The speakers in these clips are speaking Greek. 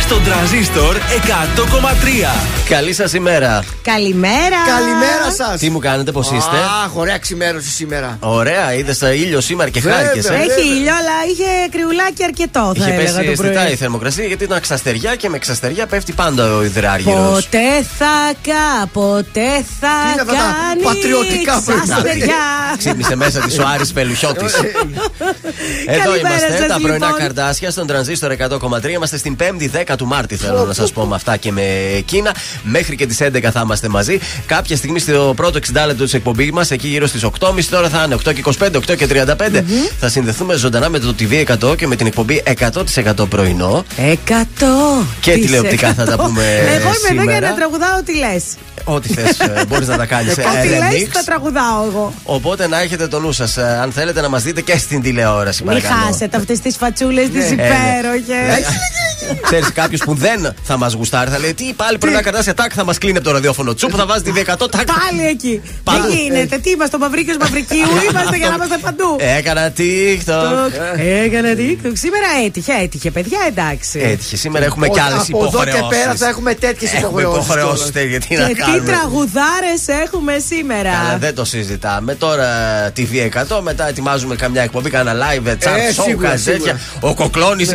Στον τραζίστορ 100,3. Καλή σας ημέρα. Καλημέρα. Καλημέρα σας. Τι μου κάνετε, πώς είστε; Αχ, ωραία ξημέρωση σήμερα. Ωραία, είδες το ήλιο σήμερα και Βέβαια. χάρηκε. Έχει ήλιο, αλλά είχε κρυουλάκι αρκετό. Θα Είχε έλεγα πέσει το αισθητά η πρωί. θερμοκρασία γιατί ήταν ξαστεριά και με ξαστεριά πέφτει πάντα ο υδράργυρος. Ποτέ θα κα, ποτέ θα Τι είναι αυτά τα κάνει πατριωτικά πρωινά. ξαστεριά. Ξύπνησε μέσα της ο Άρης Πελουχιώτης. Εδώ Καλημέρα είμαστε, σας, τα πρωινά λοιπόν. καρτάσια στον τρανζίστορ 100,3. Είμαστε στην 5η 10 του Μάρτη, θέλω να σας πω με αυτά και με εκείνα. Μέχρι και τις 11 θα είμαστε μαζί. Κάποια στιγμή στο πρώτο 60 λεπτό της εκπομπής μας, εκεί γύρω στις 8.30 τώρα θα είναι 8 και 25, 8 και 35. Θα συνδεθούμε ζωντανά με το TV 100 και με την εκπομπή 100% πρωινό. Εκατό. Και της τηλεοπτικά θα τα εκατό. πούμε Εγώ είμαι εδώ σήμερα. για να τραγουδάω ό,τι λες. Ό,τι θες, μπορείς να τα κάνεις. Ό,τι λες, θα τραγουδάω εγώ. Οπότε να έχετε το νου σας. Αν θέλετε να μας δείτε και στην τηλεόραση, Μην παρακαλώ. χάσετε αυτές τις φατσούλες τις ναι. υπέροχες. Ξέρεις κάποιος που δεν θα μας γουστάρει, θα λέει Τι πάλι πρέπει να κρατάσει τάκ, θα μας κλείνει από το ραδιόφωνο. Τσουπ, θα βάζεις τη 100 τάκ. Πάλι εκεί. Πάλι. Δεν γίνεται. Τι είμαστε, ο Μαυρίκιος Μαυρικίου, είμαστε για να είμαστε παντού. Έκανα TikTok. Έκανε TikTok. Σήμερα έτυχε, έτυχε, παιδιά, εντάξει. Έτυχε. Σήμερα έχουμε κι άλλες Από εδώ υποχρεώσεις. και πέρα θα έχουμε τέτοιες Έχουμε υποχρεώσεις. υποχρεώσεις τέτοια. Τι να Και τι κάνουμε. τραγουδάρες έχουμε Καλά, σήμερα. δεν το συζητάμε. Τώρα TV 100, μετά ετοιμάζουμε καμιά εκπομπή, κάνα live, chat Ε, show, σίγουρα, κάτι τέτοια. σίγουρα. Ο Κοκλώνης.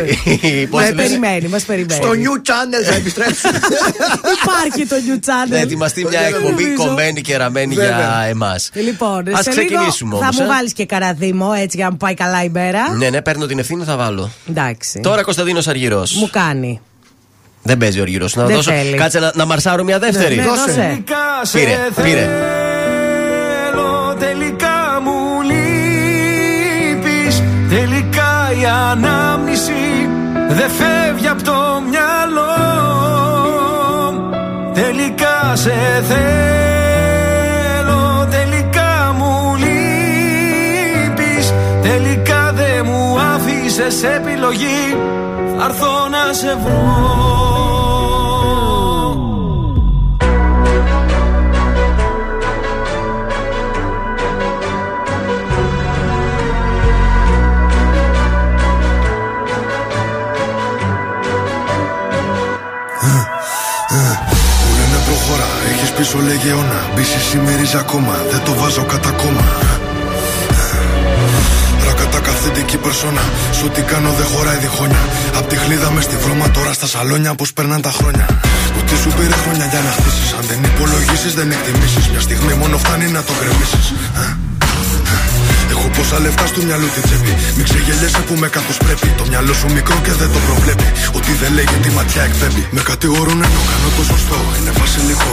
Μας περιμένει, μας περιμένει. Στο new channel θα επιστρέψουμε. Υπάρχει το new Να channel. ετοιμαστεί μια Δεν εκπομπή νομίζω. κομμένη και ραμμένη Βέβαια. για εμά. Λοιπόν, Ας σε λίγο ξεκινήσουμε θα όμως, μου ε. βάλεις και καραδίμο έτσι για να μου πάει καλά η μέρα. Ναι, ναι, παίρνω την ευθύνη, θα βάλω. Εντάξει. Τώρα Κωνσταντίνος Αργυρός. Μου κάνει. Δεν παίζει ο Αργυρό. Να Δεν δώσω. θέλει. Κάτσε να, να μαρσάρω μια δεύτερη. Ναι, Δώσε. δώσε. Πήρε, πήρε. Θέλω, τελικά μου λείπεις Τελικά η ανάμνηση δεν φεύγει από το μυαλό Τελικά σε θέλω άφησες επιλογή Θα έρθω να σε βρω. Μου λένε προχώρα, έχεις πίσω λεγεώνα Μπίση σημερίζει ακόμα, δεν το βάζω κατά κόμμα Ρακατά καθεντική περσόνα Σου τι κάνω δεν χωράει διχόνια Απ' τη χλίδα μες στη βρώμα τώρα στα σαλόνια Πως περνάνε τα χρόνια Ότι σου πήρε χρόνια για να χτίσεις Αν δεν υπολογίσεις δεν εκτιμήσεις Μια στιγμή μόνο φτάνει να το γκρεμίσεις Έχω πόσα λεφτά στο μυαλό τη τσέπη. Μην ξεγελιέσαι που με καθώ πρέπει. Το μυαλό σου μικρό και δεν το προβλέπει. Ότι δεν λέγει τη ματιά εκπέμπει. Με κατηγορούν ενώ κάνω το σωστό. Είναι βασιλικό.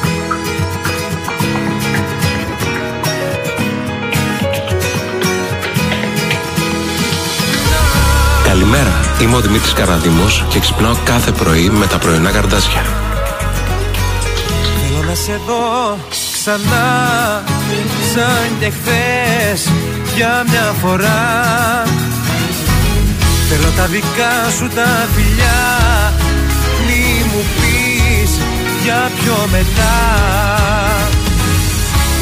Είμαι ο Δημήτρης Καραδήμος και ξυπνάω κάθε πρωί με τα πρωινά καρδάσια. Θέλω να σε δω ξανά Σαν και χθες για μια φορά. Θέλω τα δικά σου τα φιλιά Μη μου πεις για πιο μετά.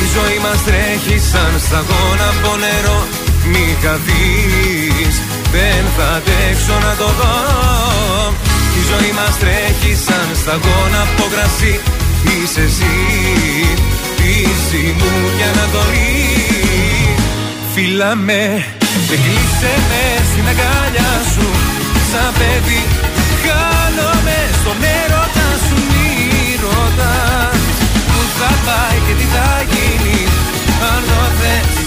Η ζωή μας τρέχει σαν σταγόνα από νερό Μη χαθείς, δεν θα αντέξω να το δω. Η ζωή μας τρέχει σαν σταγόνα από κρασί. Είσαι εσύ, πίση μου και ανατολή Φίλα με και κλείσε με στην αγκάλια σου. Σαν παιδί χάνομαι στον έρωτα σου. Μη ρωτάς που θα πάει και τι θα γίνει. Αν το θες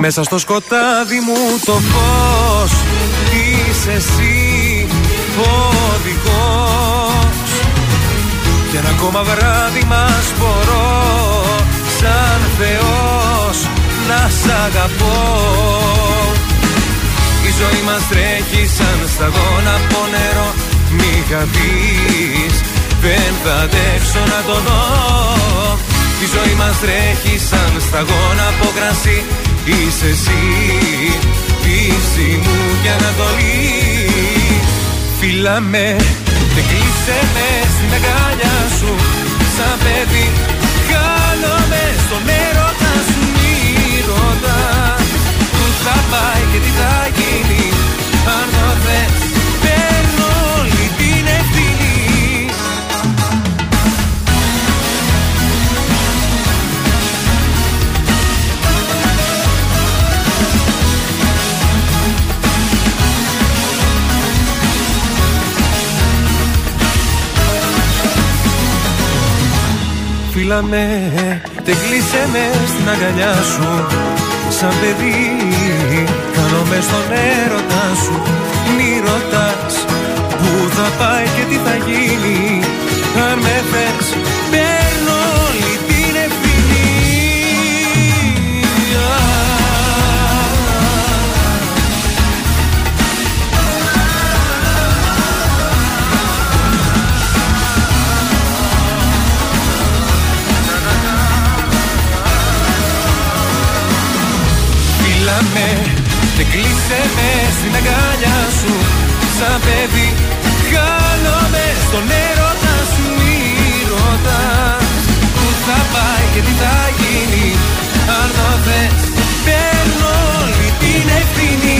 Μέσα στο σκοτάδι μου το φως Είσαι εσύ ο οδηγός Και ένα ακόμα βράδυ μας μπορώ Σαν Θεός να σ' αγαπώ. Η ζωή μας τρέχει σαν σταγόνα από νερό Μη χαθείς, δεν θα αντέξω να το δω. Η ζωή μας τρέχει σαν σταγόνα από κρασί Είσαι εσύ, πίση μου και ανατολή. Φίλα με και κλείσε με στην αγκάλια σου. Σαν παιδί χάνομαι στον έρωτα σου. Μη ρωτάς που θα πάει και τι θα γίνει. Αν το θες Φίλα με, τε κλείσε με στην αγκαλιά σου. Σαν παιδί, κάνομαι στον έρωτα σου. Μη ρωτάς που θα πάει και τι θα γίνει. Αν με θες, τε κλείσε με στην αγκάλια σου Σαν παιδί, χάνομαι στον έρωτα σου Μη ρωτάς που θα πάει και τι θα γίνει Αν το θες, παίρνω όλη την ευθύνη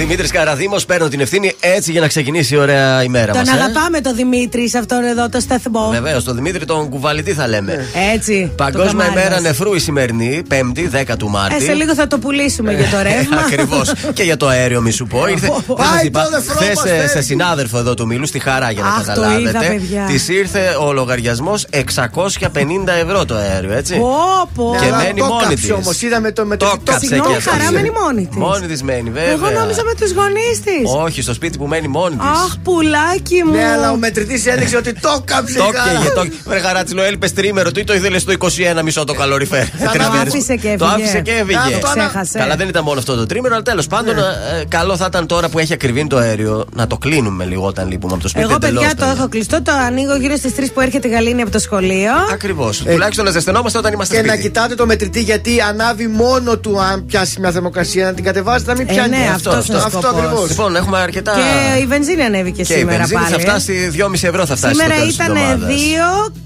Δημήτρης Καραδήμο, παίρνω την ευθύνη έτσι για να ξεκινήσει η ωραία ημέρα Τον μας. αγαπάμε τον Δημήτρη σε αυτόν εδώ το σταθμό. Βεβαίως, τον Δημήτρη τον κουβαλητή θα λέμε. Έτσι. το Παγκόσμια καμάρι ημέρα μας. νεφρού η σημερινή, 5η, 10 του Μάρτη. Ε, σε λίγο θα το πουλήσουμε για το ρεύμα. Ακριβώς. και για το αέριο, μη σου πω. Ήρθε. Πάει το νεφρό μας, Χθε φέρει. σε συνάδελφο εδώ του Μήλου, στη χαρά για να Αχ, το καταλάβετε. είδα, παιδιά. Της ήρθε ο λογαριασμός 650 ευρώ το αέριο, έτσι. Πω, πω. Και Αλλά μένει το μόνη κάψε της. όμως, είδαμε το με το Το TikTok. κάψε Συγγνώμη, και χαρά αυτή. μένει μόνη της. Μόνη της μένει, βέβαια. Εγώ νόμιζα με τους γονείς της. Όχι, στο σπίτι που μένει μόνη της. Αχ, πουλάκι μου. Ναι, αλλά ο μετρητής έδειξε ότι το κάψε. Το καλά. έκαιγε, το Βρε γαράτσιλο, έλειπε τρίμερο του ή το ήθελες στο 21 μισό το καλοριφέρ. το Τρεις μέρες. άφησε και Το έφυγε. άφησε και έφυγε. Να, το ανα- Ξέχασε. Καλά, δεν ήταν μόνο αυτό το τρίμερο, αλλά τέλος πάντων, Ναι. ε, καλό θα ήταν τώρα που έχει ακριβήνει το αέριο να το κλείνουμε λίγο όταν λείπουμε από το σπίτι. Εγώ, παιδιά, εντελώς, το έχω κλειστό. Το ανοίγω γύρω στις 3 που έρχεται η Γαλήνη από το σχολείο. Ακριβώς. Τουλάχιστον να ζεσθενόμαστε όταν είμαστε Και να σπίτι. κοιτάτε το μετρητή γιατί ανάβει μόνο του αν πιάσει μια θερμοκρασία να την κατεβάζετε να μην Ε, πιάνει. ναι, αυτό, αυτός είναι ο αυτό σκοπός. ακριβώς. Λοιπόν, έχουμε αρκετά. Και η βενζίνη ανέβηκε Και η σήμερα βενζίνη πάλι. θα φτάσει 2,5 ευρώ θα φτάσει Σήμερα στο τέλος της ήταν εβδομάδας.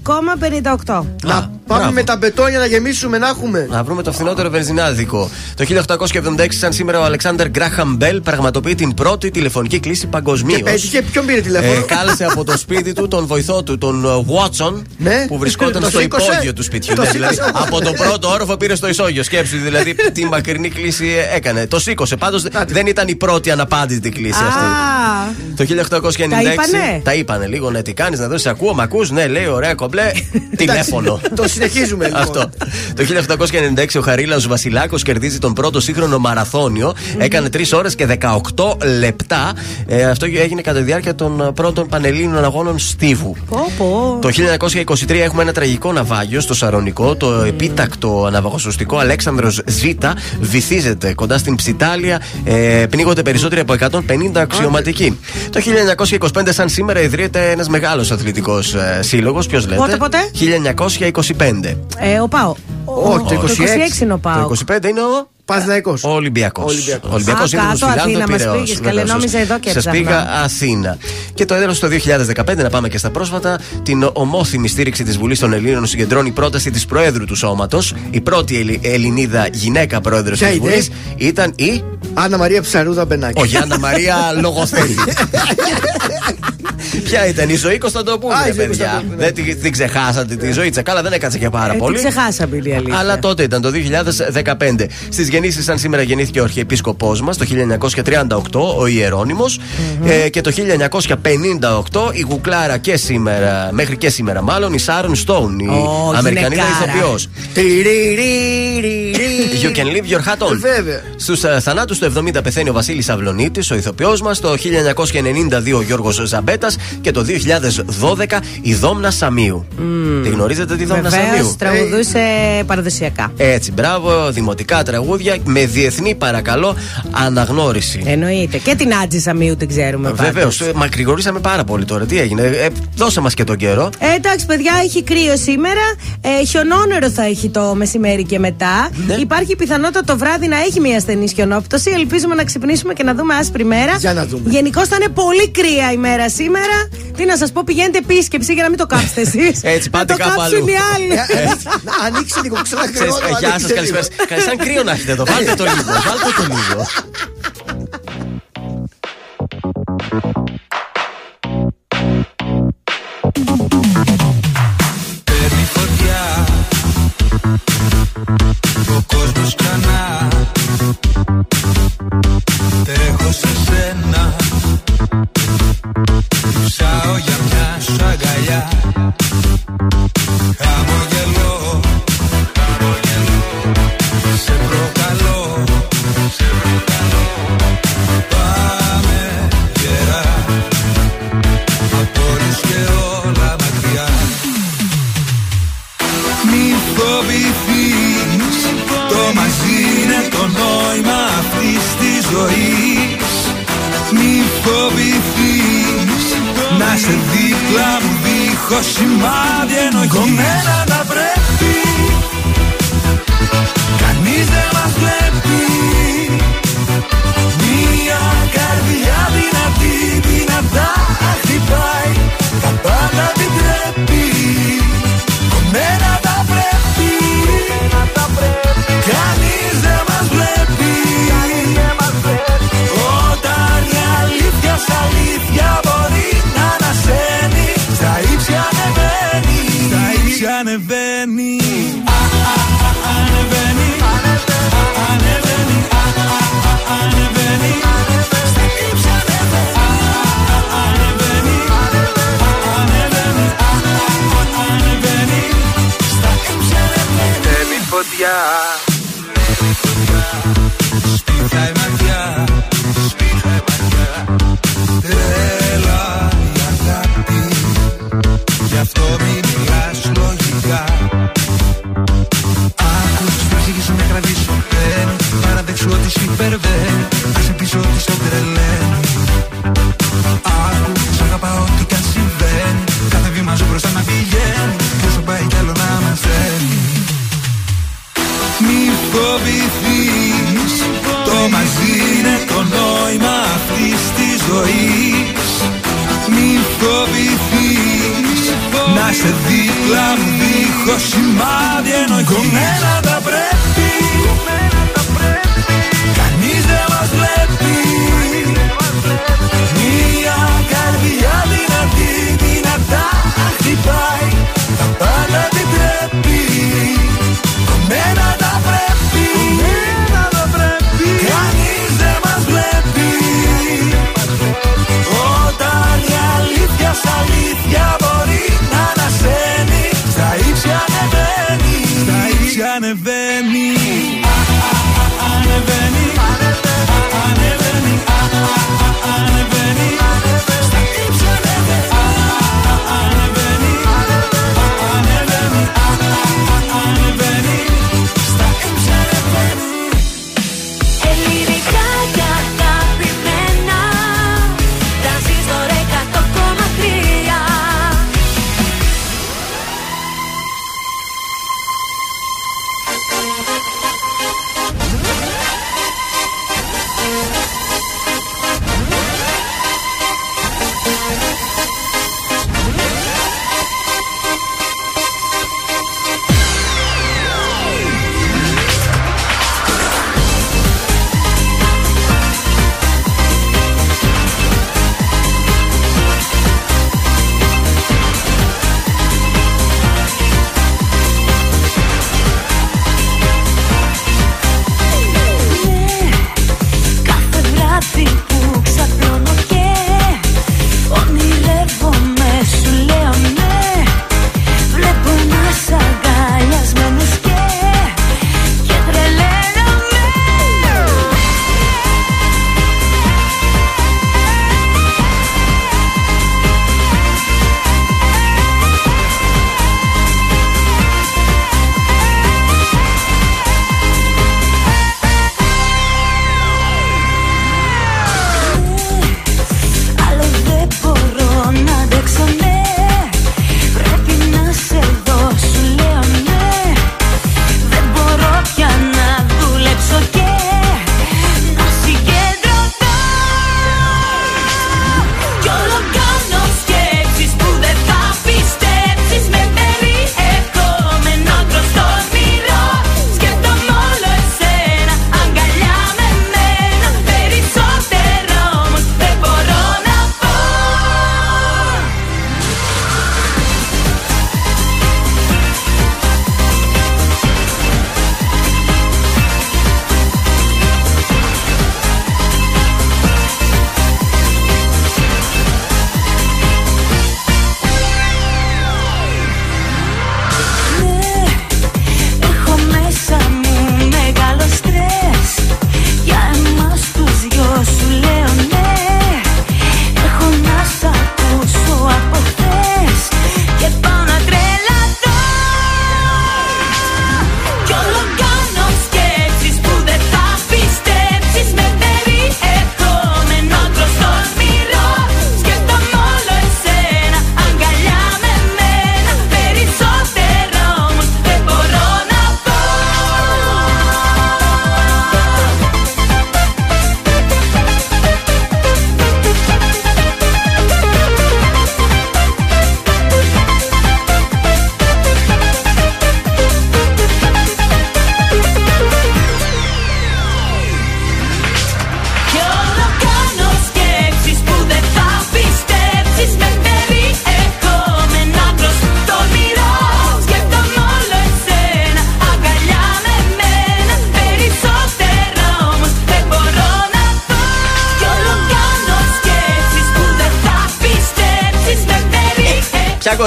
2,58. Να Α, πάμε μπράβο. με τα μπετόνια να γεμίσουμε να έχουμε. Να βρούμε το φθηνότερο βενζινάδικο. Το 1876, σαν σήμερα, ο Αλεξάνδρ Γκράχαμ Μπέλ πραγματοποιεί την πρώτη τηλεφωνική κλίση παγκοσμίως. Και πέτυχε, ποιον πήρε τηλέφωνο; Ε, κάλεσε από το σπίτι του τον βοηθό του, τον Βότσον, Ναι. που βρισκόταν Το στο σήκωσε. υπόγειο του σπιτιού. Το Ναι, δηλαδή, σήκωσε. από τον πρώτο όροφο πήρε στο ισόγειο. Σκέψου δηλαδή τι μακρινή κλίση έκανε. Το σήκωσε. Πάντως δεν ήταν η πρώτη αναπάντητη κλίση αυτή. Α, Το 1896. Τα είπανε; Τα είπανε λίγο, ναι, τι κάνεις, να δώσεις ακούω, μ' ακούς, ναι, λέει, ωραία, κομπλέ. τηλέφωνο. Το συνεχίζουμε λοιπόν. Αυτό. Το 1896 ο Χαρίλαο Βασιλάκος κερδίζει τον πρώτο σύγχρονο μαραθώνιο. Έκανε 3 ώρες και 18 λεπτά. Ε, αυτό έγινε κατά τη διάρκεια των ε, πρώτων Πανελλήνιων αγώνων Στίβου. πω, πω. Το 1923 έχουμε ένα τραγικό ναυάγιο στο Σαρονικό. Το επίτακτο ναυαγοσωστικό Αλέξανδρος Ζήτα βυθίζεται κοντά στην Ψιτάλια. Ε, πνίγονται περισσότεροι από 150 αξιωματικοί. Το 1925, σαν σήμερα, ιδρύεται ένας μεγάλος αθλητικός ε, σύλλογος. Ποιος λέτε; Πότε, πότε; 1925. Ε, ο Πάο. Όχι, το 26 είναι ο Πάο. Το 25 είναι ο. Παναθηναϊκός. Ο Ολυμπιακός. Ολυμπιακός. Ολυμπιακός Α, είναι του κάτω, Φιλάνδρου Αθήνα μας Πειραιώς, πήγες, καλέ, βεβαίως. νόμιζα εδώ και Σας έψαχνα. πήγα Αθήνα. Και το έδρας το 2015, να πάμε και στα πρόσφατα, την ομόθυμη στήριξη της Βουλής των Ελλήνων συγκεντρώνει η πρόταση της Προέδρου του Σώματος. Η πρώτη Ελλη- Ελληνίδα γυναίκα πρόεδρος Ποια της είναι; Βουλής ήταν η. Άννα Μαρία Ψαρούδα Μπενάκη. Ο Γιάννα Μαρία Λογοθέτη. Ποια ήταν η ζωή Κωνσταντοπούλου, Α, η ρε ζωή παιδιά; Κωνσταντοπούλου, ναι. Δεν την, την ξεχάσατε τη ζωή Καλά, δεν έκατσε και πάρα Ε, πολύ. την ξεχάσαμε είναι η αλήθεια. Αλλά τότε ήταν το 2015. Στις γεννήσεις, σαν σήμερα γεννήθηκε ο Αρχιεπίσκοπός μας το 1938, ο ιερονυμος Ε, και το 1958 η Γουκλάρα και σήμερα, μέχρι και σήμερα μάλλον, η Σάρων Στόουν, η Ω, Αμερικανίδα γυναικάρα. ηθοποιός. You can leave your hat on. Ε, Βέβαια. Στους θανάτους του 70 πεθαίνει ο Βασίλης Αυλονίτης, ο ηθοποιός μας. Το 1992 ο Γιώργος Ζαμπέτας. Και το 2012 η Δόμνα Σαμίου. Τη γνωρίζετε τη Δόμνα Βεβαίως Σαμίου; τραγουδούσε παραδοσιακά. Έτσι, μπράβο, δημοτικά τραγούδια με διεθνή παρακαλώ αναγνώριση. Εννοείται. Και την Άτζη Σαμίου την ξέρουμε πάντως. Βεβαίω, μακρηγορήσαμε πάρα πολύ τώρα. Τι έγινε, ε, δώσε μας και τον καιρό. Ε, εντάξει, παιδιά, έχει κρύο σήμερα. Ε, χιονόνερο θα έχει το μεσημέρι και μετά. Ναι. Υπάρχει πιθανότητα το βράδυ να έχει μια στενή χιονόπτωση. Ελπίζουμε να ξυπνήσουμε και να δούμε άσπρη μέρα. Για να δούμε. Γενικώς θα είναι πολύ κρύα η μέρα σήμερα. Τι να σας πω, πηγαίνετε επίσκεψη για να μην το κάψετε εσείς. Έτσι, πάτε να το κάπου κάψουν αλλού. οι άλλοι. Να ανοίξει λίγο, Ξέρεις, ξανακρεώνω. ε, Γεια σας, καλησπέρα. Κα- Σαν κρύο να έχετε εδώ. Βάλτε το λίγο. Βάλτε το λίγο. Αγκαλιά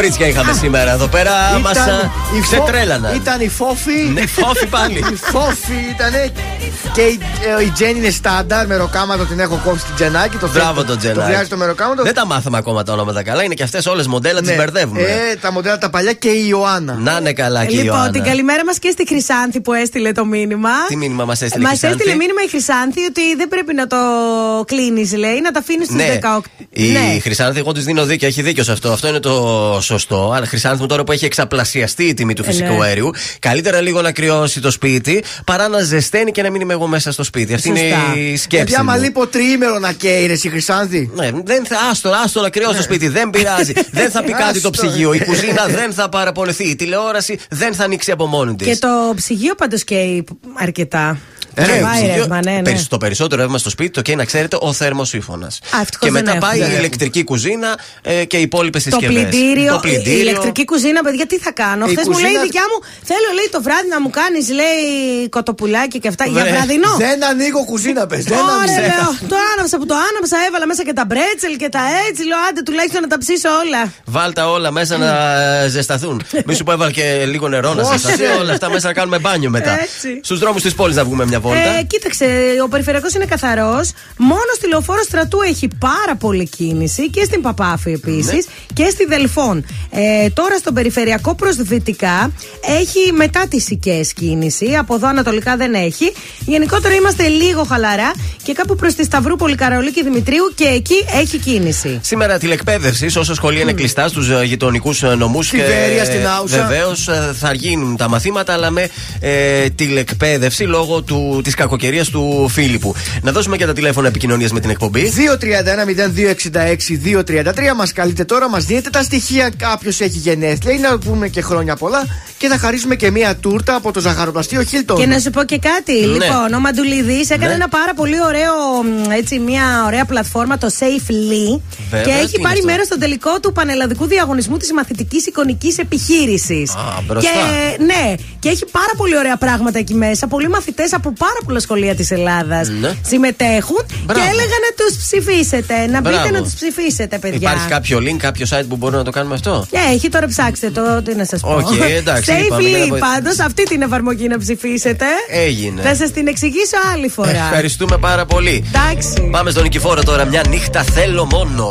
κορίτσια είχαμε σήμερα εδώ πέρα. Μας ξετρέλαναν. Ήταν η φόφη. Ναι, φόφη πάλι. Η φόφη ήταν. Και ε, η, Τζέν είναι στάνταρ, μεροκάματο την έχω κόψει την Τζενάκη. Το Μπράβο το Τζενάκη. Το χρειάζεται το μεροκάματο. Δεν τα μάθαμε ακόμα τα όνοματα καλά, είναι και αυτές όλες μοντέλα ναι. τι μπερδεύουμε. Ε, τα μοντέλα τα παλιά και η Ιωάννα. Να είναι καλά και η λοιπόν, Ιωάννα. Λοιπόν, την καλημέρα μας και στη Χρυσάνθη που έστειλε το μήνυμα. Τι μήνυμα μας έστειλε η έστειλε μήνυμα η Χρυσάνθη ότι δεν πρέπει να το κλείνεις, λέει, να τα αφήνεις στου ναι. 18. Η ναι. Χρυσάνθη, εγώ της δίνω δίκιο, έχει δίκιο σε αυτό. Αυτό είναι το σωστό. Αλλά Χρυσάνθη μου τώρα που έχει εξαπλασιαστεί η τιμή του ε, ναι. φυσικού ναι. αερίου, καλύτερα λίγο να κρυώσει το σπίτι παρά να ζεσταίνει και να μην είμαι εγώ μέσα στο σπίτι. Αυτή Σωστά. είναι η σκέψη. Πια μα λείπω τριήμερο να καίει η Χρυσάνθη. Ναι, δεν θα, άστο, άστο να κρυώσει ναι. το σπίτι. Δεν πειράζει. δεν θα πει κάτι το ψυγείο. Η κουζίνα δεν θα παραπονεθεί. Η τηλεόραση δεν θα ανοίξει από μόνη της. Και το ψυγείο πάντως καίει αρκετά. Ναι, Τραβάει ψυγείο- ρεύμα, ναι, ναι. περισ- Το περισσότερο ρεύμα στο σπίτι το καίει να ξέρετε ο θερμοσύφωνα. ευτυχώς Και δεν μετά έχουμε. πάει Δεν η ηλεκτρική κουζίνα ε, και οι υπόλοιπες Το συσκευές. πλυντήριο, η ηλεκτρική κουζίνα, παιδιά, τι θα κάνω; Η Χθες μου λέει η κουζίνα- δικιά μου, θέλω λέει το βράδυ να μου κάνεις, λέει κοτοπουλάκι και αυτά. Για Βρε. βραδινό. Δεν ανοίγω κουζίνα, πες. Δεν Ωραία, ανοίγω. λέω. Το άναψα που το άναψα, έβαλα μέσα και τα μπρέτσελ και τα έτσι. Λέω, άντε τουλάχιστον να τα ψήσω όλα. Βάλτα όλα μέσα να ε, ζεσταθούν. Μη σου πω έβαλε και λίγο νερό να Όχι. ζεσταθεί. Όλα αυτά μέσα να κάνουμε μπάνιο μετά. Έτσι. Στους δρόμους της πόλης να βγούμε μια βόλτα. Ε, κοίταξε, ο περιφερειακός είναι καθαρός. Μόνο στη λεωφόρο στρατού έχει πάρα πολλή κίνηση και στην Παπάφη επίσης Ναι. και στη Δελφών. Ε, τώρα στον περιφερειακό προς δυτικά έχει μετά τις οικές κίνηση. Από εδώ ανατολικά δεν έχει. Γενικότερα είμαστε λίγο χαλαρά και κάπου προς τη Σταυρούπολη, Καραολί και Δημητρίου και εκεί έχει κίνηση. Σήμερα τηλεκπαίδευση, όσα σχολεία είναι κλειστά στους γειτονικούς νομούς. Στη Βέρεια, στην Άουσα. Βεβαίως θα γίνουν τα μαθήματα, αλλά με ε, τηλεκπαίδευση λόγω της κακοκαιρίας του Φίλιππου. Να δώσουμε και τα τηλέφωνα επικοινωνίας με την εκπομπή. 231-0266-233 μας καλείτε τώρα, μας δίνετε τα στοιχεία. Κάποιος έχει γενέθλια ή να πούμε και χρόνια πολλά και θα χαρίσουμε και μία τούρτα από το ζαχαροπλαστείο Χίλτον. Και να σου πω και κάτι. Λοιπόν, ο Μαντουλίδης έκανε Ναι. ένα πάρα πολύ ωραίο, μ, έτσι, μια ωραία πλατφόρμα, το Safely. Βέβαια, και τι έχει είναι πάρει αυτό; μέρος στο τελικό του πανελλαδικού διαγωνισμού της μαθητικής εικονικής επιχείρησης. Α, μπροστά. Και, ναι, και έχει πάρα πολύ ωραία πράγματα εκεί μέσα. Πολλοί μαθητές από πάρα πολλά σχολεία της Ελλάδας Ναι. συμμετέχουν Μπράβο. και έλεγαν να τους ψηφίσετε. Να μπείτε Μπράβο. να τους ψηφίσετε, παιδιά. Υπάρχει κάποιο link, κάποιος site που μπορούμε να το κάνουμε αυτό; Ναι, έχει τώρα ψάξτε το, τι να σας πω. Οκ, εντάξει, είπαμε, Safely, δεν θα πάντως, αυτή την εφαρμογή να ψηφίσετε. Έγινε. Θα σας την εξηγήσω άλλη φορά. Ευχαριστούμε πάρα πολύ. Εντάξει. Πάμε στον Νικηφόρο τώρα. Μια νύχτα θέλω μόνο.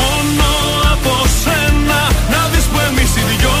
από σένα. Να δεις που εμείς οι δυο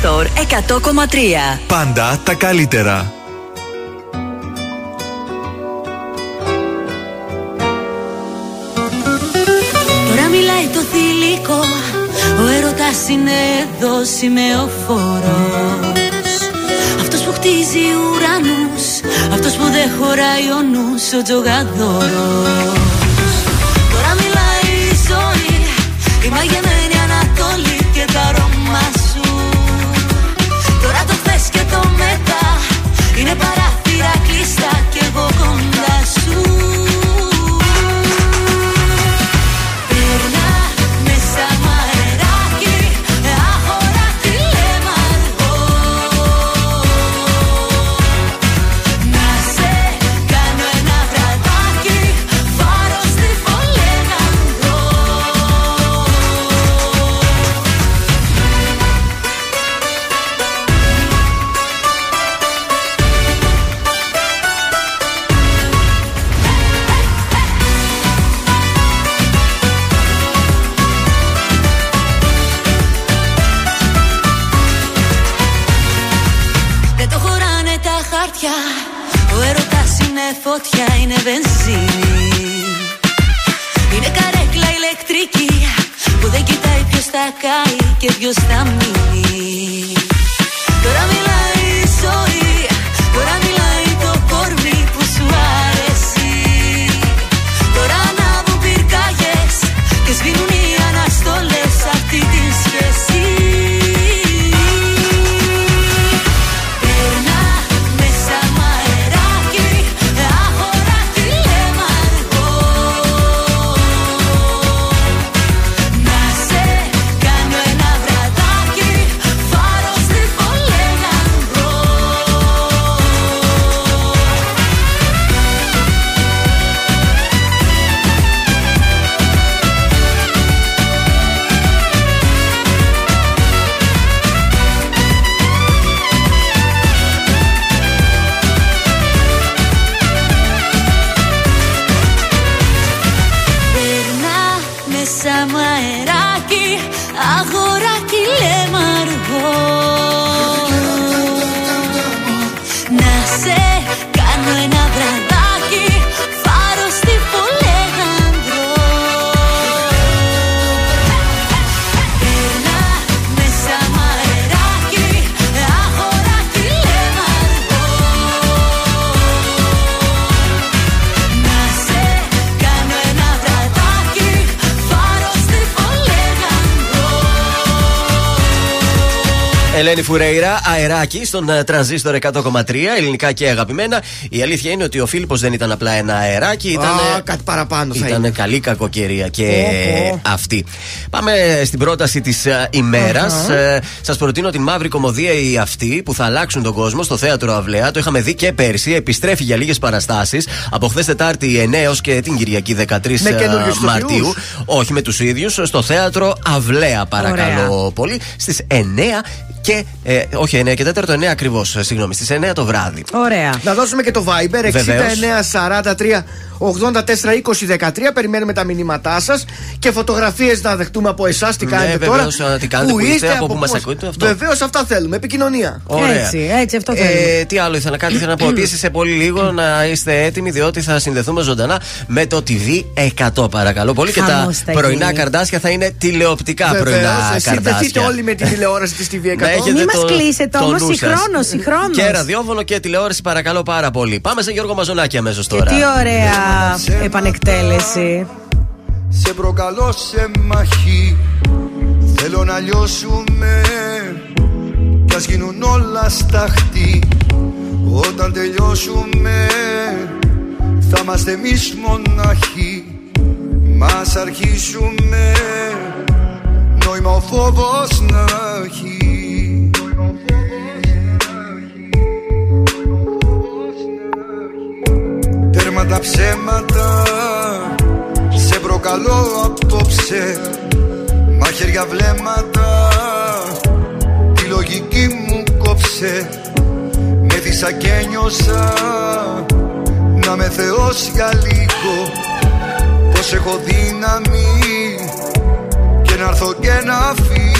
Τρανζίστορ 100,3. Πάντα τα καλύτερα. Τώρα μιλάει το θηλυκό Ο έρωτας είναι εδώ σημεοφόρος Αυτός που χτίζει ουρανούς Αυτός που δεν χωράει ο νους Ο τζογαδόρος Τώρα μιλάει η ζωή Η μαγεμένη Είναι παράθυρα κλειστά και εγώ κοντά σου και ποιος Ελένη Φουρέιρα, αεράκι στον ε, τρανζίστορ 100,3, ελληνικά και αγαπημένα. Η αλήθεια είναι ότι ο Φίλιππος δεν ήταν απλά ένα αεράκι, ήταν. Α, κάτι παραπάνω θα Ήταν είναι. καλή κακοκαιρία και Πω, πω. αυτή. Πάμε στην πρόταση της ημέρας. Σας προτείνω την μαύρη κομμωδία η αυτή που θα αλλάξουν τον κόσμο στο θέατρο Αυλαία. Το είχαμε δει και πέρσι. Επιστρέφει για λίγες παραστάσεις. Από χθες Τετάρτη 9 έως και την Κυριακή 13 Με καινούριους ηθοποιούς. Μαρτίου. Όχι με τους ίδιους. Στο θέατρο Αυλαία, παρακαλώ πολύ. Στις 9 και. Ε, όχι 9 και 4, 9 ακριβώς. Συγγνώμη, στις 9 το βράδυ. Ωραία. Να δώσουμε και το Viber 69 Βεβαίως. 43 84 20 13. Περιμένουμε τα μηνύματά σας και φωτογραφίες να δεχτούμε από εσάς. Τι Ναι, κάνετε βεβαίως, τώρα. α, τι κάνετε, που είστε, από πού μας ακούτε, αυτό. Βεβαίως αυτά θέλουμε. Επικοινωνία. Ωραία. Έτσι, έτσι, αυτό θέλουμε. Ε, τι άλλο ήθελα να κάνω, ήθελα να πω επίσης σε πολύ λίγο να είστε έτοιμοι, διότι θα συνδεθούμε ζωντανά με το TV 100, παρακαλώ πολύ. Και τα Χαμός θα πρωινά γίνει. καρδάσια θα είναι τηλεοπτικά πρωινά Βεβαίως. Συνδεθείτε καρδάσια. όλοι με τη τηλεόραση της TV 100. Να έχετε Μην το- μας κλείσετε το όμως, νου σας. συγχρόνως, συγχρόνως. Και ραδιόφωνο και τηλεόραση, παρακαλώ πάρα πολύ. Πάμε σε Γιώργο Μαζονάκη αμέσως Και τώρα. τι ωραία επανεκτέλεση. Σε προκαλώ σε μαχή Θέλω να λιώσουμε Κι ας γίνουν όλα σταχτή Όταν τελειώσουμε Θα είμαστε εμείς μοναχοί Μας αρχίσουμε Νόημα ο φόβος να έχει Τέρμα τα ψέματα Σε προκαλώ απόψε. Μαχαίρια βλέμματα Τη λογική μου κόψε. Με δίσα και νιώσα Να με θεός για λίγο. Πως έχω δύναμη Και να έρθω και να φύγω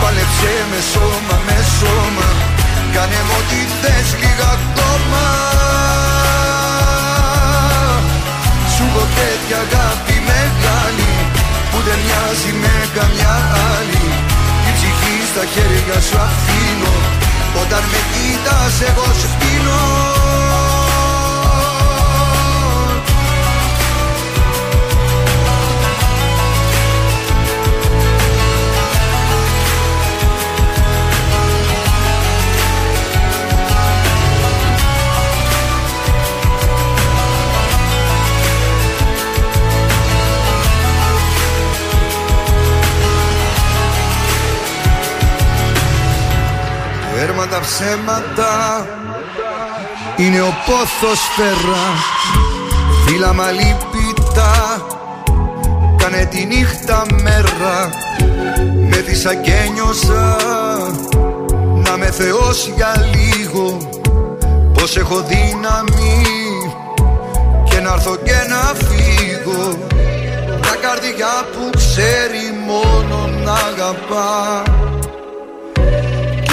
Πάλεψε με σώμα με σώμα. Κάνε μου ό,τι θες λίγα ακόμα. Σου έχω τέτοια αγάπη μεγάλη Που δεν μοιάζει με καμιά άλλη. Την ψυχή στα χέρια σου αφήνω Όταν με κοίτας εγώ σου πίνω Τέρμα τα ψέματα. Είναι ο πόθος φέρα. Φύλλα λυπητά Κάνε τη νύχτα μέρα. Με δίσα και νιώσα Να με θεός για λίγο. Πως έχω δύναμη. Και να έρθω και να φύγω. Μια καρδιά που ξέρει μόνο να αγαπά. και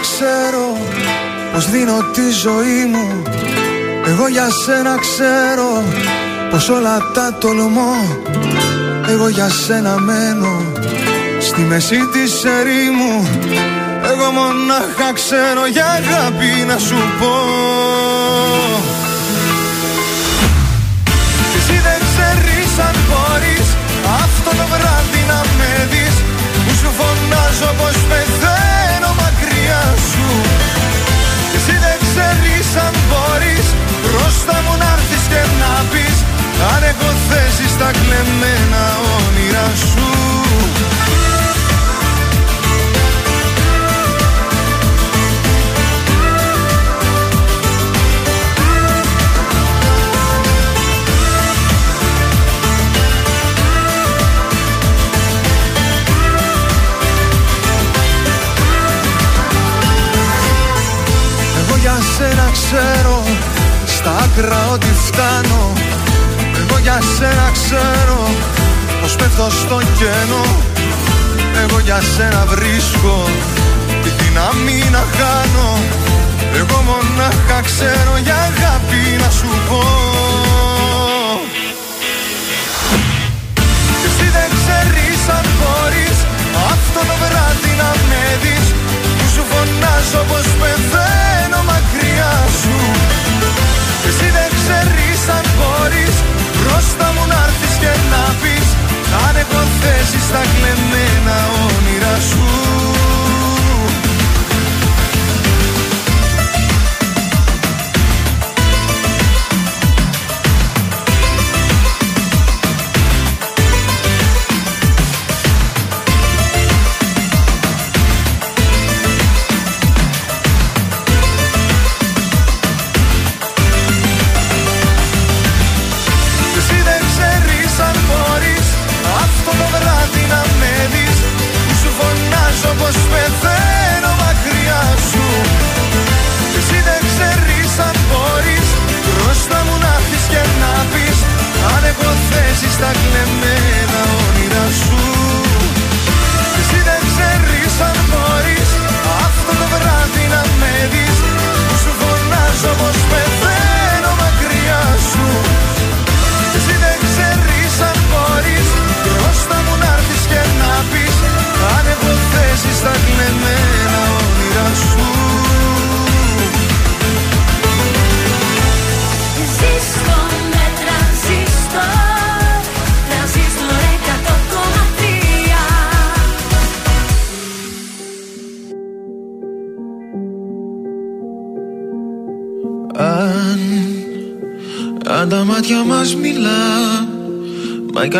ξέρω πως δίνω τη ζωή μου. Εγώ για σένα ξέρω πως όλα τα τολμώ. Εγώ για σένα μένω στη μέση της ερήμου. Εγώ μονάχα ξέρω για αγάπη να σου πω. Κι εσύ δεν ξέρεις αν μπορείς αυτό το βράδυ να με δεις. Που σου φωνάζω πως πεθαίνω Αν έχω θέση στα κλεμμένα όνειρα σου. Εγώ για σένα ξέρω Στα άκρα ότι φτάνω. Εγώ για σένα ξέρω Πως πέφτω στο κενό. Εγώ για σένα βρίσκω Τη δύναμη να χάνω. Εγώ μονάχα ξέρω για αγάπη να σου πω. Και εσύ δεν ξέρεις αν μπορείς Αυτό το βράδυ να με δεις. Που σου φωνάζω πως πεθαίνω μακριά σου. Και εσύ δεν ξέρεις αν μπορείς να πεις. Αν κλεμμένα όνειρά σου.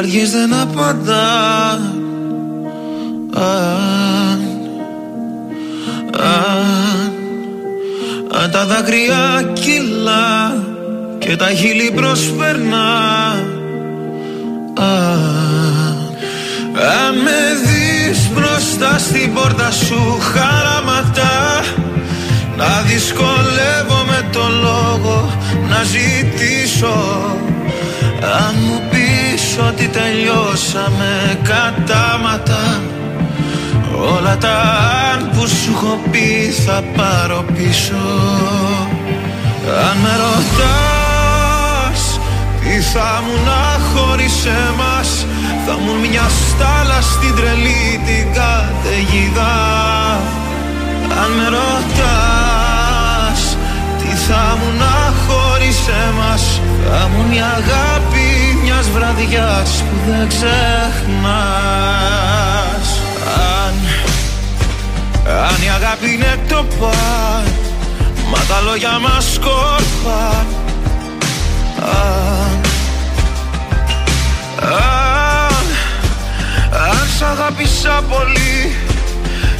Καρδιές δεν απαντά. Αν, αν, αν τα δάκρυα κυλά Και τα χείλη προσπερνά. Αν, αν με δεις μπροστά στην πόρτα σου χαραματά να δυσκολεύομαι το λόγο να ζητήσω. Αν μου πεις ότι τελειώσαμε κατάματα. Όλα τα αν που σου έχω πει θα πάρω πίσω. Αν με ρωτάς τι θα μου να χωρίς εμάς Θα μου μια στάλα στην τρελή την καταιγίδα. Αν με ρωτάς Τι θα μου να χωρίς εμάς Θα μου μια αγάπη μιας βραδιάς Που δεν ξεχνάς. Αν, αν η αγάπη είναι το παν Μα τα λόγια μας σκόρπαν Αν, αν, αν σ' αγάπησα πολύ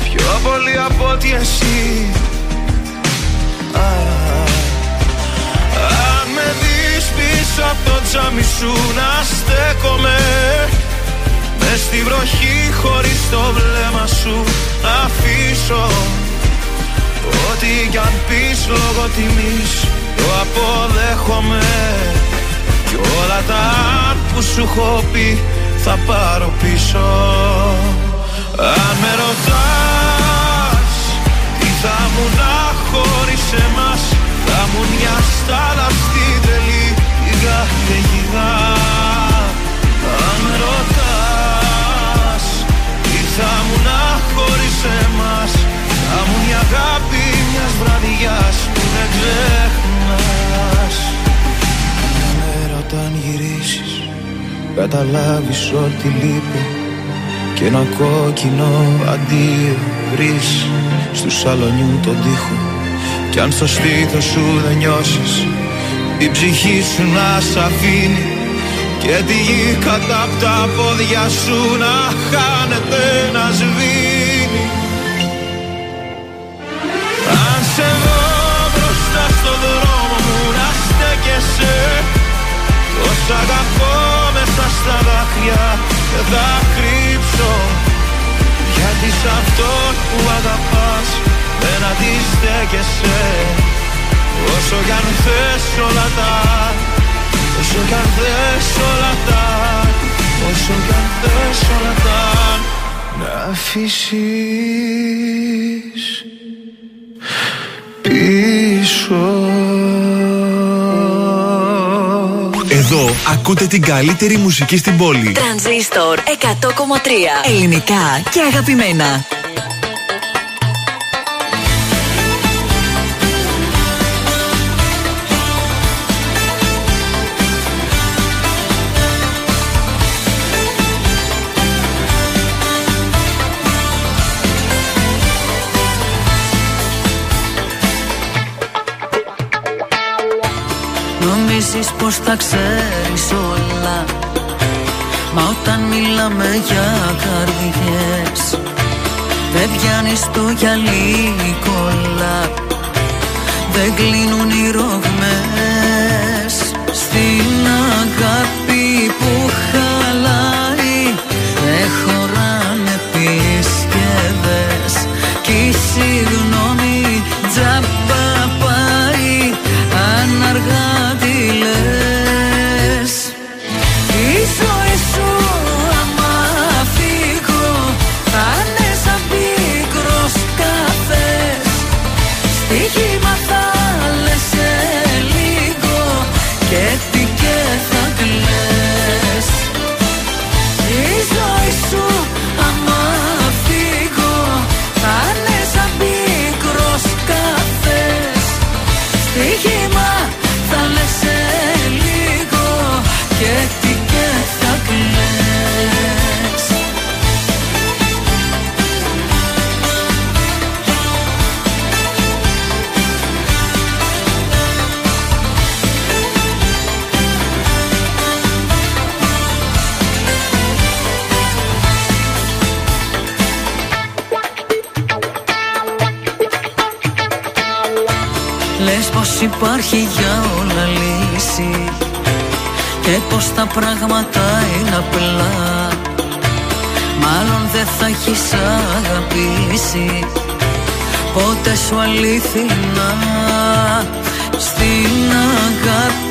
Πιο πολύ από ότι εσύ. Α, Αν πίσω από το τζάμι σου να στέκομαι. Μες στη βροχή χωρίς το βλέμμα σου να αφήσω. Ό,τι κι αν πεις λόγω τιμής το αποδέχομαι. Κι όλα τα αν που σου έχω πει θα πάρω πίσω. Αν με ρωτάς Τι θα μου να χωρίς εμάς Θα μου μια στάλα στην τρελή την καταιγίδα Αν με ρωτάς Τι θα μου να χωρίς εμάς; Θα μου μια αγάπη μιας βραδιάς Που δεν ξεχνάς. Μέρα όταν γυρίσεις Καταλάβεις ότι λείπει. Και ένα κόκκινο αντίο βρεις Στου σαλονιού τον τοίχο. Κι αν στο στήθος σου δεν νιώσεις Η ψυχή σου να σ' αφήνει Και τη γη κατά απ' τα πόδια σου να χάνεται να σβήνει. Αν σε δω μπροστά στο δρόμο μου να στέκεσαι. Πως αγαπώ μέσα στα δάκρυα και θα κρύψω. Γιατί σ' αυτόν που αγαπάς δεν αντιστέκεσαι Όσο κι αν θες όλα τα Όσο κι αν θες όλα τα Όσο κι αν θες όλα τα Να αφήσεις πίσω Εδώ ακούτε την καλύτερη μουσική στην πόλη. Τρανζίστορ 100,3 Ελληνικά και αγαπημένα. Νομίζεις πως θα ξέρεις όλα. Μα όταν μιλάμε για καρδιές Δεν πιάνεις το γυαλί κολλά. Δεν κλείνουν οι ρογμές Στην αγάπη που χαλάει. Δεν χωράνε επισκευές Κι η συγγνώμη τζάμπα πως τα πράγματα είναι απλά. Μάλλον δεν θα έχεις αγαπήσει Πότε σου αλήθινα Στην αγάπη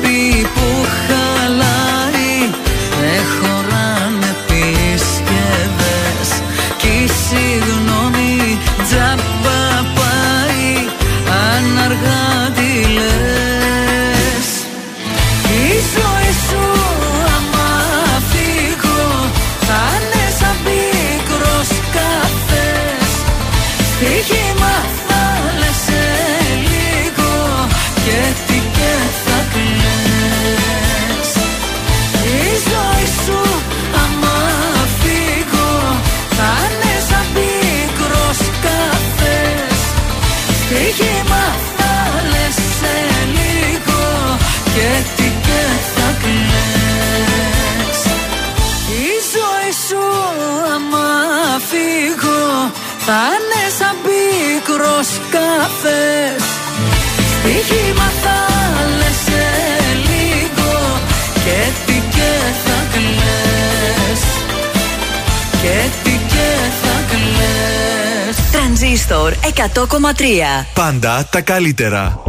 Πάντα τα καλύτερα.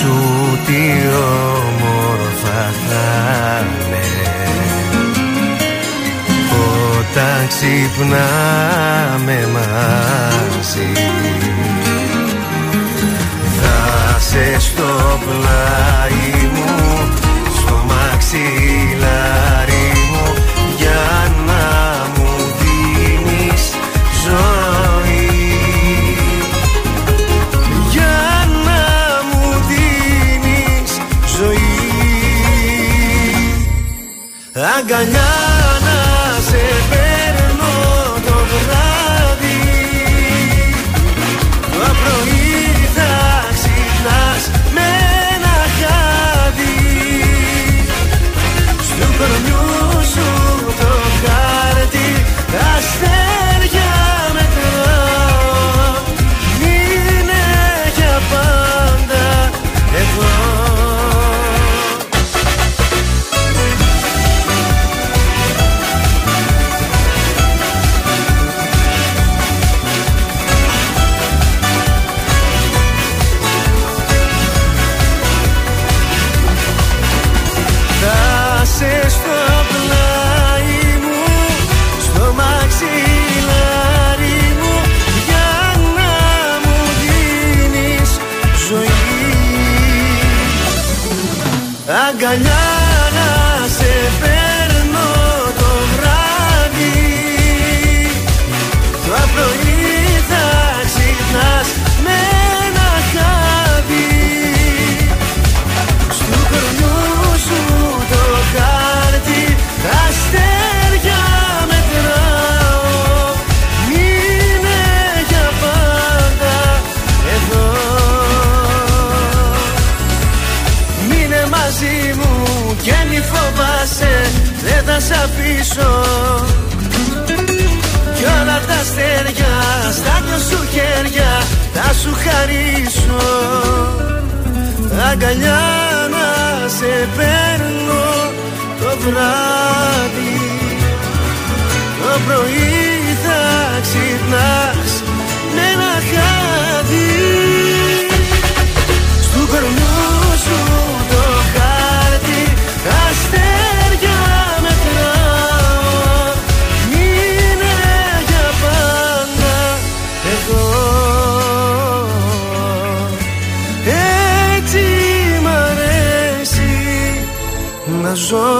Σκέψου τι όμορφα θα είναι. Όταν ξυπνάμε μαζί Θα σε στο πλάι μου Στο μαξιλάρι Αγκαλιά χαρίσω Αγκαλιά να σε παίρνω το βράδυ. Το πρωί θα ξυπνάς να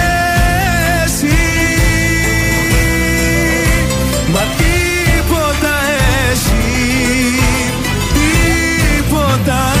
Τίποτα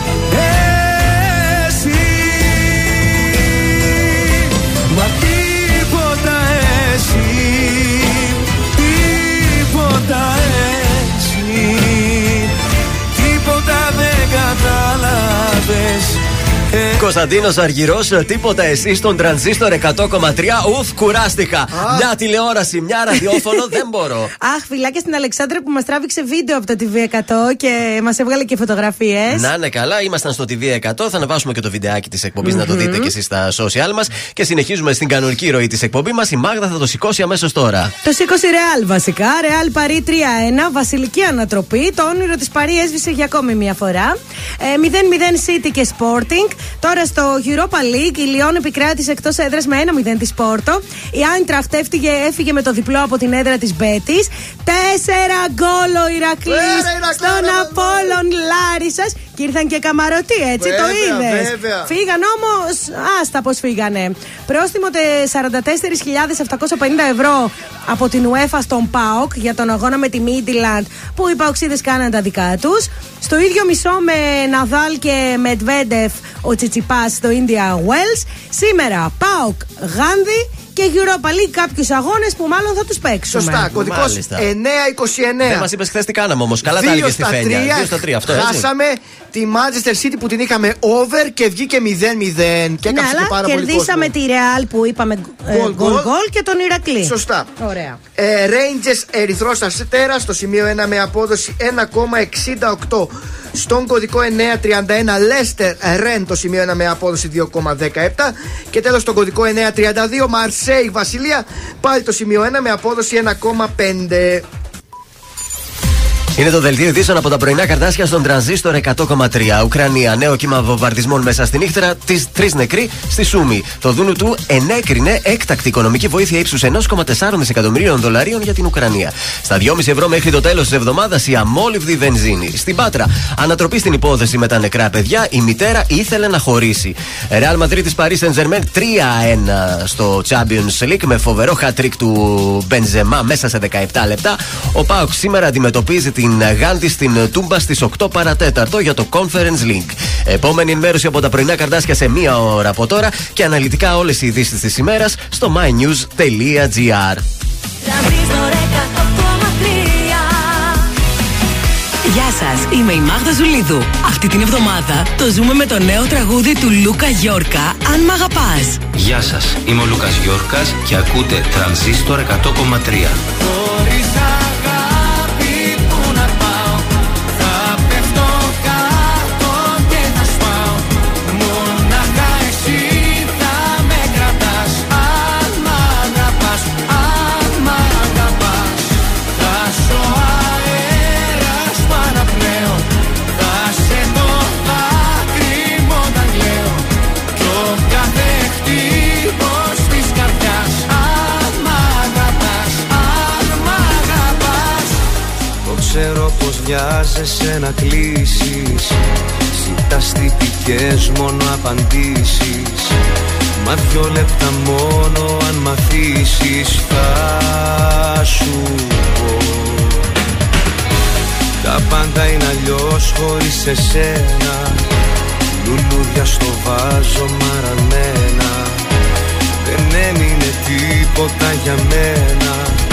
Κωνσταντίνος Αργυρός, τίποτα εσύ στον τρανζίστορ 100,3. Ουφ, κουράστηκα. Μια τηλεόραση, μια ραδιόφωνο, δεν μπορώ. Αχ, φιλάκια στην Αλεξάνδρα που μας τράβηξε βίντεο από το TV100 και μας έβγαλε και φωτογραφίες. Να είναι καλά, ήμασταν στο TV100. Θα ανεβάσουμε και το βιντεάκι της εκπομπη να το δείτε και εσείς στα social μας. Και συνεχίζουμε στην κανονική ροή της εκπομπής μας. Η Μάγδα θα το σηκώσει αμέσως τώρα. Το σήκωσε Ρεάλ βασικά. Ρεάλ Παρή 3-1. Βασιλική ανατροπή. Το όνειρο της Παρή έσβησε για ακόμη μία φορά. Ε, 0-0 City και Sporting. Τώρα στο Europa League η Λιόν επικράτησε εκτός έδρας με 1-0 της Πόρτο. Η Άιντραχτ έφυγε, έφυγε με το διπλό από την έδρα της Μπέτης. Τέσσερα γκολ ο Ηρακλής Πέρα, Ηρακλή, στον ρε, Απόλων Λάρισας. Και ήρθαν και καμαρωτοί, έτσι το Βέβαια, είδες. βέβαια. Φύγαν όμως, άστα πώς φύγανε. Πρόστιμο τε 44.750 ευρώ από την UEFA στον ΠΑΟΚ για τον αγώνα με τη Μίντιλαντ που οι Παοξίδες κάναν τα δικά τους. Στο ίδιο μισό με Ναδάλ και Μετβέντεφ ο Τσιτσιπάς στο India Wells. Σήμερα ΠΑΟΚ Γάνδη και Europa League κάποιους αγώνες που μάλλον θα τους παίξουμε. Σωστά, κωδικός Μάλιστα. 929. Δεν μας είπες χθες τι κάναμε όμως. Καλά τα Δύο έλεγες στη στα Φένια. τρία, 2 στα 3, αυτό έτσι. Χάσαμε τη Manchester City που την είχαμε over και βγήκε 0-0 και Ναι, έκαψε και αλλά πάρα πολύ κερδίσαμε κόσμο. τη Real που είπαμε Γκολ, γκολ γκολ. γκολ και τον Ηρακλή. Σωστά. Ωραία. Ε, Rangers Ερυθρός Αστέρα στο σημείο 1 με απόδοση 1,68. Στον κωδικό 931 Leicester Ren το σημείο 1 με απόδοση 2,17. Και τέλος στον κωδικό 932 Marseille Βασιλεία πάλι το σημείο 1 με απόδοση 1,5. Είναι το δελτίο ειδήσεων από τα πρωινά καρτάσια στον τρανζίστορ 100,3. Ουκρανία, νέο κύμα βομβαρδισμών μέσα στη νύχτρα, της τρεις νεκροί στη Σούμη. Το Δούνου του ενέκρινε έκτακτη οικονομική βοήθεια ύψους 1,4 δισεκατομμυρίων δολαρίων για την Ουκρανία. Στα 2,5 ευρώ μέχρι το τέλος της εβδομάδας η αμόλυβδη βενζίνη. Στην Πάτρα, ανατροπή στην υπόθεση με τα νεκρά παιδιά, η μητέρα ήθελε να χωρίσει. Ρεάλ Μαδρίτη Paris Saint Germain 3-1 στο Champions League με φοβερό hat-trick του Μπενζεμά μέσα σε 17 λεπτά. Ο Πάοκ σήμερα αντιμετωπίζει την Γάντι στην Τούμπα στις 8 παρατέταρτο για το Conference League. Επόμενη ενημέρωση από τα πρωινά καρτάσια σε μία ώρα από τώρα και αναλυτικά όλες οι ειδήσεις της ημέρας στο mynews.gr. Γεια σας, είμαι η Μάγδα Ζουλίδου. Αυτή την εβδομάδα το ζούμε με το νέο τραγούδι του Λούκα Γιόρκα, Αν Μ' Αγαπάς. Γεια σας, είμαι ο Λούκας Γιόρκας και ακούτε Τρανζίστορ 100,3. Βιάζεσαι να κλείσεις. Ζητάς τυπικές μόνο απαντήσεις. Μα δυο λεπτά μόνο αν μ' αφήσεις Θα σου πω. Τα πάντα είναι αλλιώς χωρίς εσένα. Λουλούδια στο βάζο μαρανένα. Δεν έμεινε τίποτα για μένα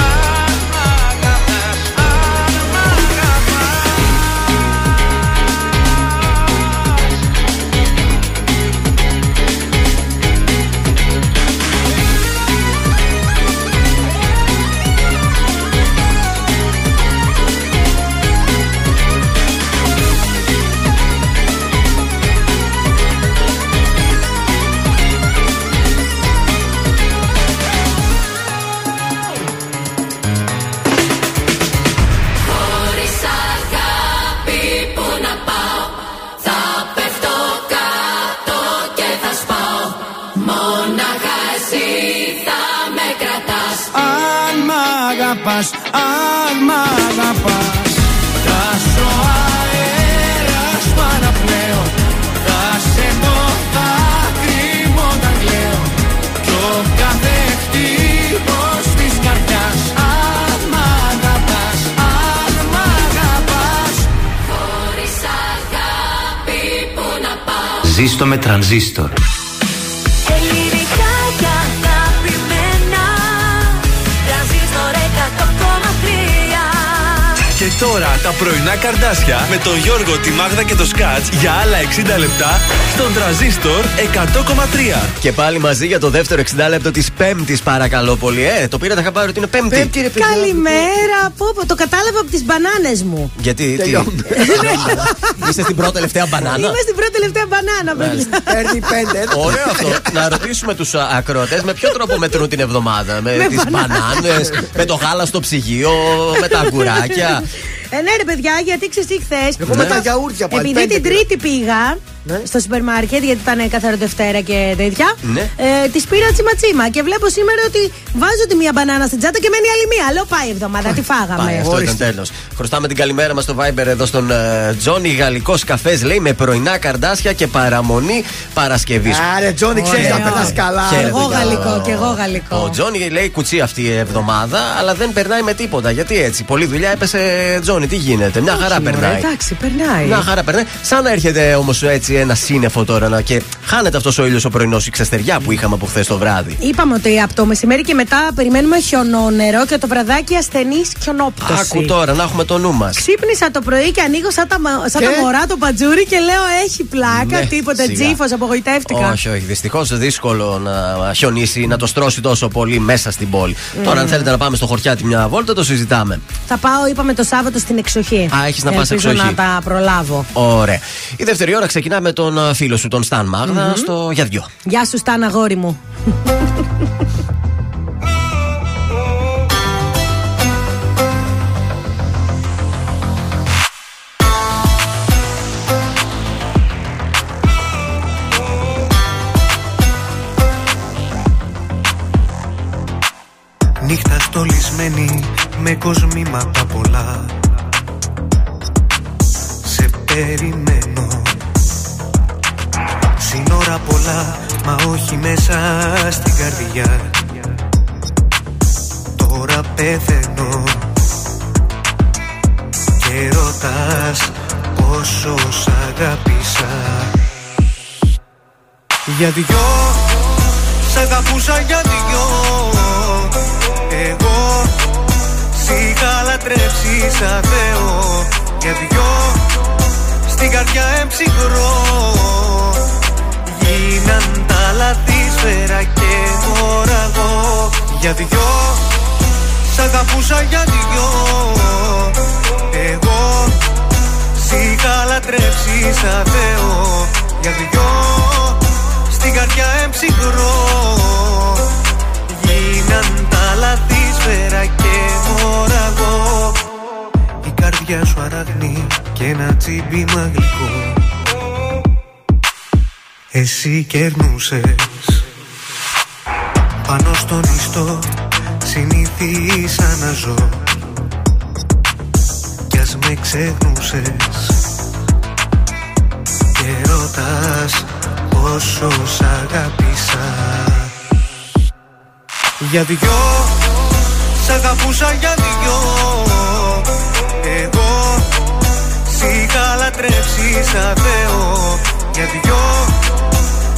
μ' αγαπάς. Θα ζω αέρας παραπλέον Θα σε το δάκρυ μου όταν κλαίω. Κι ο κάθε χτύπος της καρδιάς. Αν μ' αγαπάς Αν μ' αγαπάς. Χωρίς αγάπη που να πάω. Ζήστο με τρανζίστορ. Και τώρα τα πρωινά καρδάσια με τον Γιώργο, τη Μάγδα και το Σκάτς για άλλα 60 λεπτά στον τραζίστορ 100,3. Και πάλι μαζί για το δεύτερο 60 λεπτό της Πέμπτης, παρακαλώ πολύ. Ε, το πήρατε χαμπάρι ότι είναι Πέμπτη. Πέμπτη, ρε παιδιά. Καλημέρα. Πω, πω, το κατάλαβα από τις μπανάνες μου. Γιατί, τι; Τελειώνουμε. Είστε στην πρώτη τελευταία μπανάνα; Είμαι στην πρώτη τελευταία μπανάνα, παιδιά. Παίρνει πέντε. Ωραίο αυτό. Να ρωτήσουμε τους ακροατές με ποιο τρόπο μετρούν την εβδομάδα; Με, Με τις μπανάνες, με το γάλα στο ψυγείο, με τα αγκουράκια; Ε, ναι, ρε παιδιά, γιατί ξέρεις τι χθες. Εγώ με τα γιαούρτια πάλι, Επειδή πέντε την πήρα. Τρίτη πήγα Ναι. στο σούπερ μάρκετ, γιατί ήταν καθαρό Δευτέρα και τέτοια. Ναι. Ε, της πήρα τσίμα τσίμα και βλέπω σήμερα ότι βάζω τη μία μπανάνα στην τσάντα και μένει άλλη μία. Λέω πάει η εβδομάδα, τι φάγαμε. Πάει, αυτό ήταν τέλος. Χρωστάμε την καλημέρα μας στο Viber εδώ στον ε, Τζόνι. Γαλλικός καφές λέει με πρωινά καρδάσια και παραμονή Παρασκευής. Άρε, Τζόνι, ξέρεις να Ωραίο. περνάς καλά. Και ρε, εγώ παιδιά. γαλλικό, και εγώ Ο γαλλικό. Τζόνι λέει κουτσί αυτή η εβδομάδα, αλλά δεν περνάει με τίποτα. Γιατί έτσι, πολλή δουλειά έπεσε Τζόνι. Τι γίνεται, μια χαρά Όχι, μωρέ, περνάει. Εντάξει, περνάει. Μια χαρά περνάει. Σαν να έρχεται όμως έτσι ένα σύννεφο τώρα να- και χάνεται αυτός ο ήλιος ο πρωινός, η ξεστεριά που είχαμε από χθες το βράδυ. Είπαμε ότι από το μεσημέρι και μετά περιμένουμε χιονόνερο και το βραδάκι ασθενής χιονόπτωση. Άκου τώρα να έχουμε το νου μας. Ξύπνησα το πρωί και ανοίγω σαν τα, μα- σαν Και; τα μωρά το πατζούρι και λέω έχει πλάκα, Ναι, τίποτα σιγά. τζίφος, απογοητεύτηκα. Όχι, όχι. Δυστυχώς δύσκολο να χιονίσει, να το στρώσει τόσο πολύ μέσα στην πόλη. Τώρα, αν θέλετε να πάμε στο χωριάτι μια βόλτα, το συζητάμε. Θα πάω, είπαμε το Σάββατο στην εξοχή. Α, έχεις να πας Ελπίζω εξοχή. να τα προλάβω. Ωραία. Η δεύτερη ώρα ξεκινά με τον α, φίλο σου, τον Σταν Μάγδα, στο για δυο. Γεια σου, Στάν, αγόρι μου. Νύχτα στολισμένη με κοσμήματα πολλά Σε περιμένω Σύνορα πολλά μα όχι μέσα στην καρδιά. Τώρα πεθαίνω Και ρωτάς πόσο σ' αγάπησα Για δυο Σ' αγαπούσα για δυο. Εγώ Σ' είχα λατρέψει σαν Θεό. Για δυο Στην καρδιά εμψυχρό Γίναν τα λάθη σφαίρα και μωραγό Για δυο. Σ' αγαπούσα για δυο. Εγώ Σ' είχα λατρέψει σαν Θεό Για δυο. Στην καρδιά εμψυχρό. Γίναν τα λάθη σφαίρα και μωραγό Η καρδιά σου αραγνή και ένα τσίμπημα γλυκό Εσύ κερνούσες. Πάνω στον ιστό συνήθισα να ζω. Κι ας με ξεχνούσες. Και ρωτάς πόσο σ' αγάπησα Για δυο Σ' αγαπούσα για δυο. Εγώ Σ' είχα λατρέψει σαν Θεό. Για δυο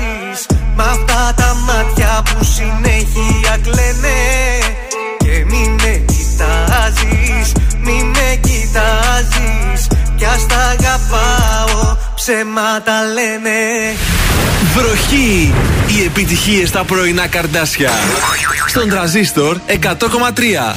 με κοιτάζεις Μ' αυτά τα μάτια που συνέχεια κλαίνε Και μη με κοιτάζεις, μη με κοιτάζεις Κι ας τα αγαπάω, ψέματα λένε Βροχή! Οι επιτυχίες στα πρωινά καρδάσια. Στον τραζίστορ 100,3.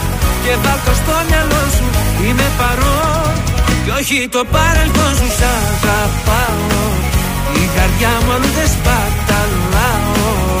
και βάλ' το στο μυαλό σου. Είμαι παρόν και όχι το παρελθόν σου. Σ' αγαπάω. Η καρδιά μου αλλού δεν σπαταλάω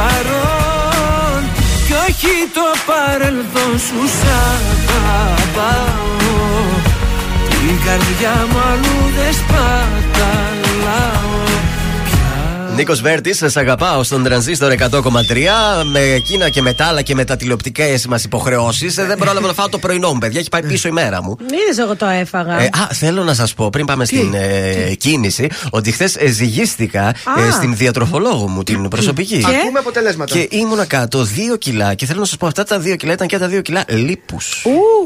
παρόν. Κι όχι το παρελθόν σου Σ' αγαπάω. Η καρδιά μου αλλού δεν σπαταλάω Νίκος Βέρτης, σας αγαπάω στον τρανζίστορ 100,3. Με εκείνα και με τα άλλα και με τα τηλεοπτικές μας υποχρεώσεις. δεν πρόλαβα να φάω το πρωινό μου, παιδιά. Έχει πάει πίσω η μέρα μου. Είδε, εγώ το έφαγα. Ε, α, θέλω να σας πω πριν πάμε στην ε, κίνηση ότι χθες ζυγίστηκα ε, στην διατροφολόγο μου την προσωπική. Ακούμε αποτελέσματα. Και ήμουνα κάτω 2 κιλά και θέλω να σας πω αυτά τα 2 κιλά ήταν και τα 2 κιλά λίπους.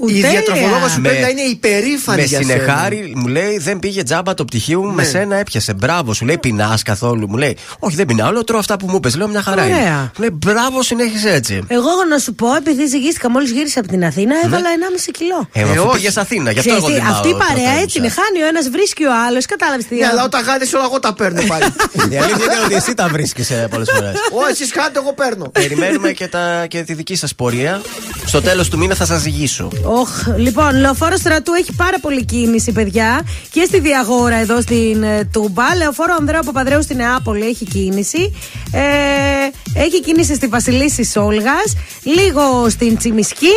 Η διατροφολόγος σου πρέπει να είναι υπερήφανη Με για σένα. συνεχάρη μου λέει δεν πήγε τζάμπα το πτυχίο μου, με Ναι. σένα έπιασε. Μπράβο, σου λέει πεινάς καθόλου. Μου λέει Όχι, δεν πεινάω, λέω τρώω αυτά που μου πες Λέω μια χαρά είναι. Ωραία. Μου λέει Μπράβο, συνέχισε έτσι. Εγώ να σου πω, επειδή ζυγίστηκα μόλις γύρισα από την Αθήνα, έβαλα 1,5 κιλό. Ε, αφού πήγες Αθήνα, γι' αυτό Ξέρεις εγώ τι, τιμάω Αυτή η παρέα πρωτεύουσα. έτσι είναι. Χάνει ο ένας, βρίσκει ο άλλος. Κατάλαβες τι. Ναι, αλλά όταν χάνεις όλα, εγώ τα παίρνω πάλι. Η αλήθεια είναι ότι εσύ τα βρίσκεις πολλές φορές. Ω, εσείς χάνετε, εγώ παίρνω. Περιμένουμε και, τα, και τη δική σας πορεία. Στο τέλος του μήνα θα σας ζυγίσω. Οχ, λοιπόν, λεωφόρο στρατού έχει πάρα πολύ κίνηση, παιδιά. Και στη Διαγόρα εδώ στην ε, Τούμπα. Λεωφόρο Ανδρέου Παπαδρέου στην Νεάπολη έχει κίνηση. Ε, έχει κίνηση στη Βασιλίσσης Όλγας. Λίγο στην Τσιμισκή.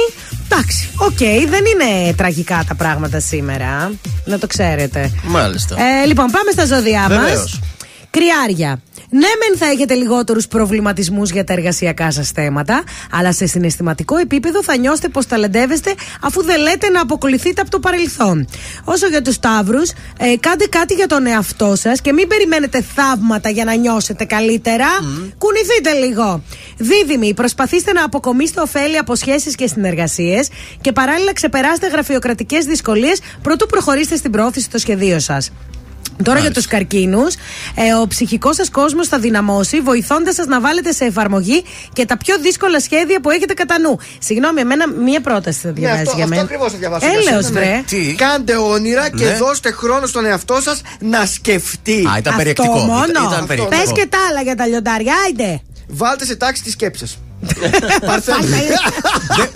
Εντάξει, οκ, δεν είναι τραγικά τα πράγματα σήμερα. Να το ξέρετε. Μάλιστα. Ε, λοιπόν, πάμε στα ζώδιά μας. Βεβαίως. Κριάρια. Ναι, μεν θα έχετε λιγότερους προβληματισμούς για τα εργασιακά σας θέματα, αλλά σε συναισθηματικό επίπεδο θα νιώσετε πως ταλαντεύεστε αφού δεν λέτε να αποκολληθείτε από το παρελθόν. Όσο για τους Ταύρους, ε, κάντε κάτι για τον εαυτό σας και μην περιμένετε θαύματα για να νιώσετε καλύτερα. Κουνηθείτε λίγο. Δίδυμοι, προσπαθήστε να αποκομίσετε ωφέλη από σχέσεις και συνεργασίες και παράλληλα ξεπεράστε γραφειοκρατικές δυσκολίες προτού προχωρήσετε στην προώθηση των σχεδίων σας. Τώρα για τους καρκίνους, ε, ο ψυχικός σας κόσμος θα δυναμώσει, βοηθώντας σας να βάλετε σε εφαρμογή και τα πιο δύσκολα σχέδια που έχετε κατά νου. Συγγνώμη, εμένα μία πρόταση θα Ναι, διαβάσει αυτό, για αυτό μένα. ακριβώς θα διαβάσω. για Έλεος, σένα, βρε. ναι. Τι; Κάντε όνειρα και Ναι. δώστε χρόνο στον εαυτό σας να σκεφτεί. Α, ήταν περιεκτικό. Αυτό μόνο. Ήταν, ήταν περιεκτικό. Πες και τα άλλα για τα λιοντάρια, άιντε. Βάλτε σε τάξη τη σκέψης σα. Παρθένο. Δεν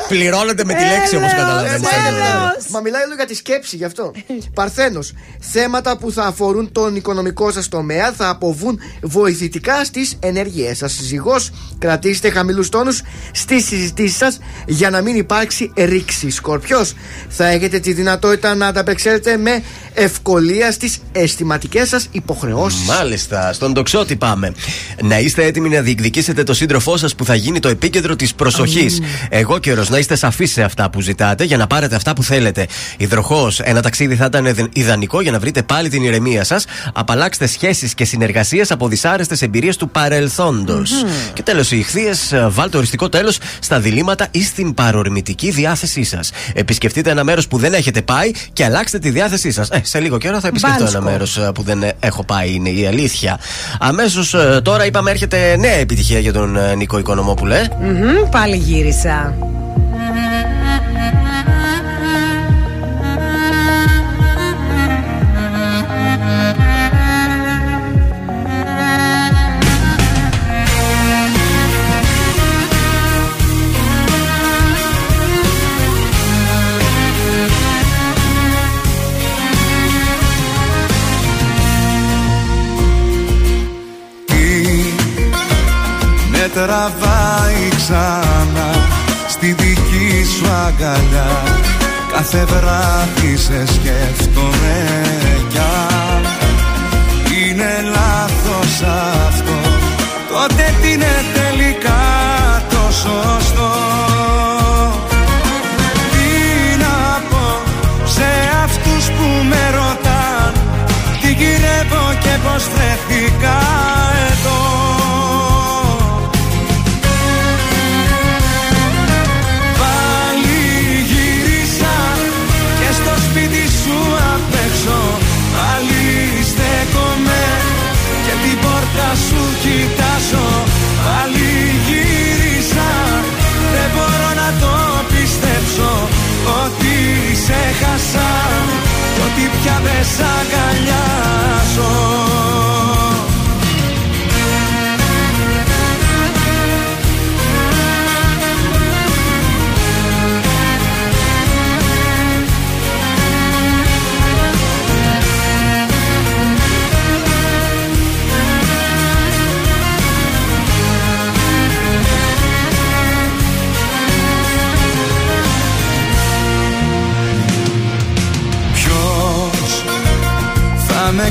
πληρώνεται με τη λέξη όπω Έλεος, καταλαβαίνει. έλεος. Μα μιλάει όλο για τη σκέψη γι' αυτό. Παρθένος. Θέματα που θα αφορούν τον οικονομικό σας τομέα θα αποβούν βοηθητικά στις ενέργειές σας. Ζυγό, κρατήστε χαμηλούς τόνους στις συζητήσεις σας για να μην υπάρξει ρήξη. Σκορπιός, θα έχετε τη δυνατότητα να ανταπεξέλθετε με ευκολία στις αισθηματικές σας υποχρεώσεις. Μάλιστα, στον τοξότη πάμε. Να είστε έτοιμοι να διεκδικήσετε το σύντροφό σας που θα γίνει το επίκεντρο της προσοχής. Εγώ καιρός να είστε σαφείς σε αυτά που ζητάτε για να πάρετε αυτά που θέλετε. Υδροχό, ένα ταξίδι θα ήταν ιδ- ιδανικό για να βρείτε πάλι την ηρεμία σας. Απαλλάξτε σχέσεις και συνεργασίες από δυσάρεστες εμπειρίες του παρελθόντος. Και τέλος, οι ηχθείες, βάλτε οριστικό τέλος στα διλήμματα ή στην παρορμητική διάθεσή σας. Επισκεφτείτε ένα μέρος που δεν έχετε πάει και αλλάξτε τη διάθεσή σας. Ε, σε λίγο καιρό θα επισκεφτώ ένα Μπάλσκο. μέρος που δεν ε, έχω πάει, είναι η αλήθεια. Αμέσως τώρα είπαμε έρχεται νέα επιτυχία για τον ε, Νίκο Οικονομόπουλε. Μμμ, Πάλι γύρισα. Τι με τραβάει ξανά στη δική σου αγκαλιά. Κάθε βράδυ σε σκέφτομαι κι αν. Είναι λάθος αυτό Τότε τι σ' αγκαλιάζω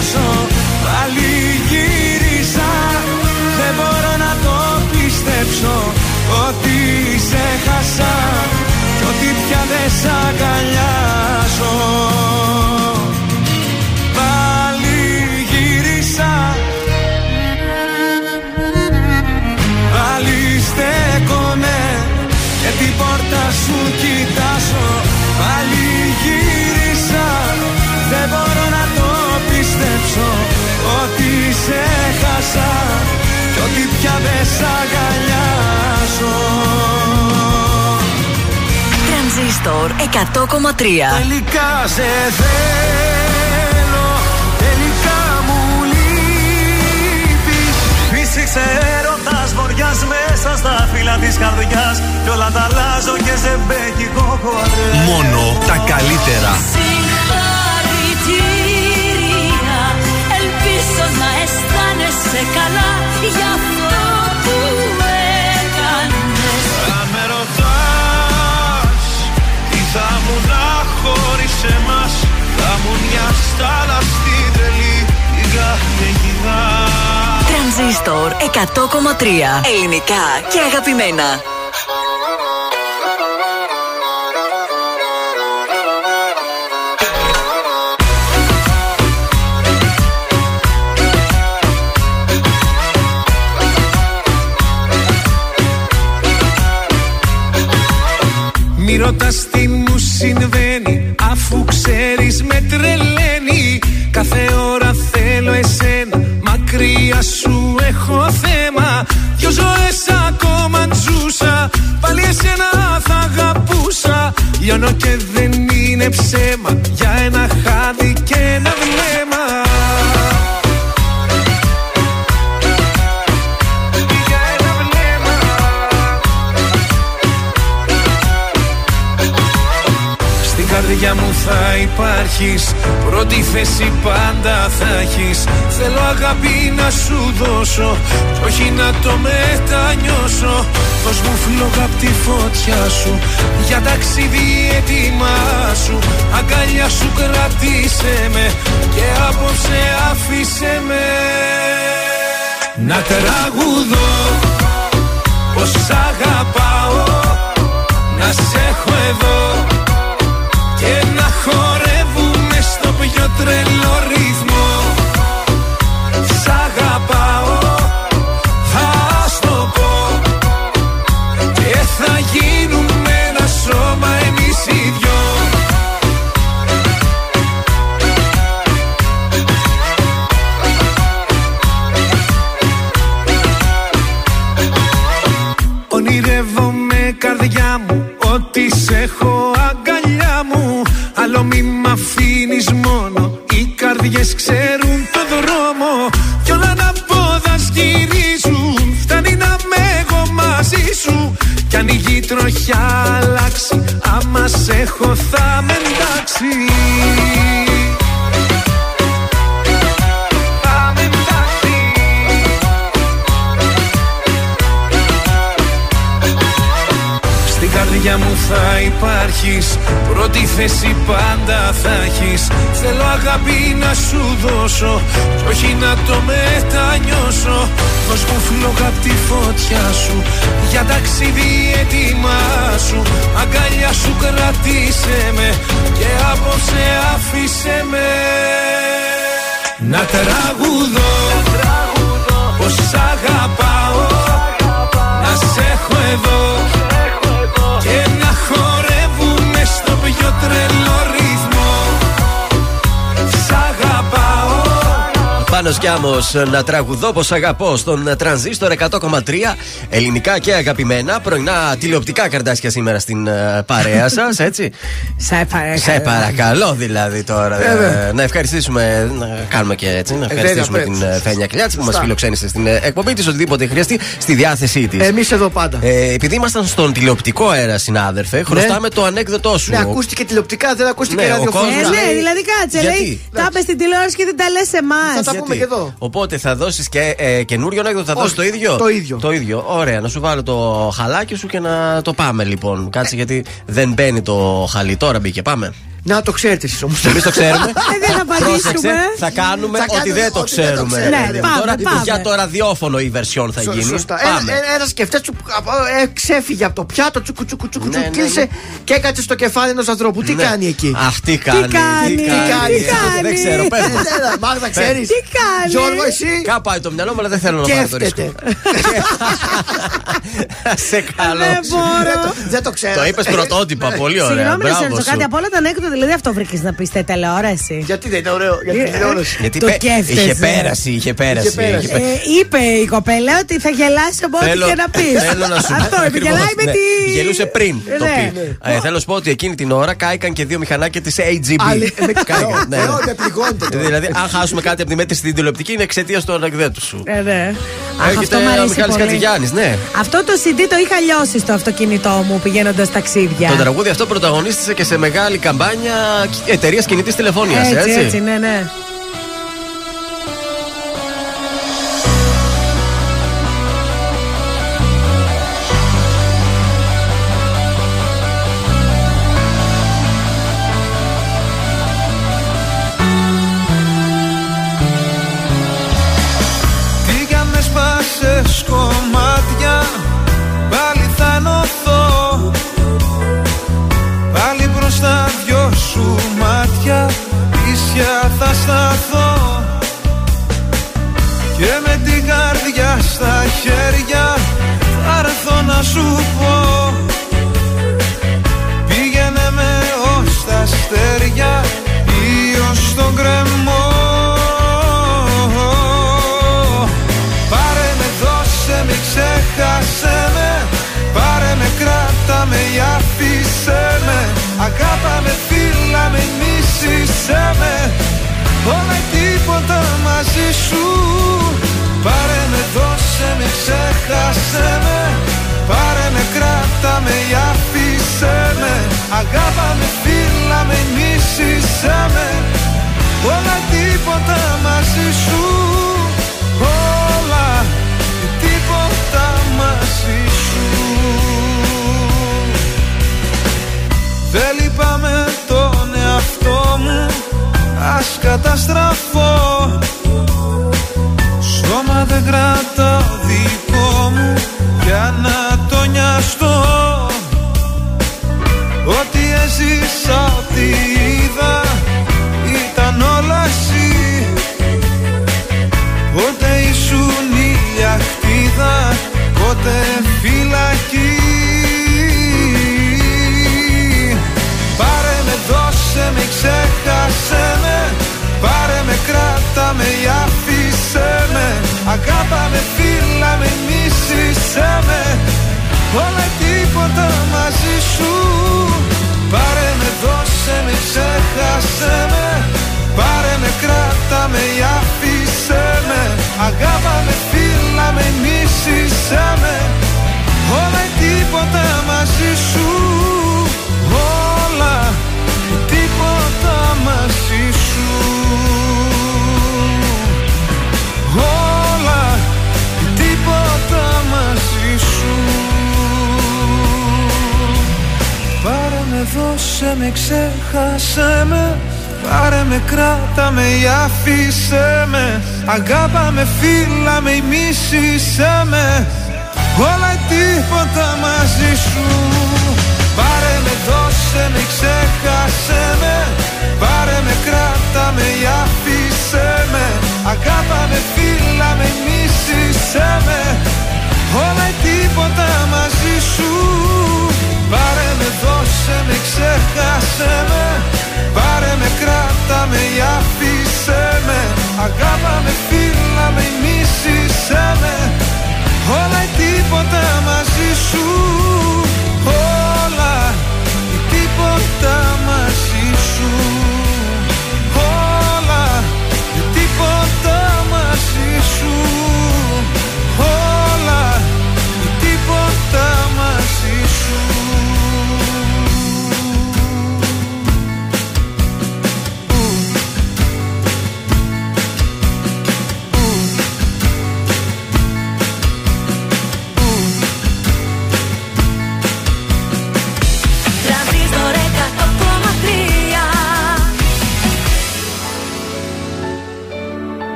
κοιτάζω Πάλι γύρισα. Δεν μπορώ να το πιστέψω Ότι σε χάσα. Κι ότι πια δεν σ' αγκαλιάζω δεν σ' αγκαλιάζω. Τρανζίστορ 100,3 Τελικά σε θέλω Τελικά μου λείπεις. Φύσηξε έρωτας βοριάς μέσα στα φύλλα της καρδιάς. Κι όλα τα αλλάζω και σε μπέκικο χορεύω Μόνο τα καλύτερα. Συγχαρητήρια. Ελπίζω να αισθάνεσαι καλά. Για που έκανες Αν με ρωτάς τι θα μου να χωρίς εμάς Θα μου μια στάλα στην τρελή την καθηγητά Τρανζίστορ 100,3. Ελληνικά και αγαπημένα. Ρωτάς τι μου συμβαίνει Αφού ξέρεις με τρελαίνει. Κάθε ώρα θέλω εσένα Μακριά σου έχω θέμα. Δυο ζωές ακόμα τζούσα Πάλι εσένα θα αγαπούσα. Λιώνω και δεν είναι ψέμα υπάρχεις Πρώτη θέση πάντα θα έχεις. Θέλω αγάπη να σου δώσω Κι όχι να το μετανιώσω. Δώσ' μου φλόγα απ' τη φωτιά σου Για ταξίδι έτοιμά σου. Αγκαλιά σου κράτησε με Και απόψε άφησε με. Να τραγουδώ Πως σ' αγαπάω. Να σε έχω εδώ και να χορεύουμε στο πιο τρελό ρυθμό Πάνος Κιάμος να τραγουδώ πως αγαπώ στον τρανζίστορ 100,3 ελληνικά και αγαπημένα. Πρωινά τηλεοπτικά καρτάσια σήμερα στην ε, παρέα σας, έτσι. Σε παρακαλώ. Σε παρακαλώ δηλαδή τώρα. ε, να ευχαριστήσουμε, να κάνουμε και έτσι, να ευχαριστήσουμε βέβαια, την πρέπει. ε, Φένια Κλιάτση που μας Σωστά. φιλοξένησε στην ε, εκπομπή της, οτιδήποτε χρειαστεί στη διάθεσή της. Εμείς εδώ πάντα. Ε, επειδή ήμασταν στον τηλεοπτικό αέρα, συνάδελφε, χρωστάμε το ανέκδοτό σου. Ναι, ακούστηκε τηλεοπτικά, δεν ακούστηκε Ναι, ο ραδιοφωνικά. κόσμος Ε, ναι, λέει- δηλαδή κάτσε, Γιατί; λέει. Τα είπε στην τηλεόραση και δεν τα λες σε εμάς. Θα τα πούμε και εδώ. Οπότε θα δώσεις και ε, καινούριο ανέκδοτο, θα Όχι, δώσει το ίδιο; το ίδιο. Το ίδιο. Ωραία, να σου βάλω το χαλάκι σου και να το πάμε λοιπόν. Κάτσε γιατί δεν μπαίνει το χαλί. Τώρα μπήκε, πάμε. Να το ξέρετε εσείς όμως. Εμείς το ξέρουμε. Ε, δεν θα Πρόσεξε, απαντήσουμε. θα κάνουμε Θα ότι κάνουμε δεν το ότι δεν το ξέρουμε. ξέρουμε. ρε παιδί μου. Ναι, Τώρα, πάμε, πάμε. Για το ραδιόφωνο η version θα γίνει. Σωστά. Πάμε. Ένα, ένας σκεφτές ε, ξέφυγε από το πιάτο, τσουκου τσουκου τσουκου Ναι, τσουκου, ναι, κλείσε ναι. και έκατσε στο κεφάλι ενός ανθρώπου. Τι Ναι. κάνει εκεί; Αχ, τι κάνει. κάνει, τι κάνει. κάνει. Δεν ξέρω, πες μου. Έλα, Μάγδα, ξέρεις. Τι κάνει. Γιώργο, εσύ; Κάπου πάει το μυαλό μου, αλλά δεν θέλω να πάρω το ρίσκο. Σκέφτεται. Σε καλό. Δεν μπορώ. Δεν το ξέρω. Το είπες πρωτότυπα, πολύ ωραία. Συγγνώμη να σε Μπράβο ρωτήσω σου. κάτι από όλα τα ανέκδοτα, δηλαδή αυτό βρήκες να πεις στη τηλεόραση. Γιατί δεν είναι ωραίο για την Ε, τηλεόραση; Γιατί Το πέ- σκέφτεσαι. είχε πέραση, είχε πέραση. Είχε πέραση. είχε πέ- Ε, είπε η κοπέλα ότι θα γελάσει από ό,τι Θέλω- και να πεις. Θέλω να σου Αυτό, Ακριβώς, γελάει με ναι. τη. Γελούσε πριν το Ναι. πει. Ε, Θέλω να σου πω ότι εκείνη την ώρα κάηκαν και δύο μηχανάκια της AGB. Άλλη- με- Κάηκαν, ναι, ναι. Θεό, δεν πληγώνεται τώρα. Δηλαδή, αν χάσουμε κάτι από τη μέτρηση στην τηλεοπτική, είναι εξαιτίας του ανεκδέτου σου. Ε, ναι. Αχ, Έρχεται αυτό μ' ο αρέσει Μιχάλης πολύ. Κατσιγιάννης, ναι. Αυτό το CD το είχα λιώσει στο αυτοκίνητό μου πηγαίνοντας ταξίδια. Το τραγούδι αυτό πρωταγωνίστησε και σε μεγάλη καμπάνια εταιρείας κινητής τηλεφωνίας, έτσι. έτσι, έτσι, ναι, ναι. Ή ως τον κρεμό. Πάρε με, δώσε με, ξέχασε με. Πάρε με, κράτα με ή άφησε με. Αγάπα με, φίλα με, μίσησε με. Όλα ή τίποτα μαζί σου. Πάρε με, δώσε με, ξέχασε με. Πάρε με, κράτα με ή άφησε με. Αγάπα με, φίλα με, μίσησε με Όλα ή τίποτα μαζί σου. Όλα ή τίποτα μαζί σου. Δεν λυπάμαι τον εαυτό μου. Ας καταστραφώ. Σώμα δεν κρατάω δικό μου. Για να το νοιαστώ. Ό,τι έζησα, Πότε φυλακή Πάρε με, δώσε με, ξέχασε με. Πάρε με, κράτα με ή άφησε με. Αγάπα με, φίλα με, μίσησε με. Όλα ή τίποτα μαζί σου. Πάρε με, δώσε με, ξέχασε με. Πάρε με, κράτα με ή άφησε με. Αγάπα με, φίλα με, μίσησε με Όλα ή τίποτα μαζί σου. Όλα ή τίποτα μαζί σου. Όλα ή τίποτα μαζί σου. Πάρε με, δώσε με, ξέχασε με. Πάρε με, κράτα με ή άφησε με. Αγάπα με, φίλα με ή μίσησε με Όλα ή τίποτα μαζί σου. Πάρε με, δώσε με, ξέχασε με. Πάρε με, κράτα με ή άφησε με. Αγάπα με, φίλα με, μίσησε με. Όλα ή τίποτα μαζί σου. Πάρε με, δώσε με, ξέχασε με. Πάρε με, κράτα με ή άφησε με. Αγάπα με, φίλα με, μίσησε με Όλα ή τίποτα μαζί σου. Όλα ή τίποτα μαζί σου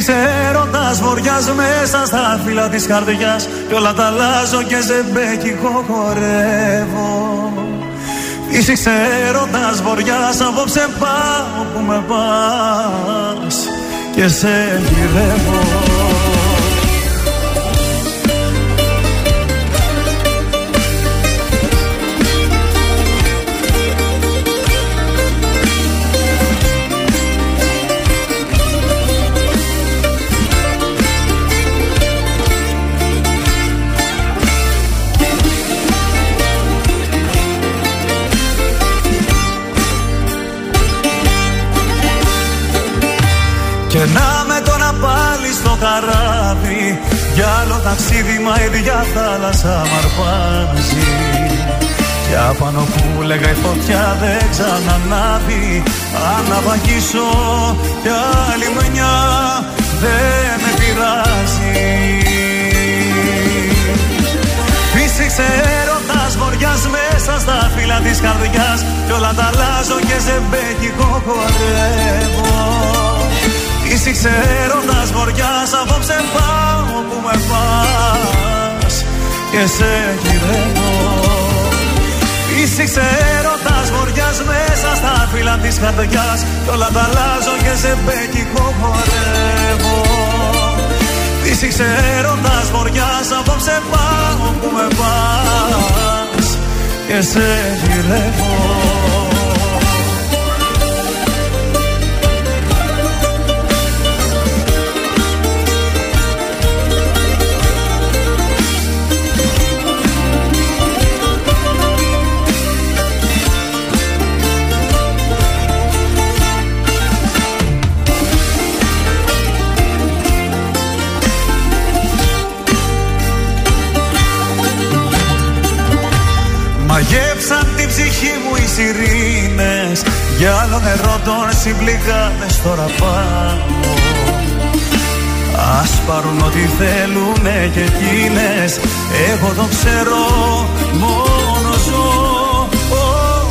Φύσηξε έρωτας βοριάς μέσα στα φύλλα της καρδιάς. Κι όλα τα αλλάζω και σε μπέκικο χορεύω. Φύσηξε έρωτας βοριάς απόψε πάω που με πας. Και σε γυρεύω καράβι. Για άλλο ταξίδι μα η ίδια θάλασσα μ' αρπάζει. Κι απάνω που λέγα η φωτιά δεν ξανανάβει. Αν να βαγίσω κι άλλη μια δεν με πειράζει Φύσηξε έρωτας βοριάς μέσα στα φύλλα της καρδιάς. Κι όλα τα αλλάζω και ζεμπέκικο χορεύω Φύσηξε έρωτας βοριάς απόψε πάω που με πας. Και σε γυρεύω. Φύσηξε έρωτας βοριάς μέσα στα φύλλα της καρδιάς. Κι όλα τα αλλάζω και ζεμπέκικο χορεύω. Φύσηξε έρωτας βοριάς απόψε πάω που με πας. Και σε γυρεύω σιρήνες. Για άλλο νερό των συμπληγάδες τώρα πάω Ας πάρουν ό,τι θέλουνε και εκείνες. Εγώ το ξέρω μόνο ζω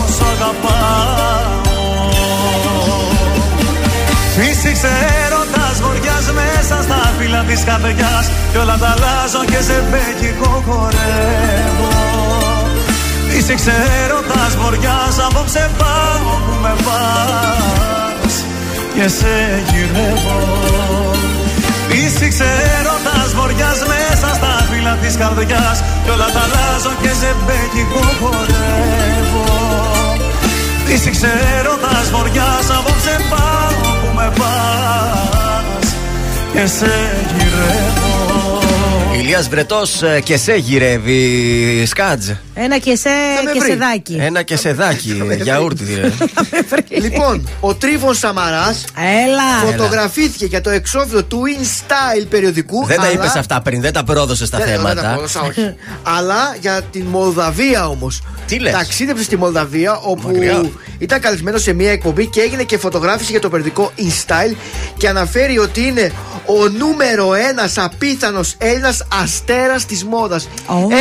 όσο αγαπάω. Φύσηξε έρωτας βοριάς μέσα στα φύλλα της καρδιάς Κι όλα τα αλλάζω και σε μπέκικο χορεύω Είσαι ξέροντας βοριάς απόψε πάω που με πας. Και σε γυρεύω. Είσαι ξέροντας βοριάς μέσα στα φύλλα της καρδιάς. Κι όλα τα αλλάζω και σε μπέκικο χορεύω. Είσαι ξέροντας βοριάς απόψε πάω που με πας. Και σε γυρεύω Ηλίας Βρετός ε, και σε γυρεύει Σκάτζ. Ένα και σε και σεδάκι. Ένα και σεδάκι. Γιαούρτι δηλαδή. Λοιπόν, ο Τρίβον Σαμαράς Έλα. φωτογραφήθηκε για το εξώφυλλο του InStyle περιοδικού. Δεν τα αλλά- είπες αυτά πριν, δεν τα πρόδωσες τα Δεν- δεν τα θέματα. πρόδωσα, όχι. αλλά για την Μολδαβία όμως. Τι λες; Ταξίδεψε στη Μολδαβία όπου Μακριά. ήταν καλεσμένος σε μια εκπομπή και έγινε και φωτογράφηση για το περιοδικό InStyle και αναφέρει ότι είναι ο νούμερο ένας απίθανος Έλληνας αστέρας της μόδας.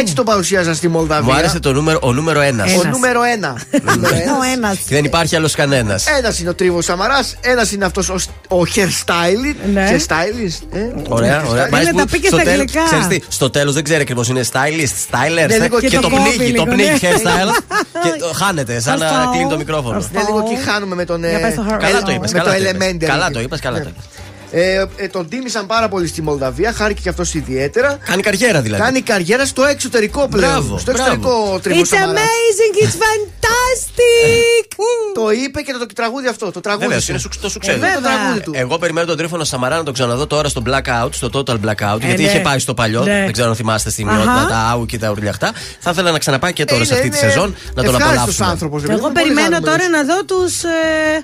Έτσι τον παρουσίαζαν στη Μολδαβία. Μου άρεσε το νούμερο, ο νούμερο ένας. Ο νούμερο ένα. Νούμερο ένας. Ο ένας. Και δεν υπάρχει άλλος κανένας. Ένας είναι ο Τρίβο Σαμαράς, ένας είναι αυτός ο, ο hairstylist. Ναι. Hairstylist. Ε, Ωραία, ωραία. hairstylist. Μ' άρεσε τα που πει και στο στα τέλος- αγγλικά. ξέρεις τι, στο τέλος δεν ξέρει ακριβώς είναι stylist, styler. Ναι, λίγο και, και το το κόβει πνίγει, το λίγο, πνίγει ναι. hairstyle. και το χάνεται, σαν να Ευχαριστώ. κλείνει το μικρόφωνο. Ευχαριστώ. Ναι, λίγο εκεί χάνουμε με τον. Για πες το ε, Harry. Καλά ε, το είπες. Με το Elemental. Καλά το είπες, καλά το είπες. Ε, ε, τον τίμησαν πάρα πολύ στη Μολδαβία, χάρηκε και αυτός ιδιαίτερα. Κάνει καριέρα δηλαδή. Κάνει καριέρα στο εξωτερικό πλέον. Μπράβο, στο μπράβο. εξωτερικό τρίβο It's amazing, it's fantastic. Το είπε και το τραγούδι αυτό. Το τραγούδι. Βέβαια, σου. είναι σου- το σου Ε, ξέρει. Το τραγούδι του. Εγώ περιμένω τον Τρίφωνο Σαμαρά να τον ξαναδώ τώρα στο Blackout, στο Total Blackout. γιατί ναι. είχε πάει στο παλιό. Ναι. Δεν ξέρω αν θυμάστε στη Αχα. μειότητα, τα άου και τα ουρλιαχτά. Θα ήθελα να ξαναπάει και τώρα σε αυτή τη σεζόν να τον απολαύσουμε. άνθρωπος. Εγώ περιμένω τώρα να δω τους.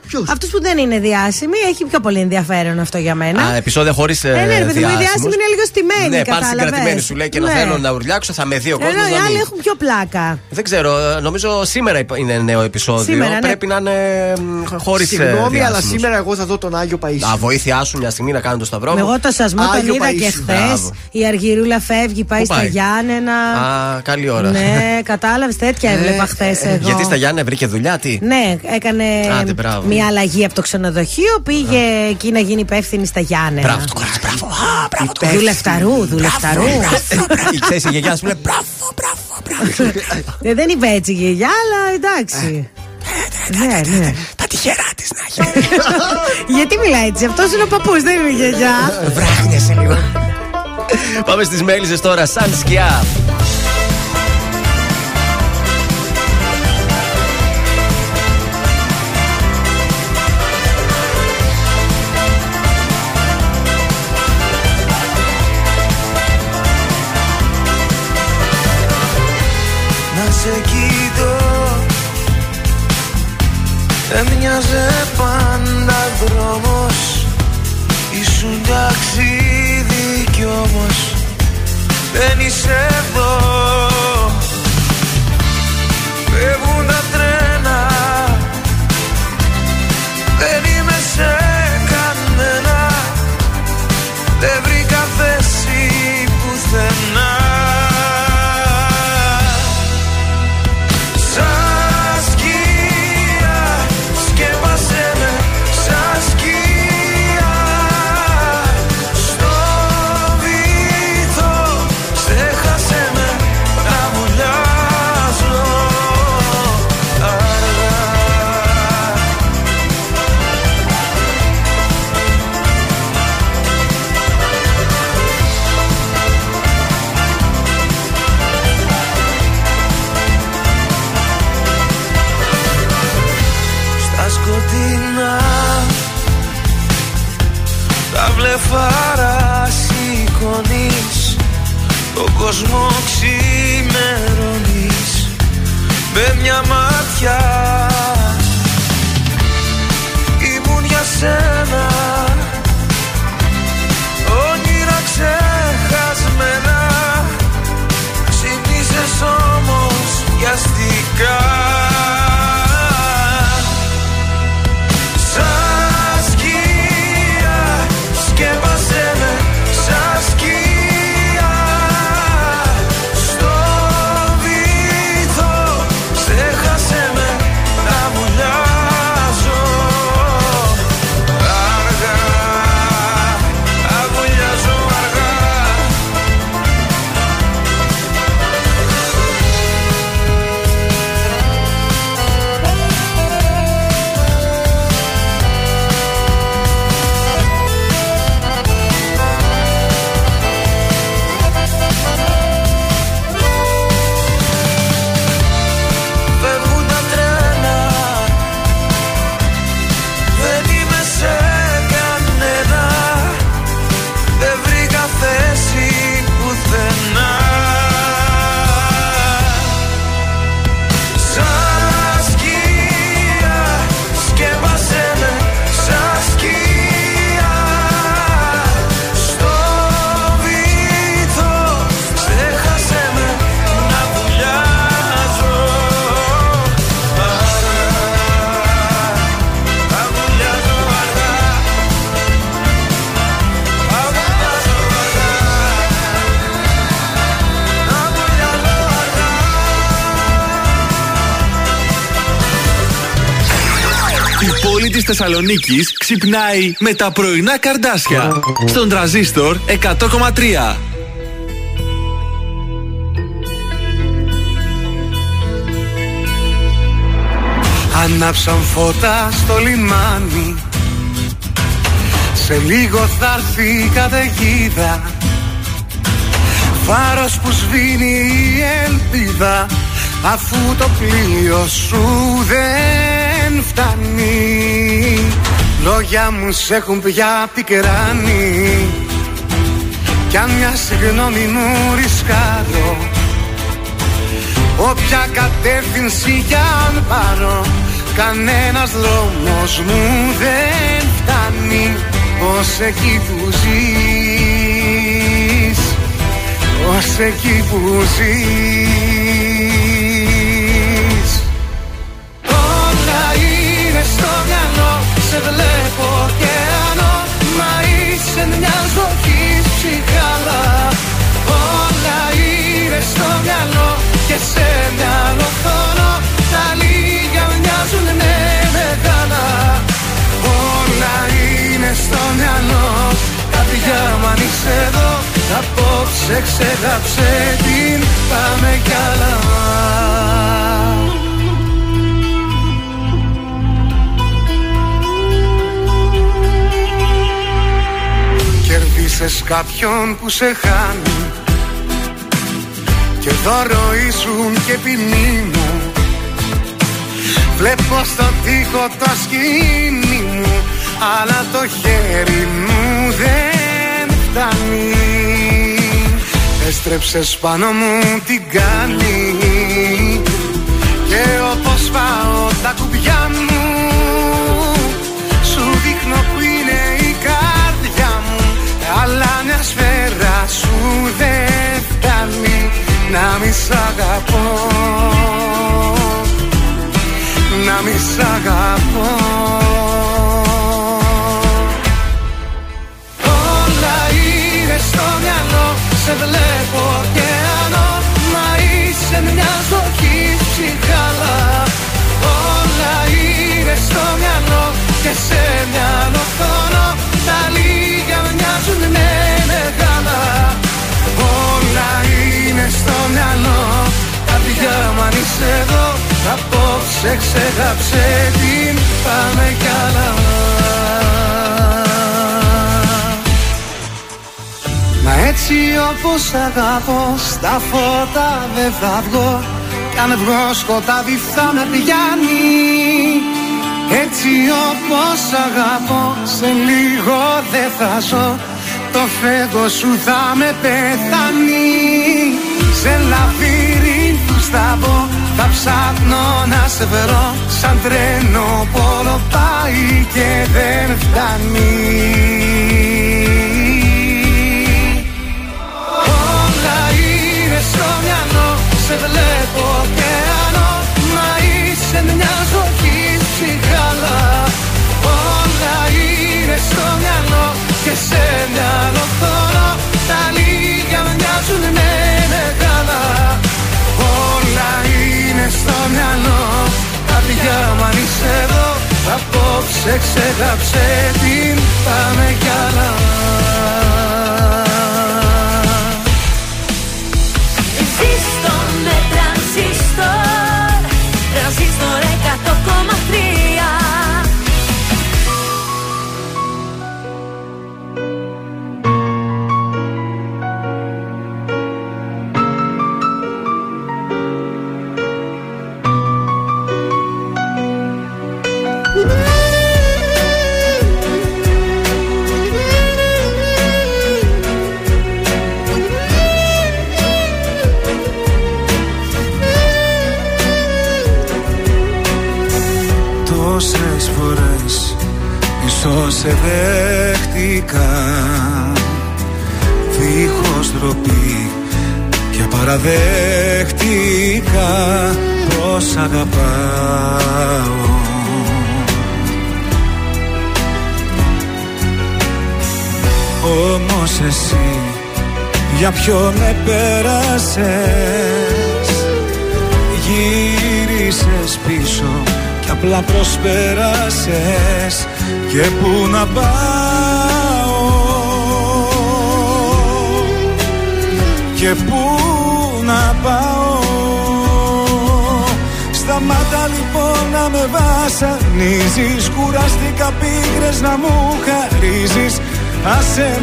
Ποιους; Αυτούς που δεν είναι διάσημοι. Έχει πιο πολύ ενδιαφέρον αυτό για μένα. Α, επεισόδια χωρίς Ε, ναι, ρε παιδί μου, οι διάσημοι είναι λίγο στημένοι. Ναι, πάνε κατάλαβες. συγκρατημένοι σου λέει και να Ναι. θέλω να ουρλιάξω, θα με δει ο κόσμος. Ενώ οι άλλοι έχουν πιο πλάκα. Δεν ξέρω, ε, νομίζω σήμερα υπ- είναι νέο επεισόδιο. Σήμερα, ναι. Πρέπει να είναι χωρίς Συγγνώμη, αλλά σήμερα εγώ θα δω τον Άγιο Παΐσιο. Α, βοήθειά σου μια στιγμή να κάνω το σταυρό. μου. Εγώ το σασμό τον Άγιο είδα και Παΐσιο. χθες. Μπράβο. Η Αργυρούλα φεύγει, πάει Πού στα πάει; Γιάννενα. Α, καλή ώρα. Ναι, κατάλαβες, τέτοια έβλεπα χθες εγώ. Γιατί στα Γιάννη βρήκε δουλειά, τι; Ναι, έκανε Άντε, μπράβο. μια αλλαγή από το ξενοδοχείο. Πήγε εκεί να γίνει υπεύθυνη στα Γιάννενα. Μπράβο, το κορίτσι, μπράβο. Α, μπράβο, το κορίτσι. Δουλευταρού, δουλευταρού. Η ξέρεις, η γιαγιά σου λέει μπράβο, μπράβο. Ε, Δεν είπε έτσι η γιαγιά, αλλά εντάξει. Ναι, ναι. Τα τυχερά της να έχει. Γιατί μιλάει έτσι, αυτός είναι ο παππούς, δεν είναι η γιαγιά. Βράχνεσαι λίγο. Πάμε στις μέλισσες τώρα, σαν σκιά. Δεν είσαι πόλη της Θεσσαλονίκης ξυπνάει με τα πρωινά καρδάσια. Στον τραζίστορ 100,3. Ανάψαν φώτα στο λιμάνι Σε λίγο θα έρθει η καταιγίδα Βάρος που σβήνει η ελπίδα Αφού το πλοίο σου δεν φτάνει. Λόγια μου σε έχουν πια πικράνει Κι αν μια συγγνώμη μου ρισκάρω Όποια κατεύθυνση κι αν πάρω Κανένας δρόμος μου δεν φτάνει. Ως εκεί που ζεις Ως εκεί που ζεις Σε βλέπω ωκεανό Μα είσαι μια ζωή ψυχάλα. Όλα είναι στο μυαλό Και σε μυαλό χρόνο Τα λίγα μοιάζουν ναι μεγάλα. Όλα είναι στο μυαλό. Καρδιά μου αν είσαι εδώ Απόψε ξέχαψε την Πάμε κι άλλα Κερδίσες κάποιον που σε χάνει Και δώρο ήσουν και ποινή μου. Βλέπω στο τοίχο το σκηνή μου Αλλά το χέρι μου δεν φτάνει. Έστρεψες πάνω μου την κάνει Και όπως πάω σφαίρα σου δεν φτάνει να μη σ' αγαπώ. Να μη σ' αγαπώ. Όλα είναι στο μυαλό Σε βλέπω ωκεανό Μα είσαι μια στοχή ψυχάλα. Όλα είναι στο μυαλό Και σε μια οθόνη τα λίγα μοιάζουν με μεγάλα. Όλα είναι στο μυαλό. Καρδιά μου αν είσαι εδώ Απόψε ξέχαψε την Πάμε κι άλλα. Μα έτσι όπως αγαπώ Στα φώτα δεν θα βγω. Κι αν βγω σκοτάδι θα με πιάνει Έτσι όπως αγαπώ Σε λίγο δεν θα ζω. Το φεύγω σου θα με πεθάνει. Σε λαβύρινθους θα μπω Θα ψάχνω να σε βρω. Σαν τρένο πόλο πάει και δεν φτάνει. Όλα είναι στο μυαλό Σε βλέπω ωκεανό Μα είσαι μια ζωή Και σε μυαλό χώρο Τα λίγα μοιάζουν με μεγάλα. Όλα είναι στο μυαλό. Καρδιά μου αν είσαι εδώ Απόψε ξέχαψε την Πάμε κι άλλα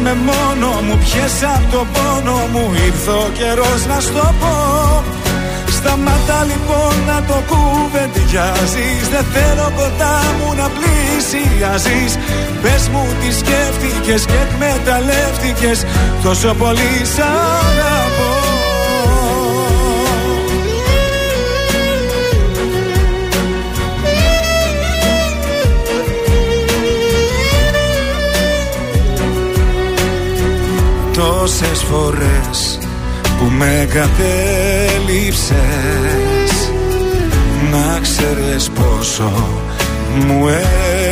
με μόνο μου, πιες απ' το πόνο μου. Ήρθε ο καιρός να στο πω. Σταμάτα λοιπόν να το κουβεντιάζεις Δεν θέλω κοντά μου να πλησιάζεις. Πες μου τι σκέφτηκες και εκμεταλλεύτηκες. Τόσο πολύ σ' αγαπώ Τόσες φορές που με κατέληψες Να ξέρεις πόσο μου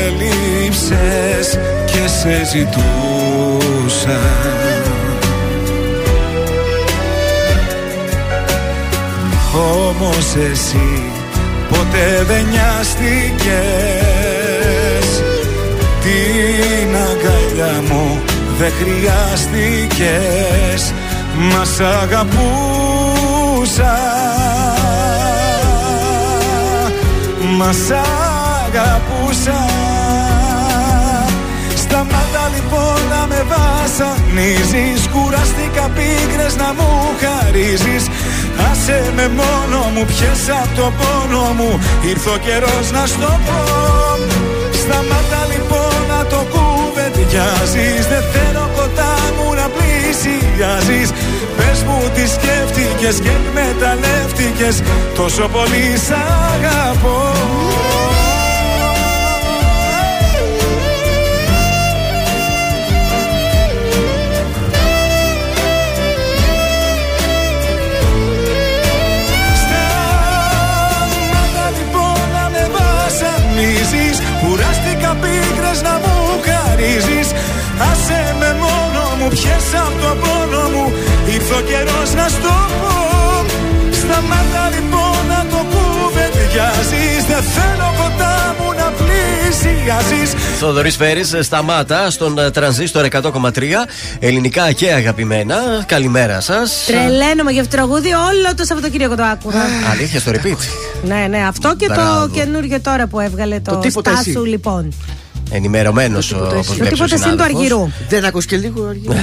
έλειψες και σε ζητούσα. Όμως εσύ ποτέ δεν νοιάστηκες. Την αγκαλιά μου δεν χρειάστηκες Μας σ' αγαπούσα. Μας σ' αγαπούσα. Σταμάτα λοιπόν να με βασανίζεις Κουραστήκα πίκρες να μου χαρίζεις. Άσε με μόνο μου, πιες απ' το πόνο μου Ήρθε ο καιρός να στο πω. Σταμάτα λοιπόν να το νοικιάζεις Δεν θέλω κοντά μου να πλησιάζεις. Πες μου τι σκέφτηκες και εκμεταλλεύτηκες Τόσο πολύ σ' αγαπώ. Λοιπόν Κουράστηκα πίκρες να μου χαρίζεις ενοχές από το πόνο μου Ήρθε ο καιρός να στο πω Σταμάτα λοιπόν να το κουβεντιάζεις Δεν θέλω ποτά μου να πλησιάζεις Θοδωρής Φέρης, σταμάτα στον ε, τρανζίστορ 100,3. Ελληνικά και αγαπημένα. Καλημέρα σας. Τρελαίνομαι για αυτό το τραγούδι όλο το Σαββατοκύριακο το άκουγα. Αλήθεια στο repeat. Ναι, ναι, αυτό και Μπράβο. το καινούργιο τώρα που έβγαλε το, Το τίποτα εσύ. Στάσου λοιπόν. Ενημερωμένος Το τίποτα συν του Αργυρού. Δεν ακούς και λίγο αργυρού. Ε,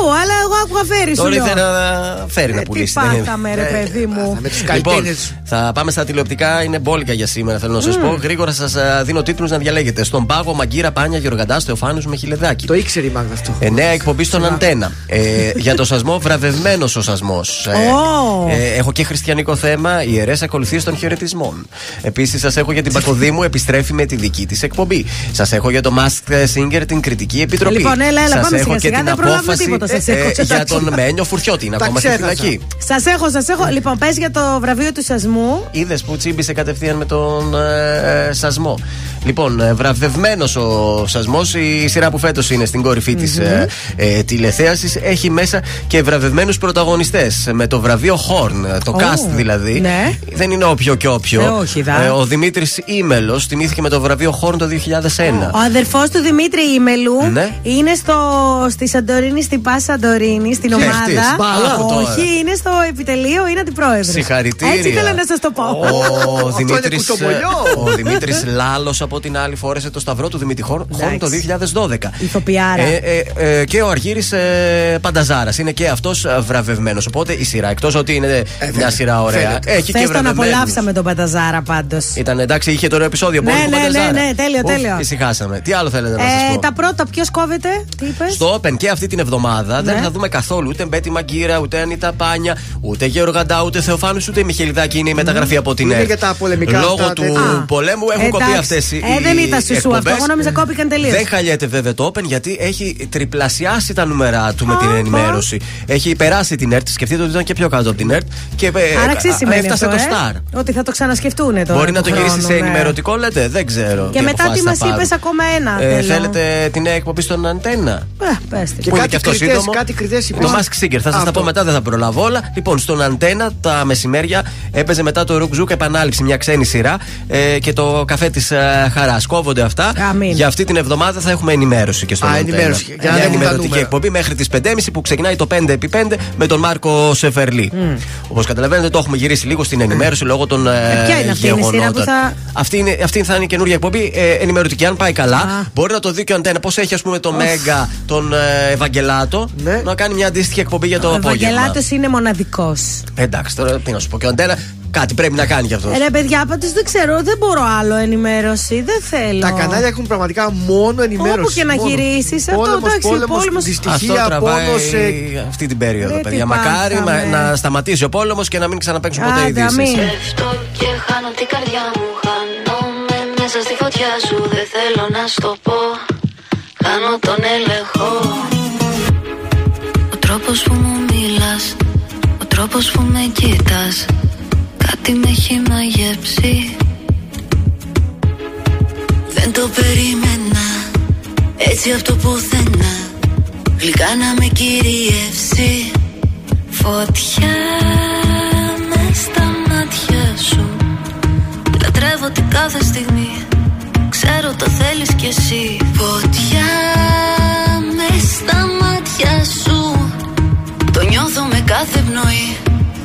ακούω, αλλά εγώ άκουγα φέρει σου Τώρα λέω. ήθελε να φέρει να Ε, Τι πουλήσει. δεν είναι. πάθαμε ρε παιδί μου. Με τους Λοιπόν, καλλιτέχνες. θα πάμε στα τηλεοπτικά. Είναι μπόλικα για σήμερα, θέλω να σας πω. Γρήγορα σας δίνω τίτλους να διαλέγετε. Στον πάγο Μαγκύρα Πάνια Γεωργαντά Θεοφάνου με χιλεδάκι. Το ήξερε η Μάγδα αυτό. Ε, νέα εκπομπή στον Αντένα. Ε, για το σασμό, βραβευμένος ο σασμός. Ω. ε, έχω και χριστιανικό θέμα, ιερέ ακολουθίε των χαιρετισμών. Επίσης, σας έχω για την Πακοδήμου, επιστρέφει με τη δική της εκπομπή. Σας έχω για το Masked Singer, την κριτική επιτροπή. Λοιπόν, έλα, έλα, Σας πάμε έχω σιγά και σιγά, την δεν προλάβουμε απόφαση τίποτα, σας ε, έχω ε, ξεχάσει. για τον Μένιο Φουρτιώτη. Είναι Τα ακόμα στη ξέχασα. φυλακή. Σας έχω, σας έχω. Λοιπόν, πες για το βραβείο του Σασμού. Είδες που τσίμπησε κατευθείαν με τον ε, σασμό. Λοιπόν, ε, βραβευμένος ο σασμός, η σειρά που φέτος είναι στην κορυφή της ε, ε, τηλεθέασης, έχει μέσα και βραβευμένους πρωταγωνιστές. Με το βραβείο Horn, το Ω, cast δηλαδή. ναι. Δεν είναι όποιο και όποιο. Ε, όχι, δα. ο Δημήτρης Ήμελος τιμήθηκε με το βραβείο Horn το 2001. Ο αδερφός του Δημήτρη Ήμελου Ναι. είναι στο, στη Σαντορίνη, στην Πα Σαντορίνη, στην Ποια ομάδα. αυτής; Μπάλα. Όχι, Τώρα. είναι στο επιτελείο, είναι αντιπρόεδρος. Συγχαρητήρια. Έτσι ήθελα να σας το πω. Ο Δημήτρης κουτσομπολιό. ο Δημήτρης Λάλος από την άλλη φόρεσε το σταυρό του Δημήτρη Χόρν Χόρν το 2012. Ηθοποιάρα. Ε, ε, ε, και ο Αργύρι ε, Πανταζάρας είναι και αυτός βραβευμένος. Οπότε η σειρά, εκτός ότι είναι μια σειρά ωραία, Φαίνεται. έχει και Χθε τον βραβευμένους. απολαύσαμε τον Παταζάρα πάντως. Ήταν εντάξει, είχε το ωραίο επεισόδιο. Ναι, πόλεμο ναι, Πανταζάρα. ναι, ναι, τέλειο, Ουφ, τέλειο. Ησυχάσαμε. Τι άλλο θέλετε να σας Ε, πω; τα πρώτα, ποιος κόβεται, τι είπες; Στο Open και αυτή την εβδομάδα δεν Ναι. θα δούμε καθόλου ούτε Μπέτη Μαγκύρα, ούτε Ανίτα Πάνια, ούτε Γεωργαντά, ούτε Θεοφάνους, ούτε Μιχελιδάκη είναι η μεταγραφή από την Είναι ΕΡΤ. για τα πολεμικά Λόγω αυτά, του τέτοια. Α, πολέμου έχουν εντάξει. κοπεί αυτές οι. Ε, δεν ήταν σου αυτό. εκπομπές. Εγώ νόμιζα κόπηκαν τελείως. Δεν χαλιέται βέβαια το Open γιατί έχει τριπλασιάσει τα νούμερα του με την Α, ενημέρωση. Έχει περάσει την ΕΡΤ. Σκεφτείτε ότι ήταν και πιο κάτω από την ΕΡΤ. Και ε, Άρα ξέρεις ε, σημαίνει έφτασε αυτό, το ε; Star. Ότι θα το ξανασκεφτούν τώρα. Μπορεί να του το γυρίσει χρόνου, σε ναι. ενημερωτικό, λέτε. Δεν ξέρω. Και μετά τι αποφάσεις μας θα πάρουν. είπες ακόμα ένα. Ε, θέλω. θέλετε τη νέα εκπομπή στον Αντένα. Ε, πες τη. Και Που είναι κάτι και αυτό κριτές, σύντομο. κάτι κριτές Το είπες. Mask Singer. Θα σας τα Αυτό. πω μετά, δεν θα προλάβω όλα. Λοιπόν, στον Αντένα τα μεσημέρια έπαιζε μετά το Ρουκ Ζουκ επανάληψη μια ξένη σειρά ε, και το καφέ της ε, Χαρά. Κόβονται αυτά. Αμήν. Για αυτή την εβδομάδα θα έχουμε ενημέρωση και στον Α, Αντένα. ενημέρωση, για να Μια δούμε τα ενημερωτική νούμερα. εκπομπή μέχρι τις 5.30 που ξεκινάει το 5x5 με τον Μάρκο Σεφερλί. Όπως καταλαβαίνετε, το έχουμε γυρίσει λίγο στην ενημέρωση λόγω των ε, Ε, ποια είναι αυτή η σειρά που γεγονότων. θα- Αυτή, είναι, αυτή θα είναι η καινούργια εκπομπή ε, ενημερωτική. Αν πάει καλά, Α. μπορεί να το δει και ο Αντένα. Πώς έχει, ας πούμε, το Μέγκα, τον ε, Ευαγγελάτο, Ναι. να κάνει μια αντίστοιχη εκπομπή για το Ο απόγευμα. Ευαγγελάτος είναι μοναδικός. Εντάξει, τώρα τι να σου πω. Και ο Αντένα κάτι πρέπει να κάνει γι' αυτός. Ρε παιδιά, πάντω δεν ξέρω, δεν μπορώ άλλο ενημέρωση. Δεν θέλω. Τα κανάλια έχουν πραγματικά μόνο ενημέρωση. Όπου και να μόνο. γυρίσεις, αυτό, Πόλεμος, εντάξει, πόλεμος, πόλεμος. Αυτό δυστυχία, τραβάει πόνος, ε, αυτή την περίοδο, Ρε, παιδιά. τι Μακάρι μα- πάθαμε. να σταματήσει ο πόλεμος και να μην ξαναπέξουν ποτέ Άντε, ειδήσεις. αμήν. Πέφτω και χάνω την καρδιά μου Χάνομαι μέσα στη φωτιά σου Δεν θέλω να στο πω Χάνω τον έλεγχο Ο τρόπος που μου μιλάς Ο τρόπος που με κοίτας Κάτι με έχει μαγεύσει. Δεν το περίμενα. Έτσι από το πουθενά. Γλυκά να με κυριεύσει. Φωτιά με στα μάτια σου. Λατρεύω την κάθε στιγμή. Ξέρω το θέλεις κι εσύ. Φωτιά με στα μάτια σου. Το νιώθω με κάθε πνοή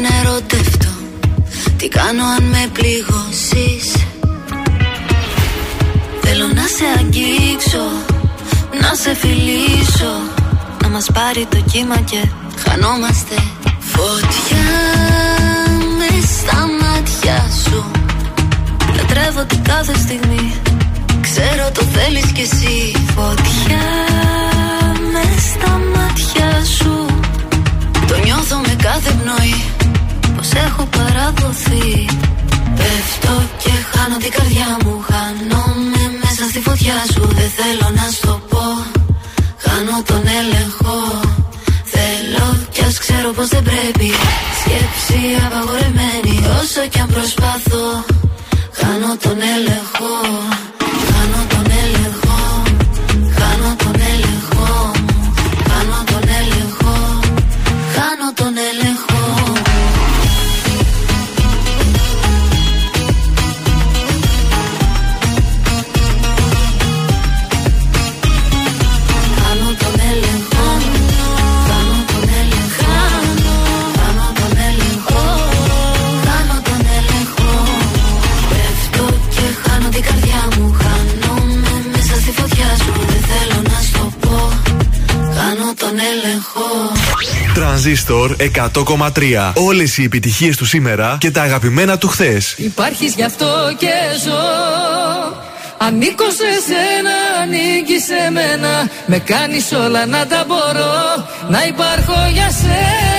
να ερωτευτώ. Τι κάνω αν με πληγώσεις; Θέλω να σε αγγίξω Να σε φιλήσω Να μας πάρει το κύμα και χανόμαστε Φωτιά με στα μάτια σου. Λατρεύω την κάθε στιγμή Ξέρω το θέλεις κι εσύ. Φωτιά με στα μάτια σου. Το νιώθω με κάθε πνοή Πως έχω παραδοθεί. Πέφτω και χάνω την καρδιά μου. Χάνομαι μέσα στη φωτιά σου. Δεν θέλω να σου το πω. Χάνω τον έλεγχο. Θέλω κι ας ξέρω πως δεν πρέπει. Σκέψη απαγορεμένη Όσο κι αν προσπάθω Χάνω τον έλεγχο τον έλεγχο Τρανζίστορ 100,3. Όλες οι επιτυχίες του σήμερα και τα αγαπημένα του χθες. Υπάρχεις γι' αυτό και ζω Ανήκω σε σένα, ανήκει σε μένα Με κάνεις όλα να τα μπορώ Να υπάρχω για σένα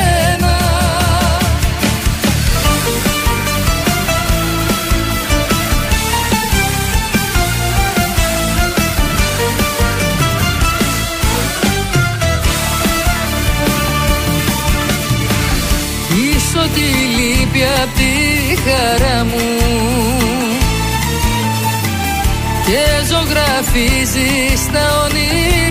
χαρά μου. Και ζωγραφίζεις τα όνειρά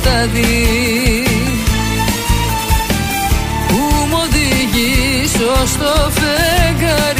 σκοτάδι. Που μου οδηγείς ως το φεγγάρι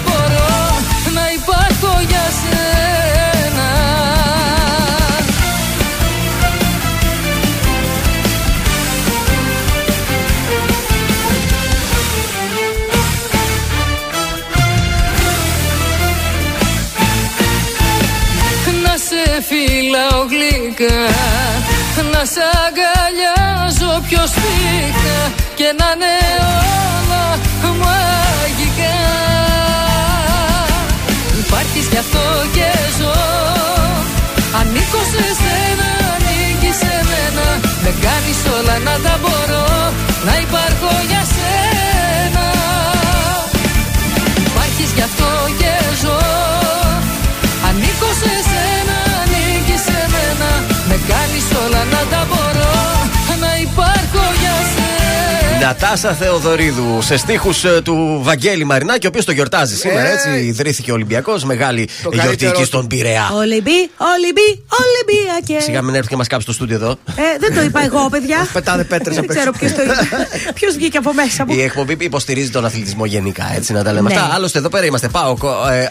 γλυκά Να σ' αγκαλιάζω πιο σπίχα Και να είναι όλα μαγικά. Υπάρχεις γι' αυτό και ζω. Ανήκω σε σένα, ανήκεις σε μένα. Με κάνεις όλα να τα μπορώ Να υπάρχω για σένα. Υπάρχεις γι' αυτό και ζω. Ανήκω σε σένα, μένα Νατάσα Θεοδωρίδου σε στίχους του Βαγγέλη Μαρινάκη, ο οποίος το γιορτάζει σήμερα. Ε. Έτσι, ιδρύθηκε ο Ολυμπιακός. Μεγάλη γιορτή καλύτερο εκεί του. στον Πειραιά. Ολυμπί, Ολυμπί, Ολυμπιακέ. Σιγά μην έρθει και μας κάψει το στούντιο εδώ. Ε, δεν το είπα εγώ, παιδιά. Πετάνε πέτρες Δεν ξέρω ποιος το είπε. Ποιος βγήκε από μέσα μου. Η εκπομπή υποστηρίζει τον αθλητισμό γενικά, έτσι να τα λέμε Ναι. αυτά. Άλλωστε, εδώ πέρα είμαστε. Πάω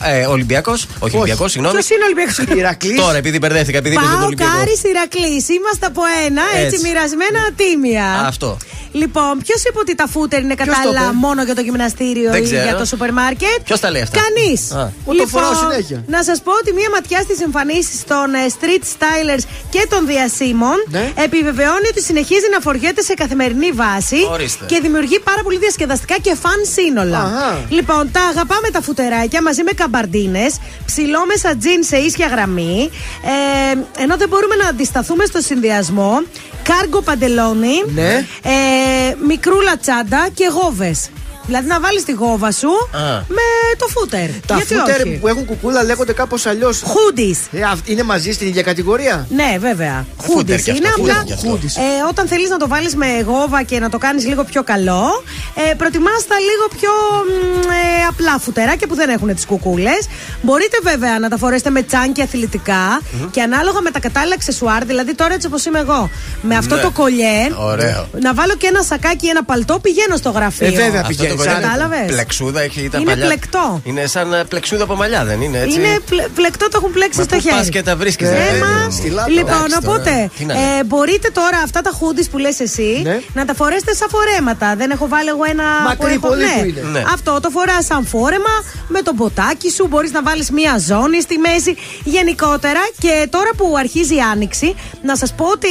ε, ε, Ολυμπιακός. Όχι, Ολυμπιακός, συγγνώμη. Ποιος είναι Ολυμπιακός; Ηρακλής. Τώρα, επειδή μπερδεύτηκα, επειδή είπες τον Πάω Ολυμπιακό. Κάρι Ηρακλής. Είμαστε από ένα, έτσι, Έτσι. μοιρασμένα τίμια. Αυτό. Λοιπόν, ποιος είπε ότι τα φούτερ είναι Ποιος το κατάλληλα είπε; μόνο για το γυμναστήριο Δεν ή ξέρω. για το σούπερ μάρκετ. Ποιος τα λέει αυτά; Κανείς. Α. Μου το φοράω συνέχεια. να σας πω ότι μία ματιά στις εμφανίσεις των ε, street stylers και των διασήμων Ναι. επιβεβαιώνει ότι συνεχίζει να φοριέται σε καθημερινή βάση Ορίστε. και δημιουργεί πάρα πολύ διασκεδαστικά και fun σύνολα. Αχα. Λοιπόν, τα αγαπάμε τα φουτεράκια μαζί με καμπαρντίνες, ψηλόμεσα τζιν σε ίσια γραμμή. Ε, ενώ δεν μπορούμε να αντισταθούμε στο συνδυασμό, κάργο παντελόνι, Ναι. ε, μικρούλα τσάντα και γόβες. Δηλαδή να βάλεις τη γόβα σου Α. με το φούτερ. Τα Γιατί φούτερ όχι; που έχουν κουκούλα λέγονται κάπως αλλιώς. Χούντις. Είναι μαζί στην ίδια κατηγορία; Ναι, βέβαια. Φούτερ Χούντις. κι αυτό, Είναι φούτερ απλά. κι αυτό. Χούντις. Ε, όταν θέλει να το βάλεις με γόβα και να το κάνεις λίγο πιο καλό, ε, προτιμάς τα λίγο πιο μ, ε, απλά φουτεράκια που δεν έχουν τις κουκούλες. Μπορείτε βέβαια να τα φορέσετε με τσάνκι αθλητικά και ανάλογα με τα κατάλληλα αξεσουάρ, δηλαδή τώρα έτσι όπως είμαι εγώ, με αυτό Ναι. το κολλιέ, Ωραίο. να βάλω και ένα σακάκι ή ένα παλτό, πηγαίνω στο γραφείο. Ε, βέβαια, Αυτό το πηγαίνεις. κολλιέ είναι Κατάλαβες; Πλεξούδα έχει τα Είναι παλιά. πλεκτό. Είναι σαν ε, πλεξούδα από μαλλιά, δεν είναι έτσι; Είναι πλε- πλεκτό, το έχουν πλέξει Μα στο πού χέρι. πας και τα βρίσκεις, Ε, ρε, μα, παιδί μου. Στη λάπα. Λοιπόν, Εντάξει τώρα, οπότε, τι να λέμε. ε, μπορείτε τώρα αυτά τα χούντι που λες εσύ Ναι. να τα φορέσετε σαν φορέματα. Δεν έχω βάλει εγώ ένα. Μακρύ έχω- πολύ ναι. που είναι. Ναι. Αυτό το φοράς σαν φόρεμα με το μποτάκι σου. Μπορείς να βάλεις μία ζώνη στη μέση. Γενικότερα και τώρα που αρχίζει η άνοιξη, να σας πω ότι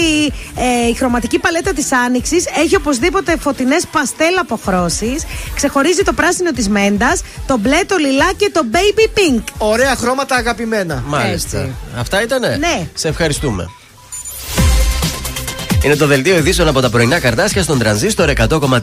ε, η χρωματική παλέτα της άνοιξης έχει οπωσδήποτε φωτεινές παστέλ αποχρώσεις. Ξεχωρίζει το πράσινο της μέντας, το μπλε, το λιλά και το baby pink. Ωραία χρώματα αγαπημένα. Μάλιστα. Έτσι. Αυτά ήτανε; Ναι. Σε ευχαριστούμε. Είναι το δελτίο ειδήσεων από τα πρωινά καρτάσια στον τρανζίστορ 100,3.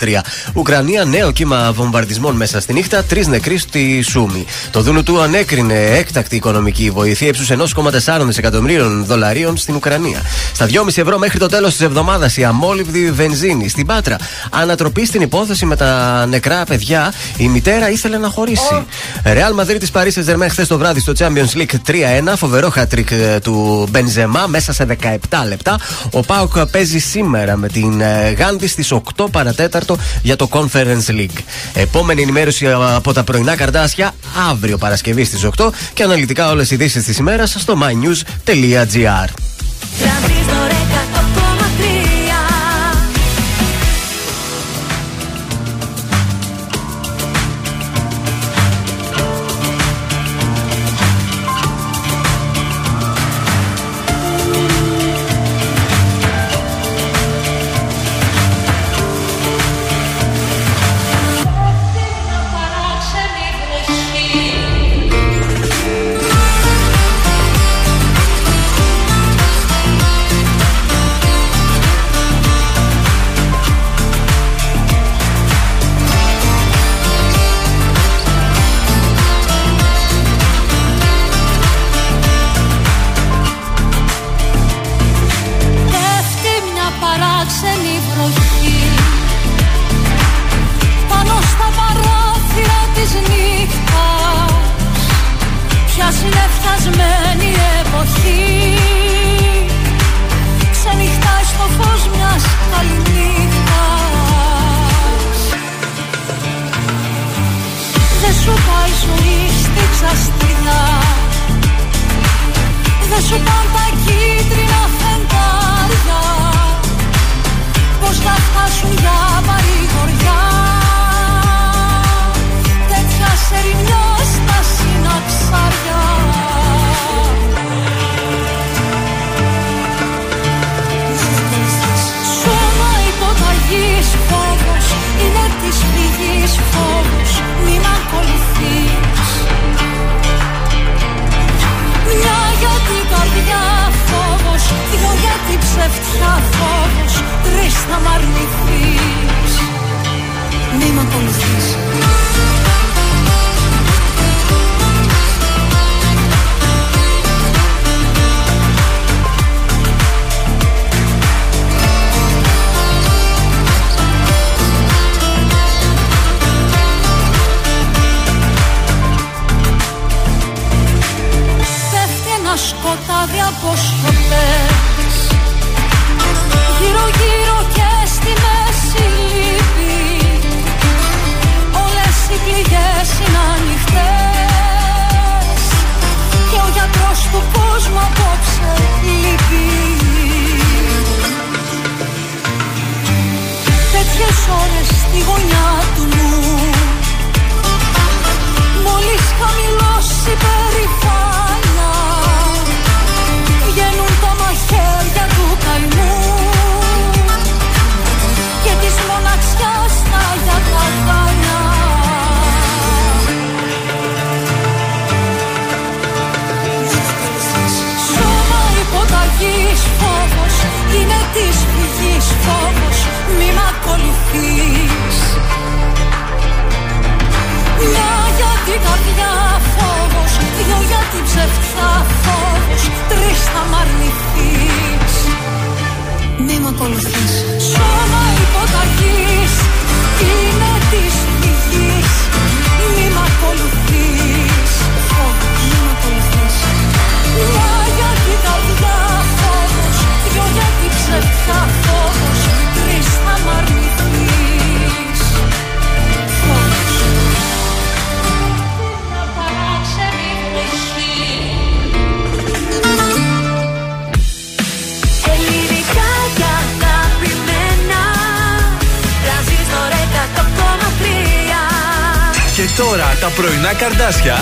Ουκρανία, νέο κύμα βομβαρδισμών μέσα στη νύχτα, τρεις νεκροί στη Σούμη. Το Δούνου του ανέκρινε έκτακτη οικονομική βοήθεια ύψους 1,4 δισεκατομμυρίων δολαρίων στην Ουκρανία. Στα 2,5 ευρώ μέχρι το τέλος της εβδομάδας η αμόλυβδη βενζίνη στην Πάτρα. Ανατροπή στην υπόθεση με τα νεκρά παιδιά. Η μητέρα ήθελε να χωρίσει. Ρεάλ Μαδρίτη Παρίσι Ζερμέν χθες το βράδυ στο Champions League 3-1. Φοβερό χατρίκ ε, του Μπενζεμά μέσα σε 17 λεπτά. Ο Πάουκ παίζει σήμερα με την ε, Γάνδη στις 8 παρατέταρτο για το Conference League. Επόμενη ενημέρωση ε, από τα πρωινά καρτάσια αύριο Παρασκευή στις 8 και αναλυτικά όλες οι ειδήσεις της ημέρας στο mynews.gr.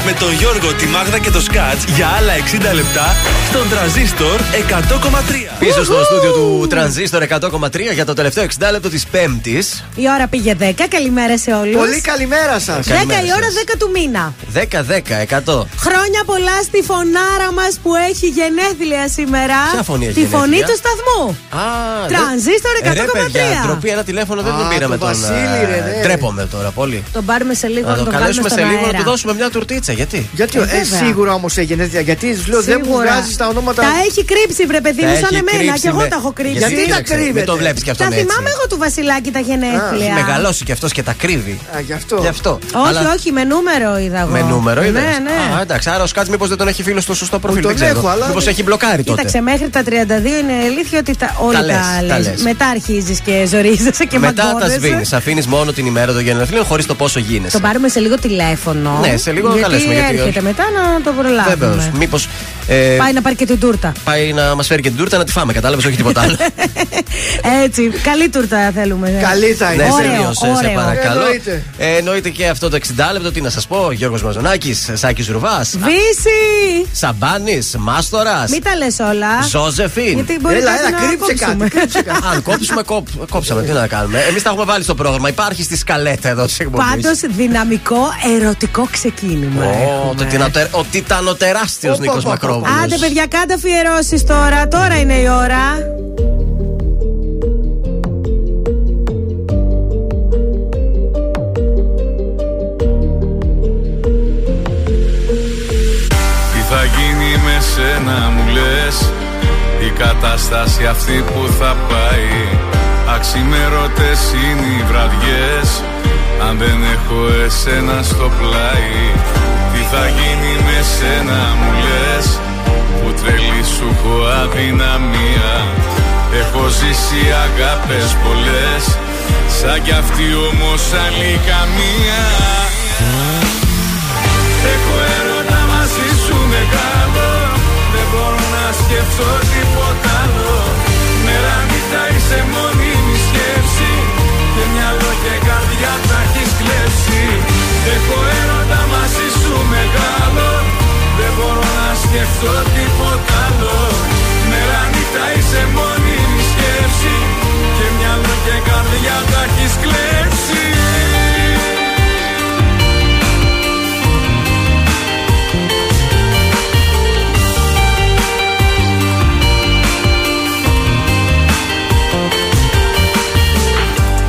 με τον Γιώργο, τη Μάγδα και το Σκάτς για άλλα 60 λεπτά στον τραζίστορ 100,3. Πίσω στο στούντιο του Τρανζίστορ 100,3 για το τελευταίο 60 λεπτό της Πέμπτης. Η ώρα πήγε 10. Καλημέρα σε όλους. Πολύ καλημέρα σας. 10 η ώρα 10 του μήνα. 10-10, 100. Χρόνια πολλά στη φωνάρα μας που έχει γενέθλια σήμερα. Ποια φωνή έχει Τη φωνή γενέθλια; του σταθμού. Α, Τρανζίστορ Ε, ρε, παιδιά, 100,3. ντροπή, ένα τηλέφωνο δεν Α, τον πήραμε το τον. Βασίλη, ε, ρε, ναι. Ντρέπομαι τώρα πολύ. Τον πάρουμε σε λίγο Να να το τον βάλουμε καλέσουμε στον σε λίγο να αέρα. του δώσουμε μια τουρτίτσα. Γιατί; Γιατί Ε, ε, βέβαια. σίγουρα όμως έγινε τέτοια. Γιατί σου λέω δεν μου Σίγουρα. βγάζεις τα ονόματα. Τα έχει κρύψει, βρε παιδί Τα μου, έχει σαν εμένα. κρύψει Και εγώ με- τα έχω κρύψει. Γιατί τα κοίταξε, κρύβετε; Μην το βλέπεις κι Τα αυτόν έτσι. θυμάμαι εγώ του Βασιλάκη τα γενέθλια. Έχει μεγαλώσει κι αυτός και τα κρύβει. Α, γι' αυτό. Γι' αυτό. Όχι, Αλλά- όχι, με νούμερο είδα εγώ. Με νούμερο είδες; Ναι, ναι. Α, εντάξει, άρα ο Σκάτ μήπως δεν τον έχει φίλο στο σωστό προφίλ. τον Δεν ξέρω. έχω, αλλά Μήπως δεν- έχει μπλοκάρει τότε. Κοίταξε, μέχρι τα 32 είναι αλήθεια ότι τα, όλα Τα λες, τα τα λες. λες. Μετά αρχίζεις και ζορίζεσαι και Μετά τα μαγκώνεσαι. σβήνεις. Αφήνεις μόνο την ημέρα των γενεθλίων χωρίς το πόσο γίνεσαι. Τον πάρουμε σε λίγο τηλέφωνο. Ναι, σε λίγο να γιατί καλέσουμε, γιατί έρχεται όχι. μετά να το προλάβουμε. Βεβαίως. Μήπως. Ε, Πάει να πάρει και την τούρτα. πάει να μας φέρει και την τούρτα να τη φάμε. Κατάλαβες, όχι τίποτα άλλο. Έτσι, καλή τούρτα θέλουμε. Καλή θα είναι. Ναι, Ωραίο, τελείωσε, σε ωραίο. παρακαλώ. Εννοείται. Ε, εννοείται και αυτό το 60 λεπτό. Τι να σας πω, Γιώργος Μαζονάκης, Σάκης Ρουβάς, Βύση! Σαμπάνης, Μάστορας, Μην τα λες όλα. Ζώζεφιν. Γιατί μπορεί Έλα, κάτι έλα, να κρύψε κόψουμε. κάτι. Κρύψε κάτι. Αν κόψουμε, κόπ, κόψαμε. Τι να κάνουμε. Εμείς τα έχουμε βάλει στο πρόγραμμα. Υπάρχει στη σκαλέτα εδώ της εκπομπής. Πάντως δυναμικό ερωτικό ξεκίνημα. Ο, το έχουμε. τιτανο- ο τιτανοτεράστιος Ω, Νίκος πω, πω, Μακρόπουλο. Άντε, παιδιά, κάντε αφιερώσεις τώρα. Τώρα είναι η ώρα. Τι θα γίνει με σένα μου λες; Η κατάσταση αυτή που θα πάει Αξιμέρωτες είναι οι βραδιές Αν δεν έχω εσένα στο πλάι Τι θα γίνει με σένα μου λες. Που τρελή σου έχω αδυναμία. Έχω ζήσει αγάπες πολλές. Σαν κι αυτή όμως άλλη καμία. Έχω έρωτα μαζί σου μεγάλο Δεν μπορώ να σκεφτώ τίποτα άλλο. Μέρα νύχτα είσαι μόνιμη σκέψη. Και μυαλό και καρδιά τα έχεις κλέψει. Έχω έρωτα μπορώ να σκεφτώ τίποτα άλλο Μέρα νύχτα είσαι μόνιμη σκέψη. Και μυαλό και καρδιά τα έχεις κλέψει.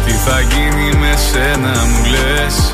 Τι θα γίνει με σένα μου λες;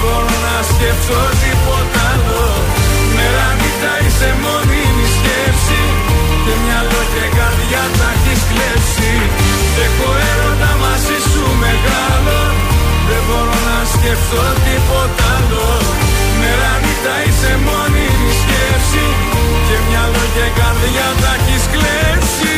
μπορώ να σκεφτώ τίποτα άλλο. Μέρα νύχτα είσαι μόνιμη σκέψη. Και μυαλό και καρδιά τα έχεις κλέψει. Έχω έρωτα μαζί σου μεγάλο. Δεν μπορώ να σκεφτώ σκεφτώ τίποτα άλλο. Μέρα νύχτα είσαι μόνιμη σκέψη. Και μυαλό και καρδιά τα έχεις κλέψει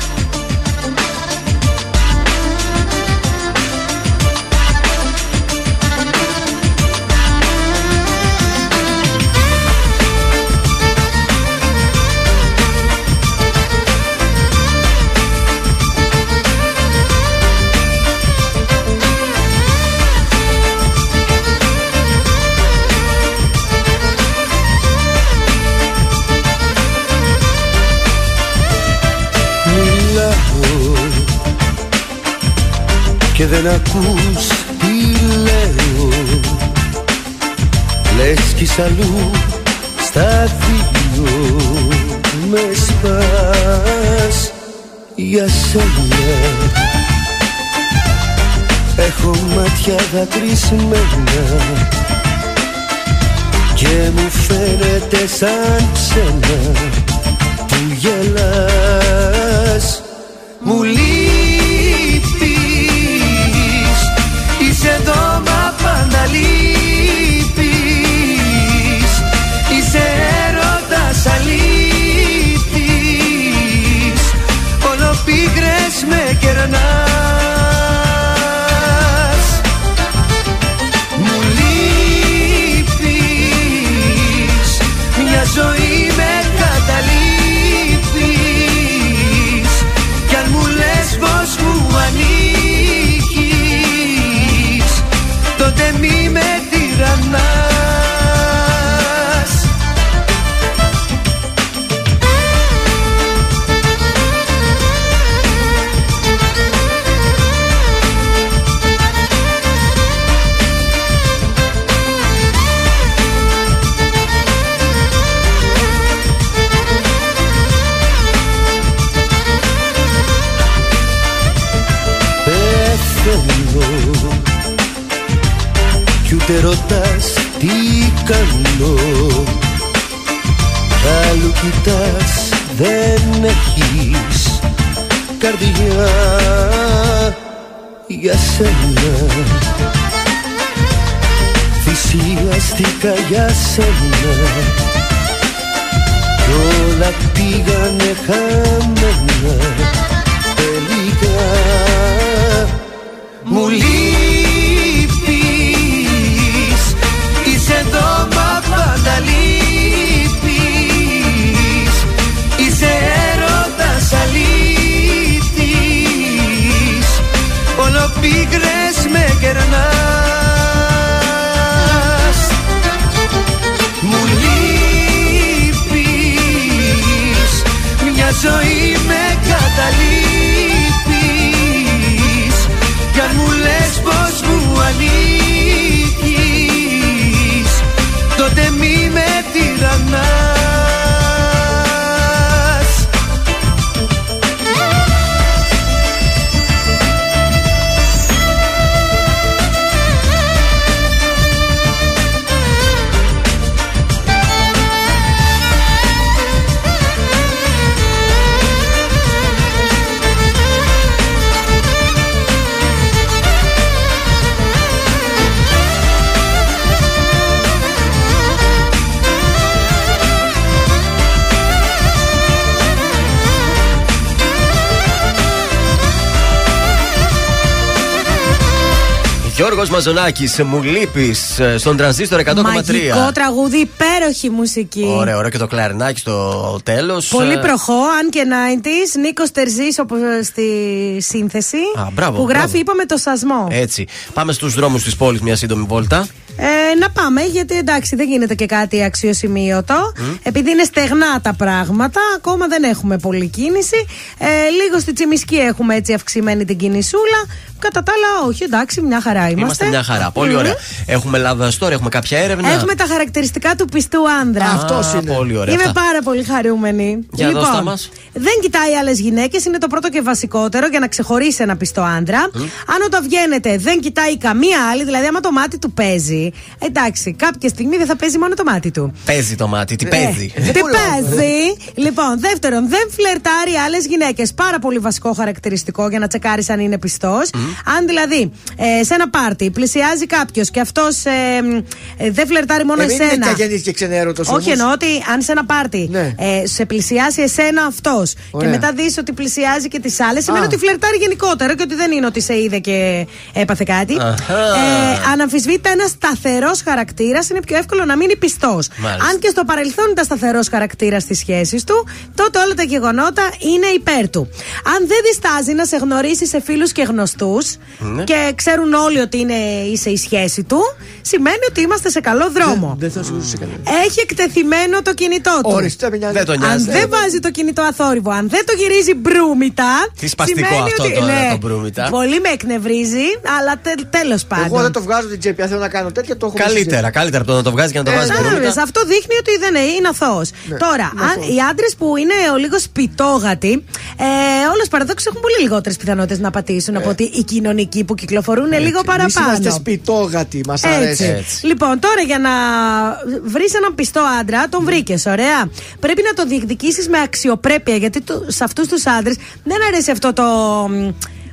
Δεν ακούς τι λέω. Λες κι είσαι αλλού στα δύο με σπάς. Για σένα. Έχω μάτια δακρυσμένα. Και μου φαίνεται σαν ξένα. Που γελάς. Μου λείπεις Κι ούτε ρωτάς τι κάνω. Άλλου κοιτάς δεν έχεις Καρδιά για σένα. Θυσιαστήκα για σένα. Κι όλα πήγανε χαμένα. Τελικά μου λείπεις ζωή με καταλείπεις Γιώργος Μαζονάκης, μου λείπεις στον τρανζίστορ 100,3. Μαγικό τραγούδι, υπέροχη μουσική. Ωραίο, ωραίο και το κλαρινάκι στο τέλος. Πολύ προχώ, αν και 90s. Νίκος Τερζής όπω στη σύνθεση. Α, μπράβο, που γράφει, μπράβο. είπαμε, το σασμό. Έτσι. Πάμε στους δρόμους της πόλης, μια σύντομη βόλτα. Ε, να πάμε, γιατί εντάξει, δεν γίνεται και κάτι αξιοσημείωτο. Επειδή είναι στεγνά τα πράγματα, ακόμα δεν έχουμε πολλή κίνηση. Ε, λίγο στη Τσιμισκή έχουμε έτσι αυξημένη την κινησούλα. Κατά τα άλλα, όχι, εντάξει, μια χαρά είμαστε. Είμαστε μια χαρά. Πολύ Μμμ. ωραία. Έχουμε λάβει τώρα, έχουμε κάποια έρευνα. Έχουμε τα χαρακτηριστικά του πιστού άντρα. Αυτός είναι. Πολύ ωραία. Είμαι Αυτά. πάρα πολύ χαρούμενη. Για λοιπόν, δώστα μας. δεν κοιτάει άλλες γυναίκες, είναι το πρώτο και βασικότερο για να ξεχωρίσει ένα πιστό άντρα. Αν όταν βγαίνετε δεν κοιτάει καμία άλλη, δηλαδή άμα το μάτι του παίζει, εντάξει, κάποια στιγμή δεν θα παίζει μόνο το μάτι του. Παίζει το μάτι, τι παίζει. Ε, τι παίζει. λοιπόν, δεύτερον, δεν φλερτάρει άλλες γυναίκες. Πάρα πολύ βασικό χαρακτηριστικό για να τσεκάρεις αν είναι πιστός. Αν δηλαδή ε, σε ένα πάρτι πλησιάζει κάποιος και αυτός ε, ε, δεν φλερτάρει μόνο Ε, μην εσένα. είναι και αγενής και ξενέρωτος Όχι, όμως. εννοώ ότι αν σε ένα πάρτι Ναι. ε, σε πλησιάσει εσένα αυτός και Ωραία. μετά δεις ότι πλησιάζει και τις άλλες, σημαίνει Α. ότι φλερτάρει γενικότερα και ότι δεν είναι ότι σε είδε και έπαθε κάτι. Αχα. Ε, αναμφισβήτητα ένας σταθερός χαρακτήρας είναι πιο εύκολο να μείνει πιστός. Μάλιστα. Αν και στο παρελθόν ήταν σταθερός χαρακτήρας στις σχέσεις του, τότε όλα τα γεγονότα είναι υπέρ του. Αν δεν διστάζει να σε γνωρίσει σε φίλους και γνωστούς Ναι. και ξέρουν όλοι ότι είναι, είσαι η σχέση του, σημαίνει ότι είμαστε σε καλό δρόμο. Δεν θα σου σε κανένα. Έχει εκτεθειμένο το κινητό του. Ορίστε, μην νοιάζει. Δεν το Αν νοιάζει. δεν βάζει το κινητό αθόρυβο, αν δεν το γυρίζει μπρούμητα. Τι σπαστικό σημαίνει αυτό ότι- τώρα, ναι, το μπρούμητα. Πολύ με εκνευρίζει, αλλά τε, τέλος πάντων. Εγώ δεν το βγάζω την τσέπη. Αν θέλω να κάνω τέτοια, το έχω μέσα στην Καλύτερα, καλύτερα από το να το βγάζει και να το Ε, βάζει Κατάλαβες, μπρούμητα. αυτό δείχνει ότι δεν είναι, είναι αθώο. Τώρα, είναι αν, αθώος. οι άντρες που είναι ο λίγος σπιτόγατοι, ε, όλος παραδόξως έχουν πολύ λιγότερες πιθανότητες να πατήσουν από ότι οι κοινωνικοί που κυκλοφορούν λίγο Εμείς παραπάνω. είμαστε σπιτόγατοι, μας Έτσι. αρέσει. Λοιπόν, τώρα για να βρεις έναν πιστό άντρα, τον βρήκες, ωραία. Πρέπει να το διεκδικήσεις με αξιοπρέπεια, γιατί το, σε αυτούς τους άντρες δεν αρέσει αυτό το. μ,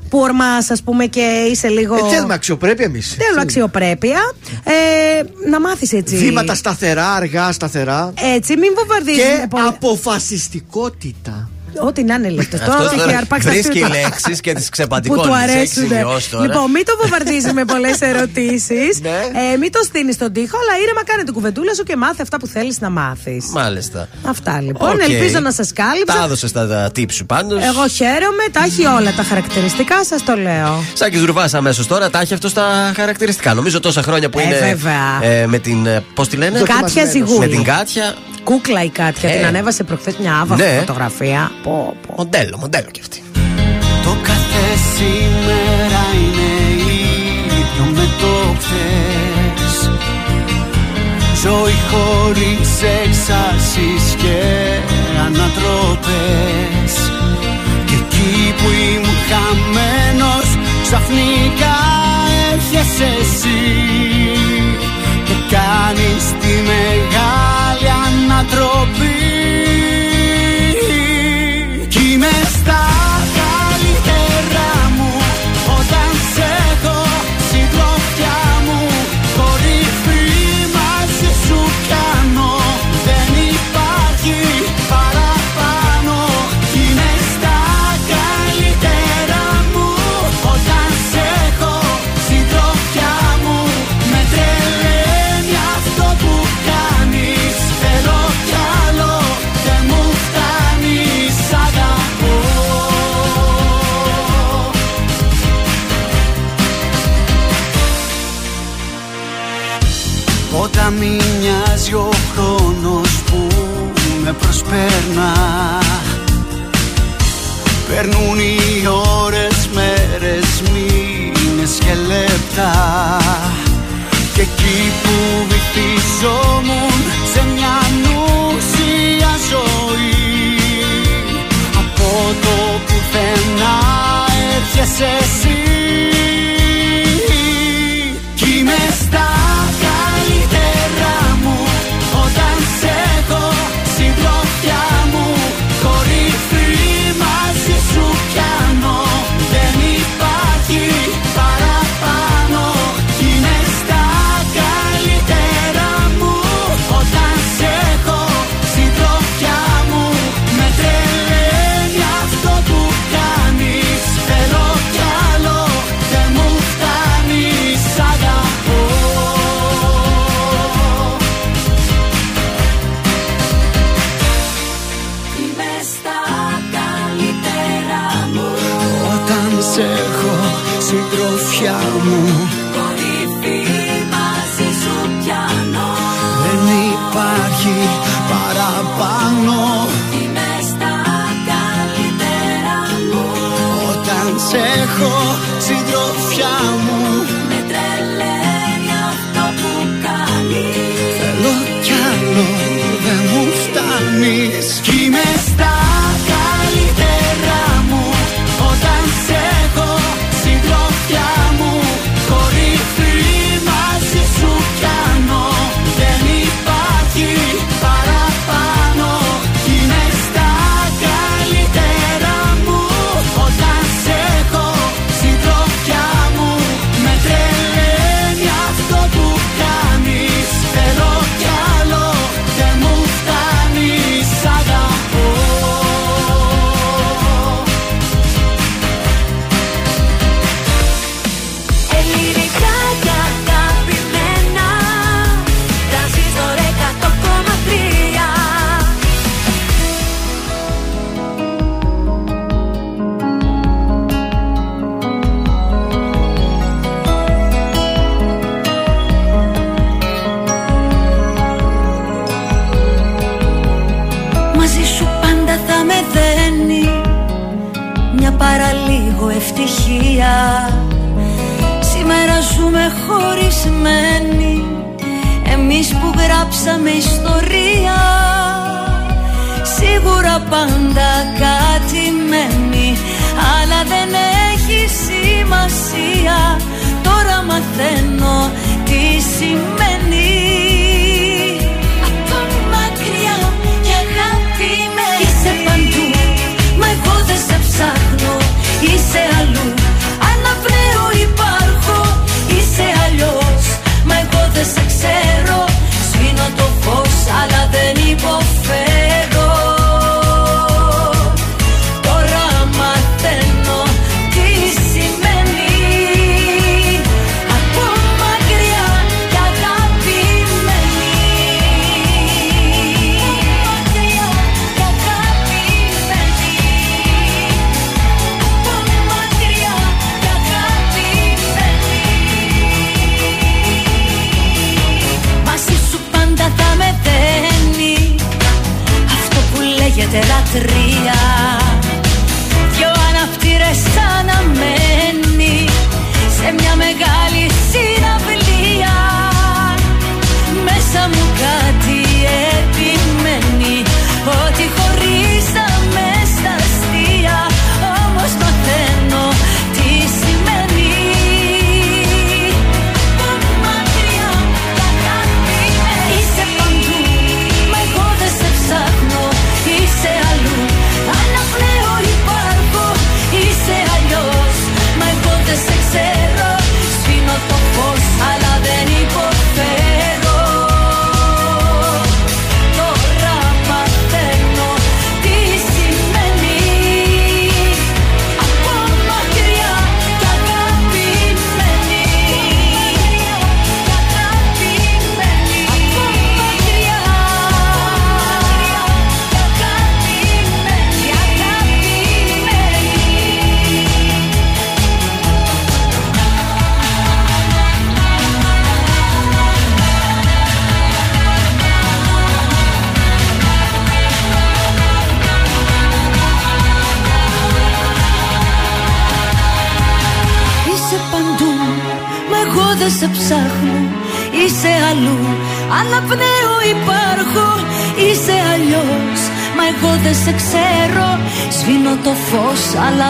που ορμάς, ας πούμε, και είσαι λίγο. Ε, θέλουμε αξιοπρέπεια εμείς. Θέλω αξιοπρέπεια. Ε, να μάθεις έτσι. Βήματα σταθερά, αργά, σταθερά. Έτσι, μην βομβαρδίζεις. Και αποφασιστικότητα. Ό,τι να είναι λεπτό. Αυτός Τώρα τώρα έχει αρπάξει τα βρίσκει στήθια. λέξεις και τις που ξεπατικώνεις. του Έχεις αρέσουν. σημειώσει τώρα. Λοιπόν, μην το βομβαρδίζει με πολλές ερωτήσεις. Ναι. ε, μην το στήνεις στον τοίχο, αλλά ήρεμα κάνε την κουβεντούλα σου και μάθε αυτά που θέλεις να μάθεις. Μάλιστα. Αυτά λοιπόν. Οκ. Ελπίζω να σας κάλυψα. Τα έδωσες τα, τα tips σου πάντως. Εγώ χαίρομαι, τα έχει όλα τα χαρακτηριστικά, σας το λέω. Σάκης Ρουβά αμέσως τώρα τα έχει αυτός στα χαρακτηριστικά. Νομίζω τόσα χρόνια που Ε, είναι. βέβαια. ε, με την. Πώς τη λένε, Κάτια Ζιγούλη. Με την Κάτια. Κούκλα η Κάτια, Ε. την ανέβασε προχθές μια άβαθη Ναι. φωτογραφία. Πω, πω. Μοντέλο, μοντέλο κι αυτή. Το κάθε σήμερα είναι ίδιο με το χθες Ζωή χωρίς εξάσεις και ανατροπές Και εκεί που ήμουν χαμένος ξαφνικά έρχεσαι εσύ Και κάνεις τη μεγάλη ανατροπή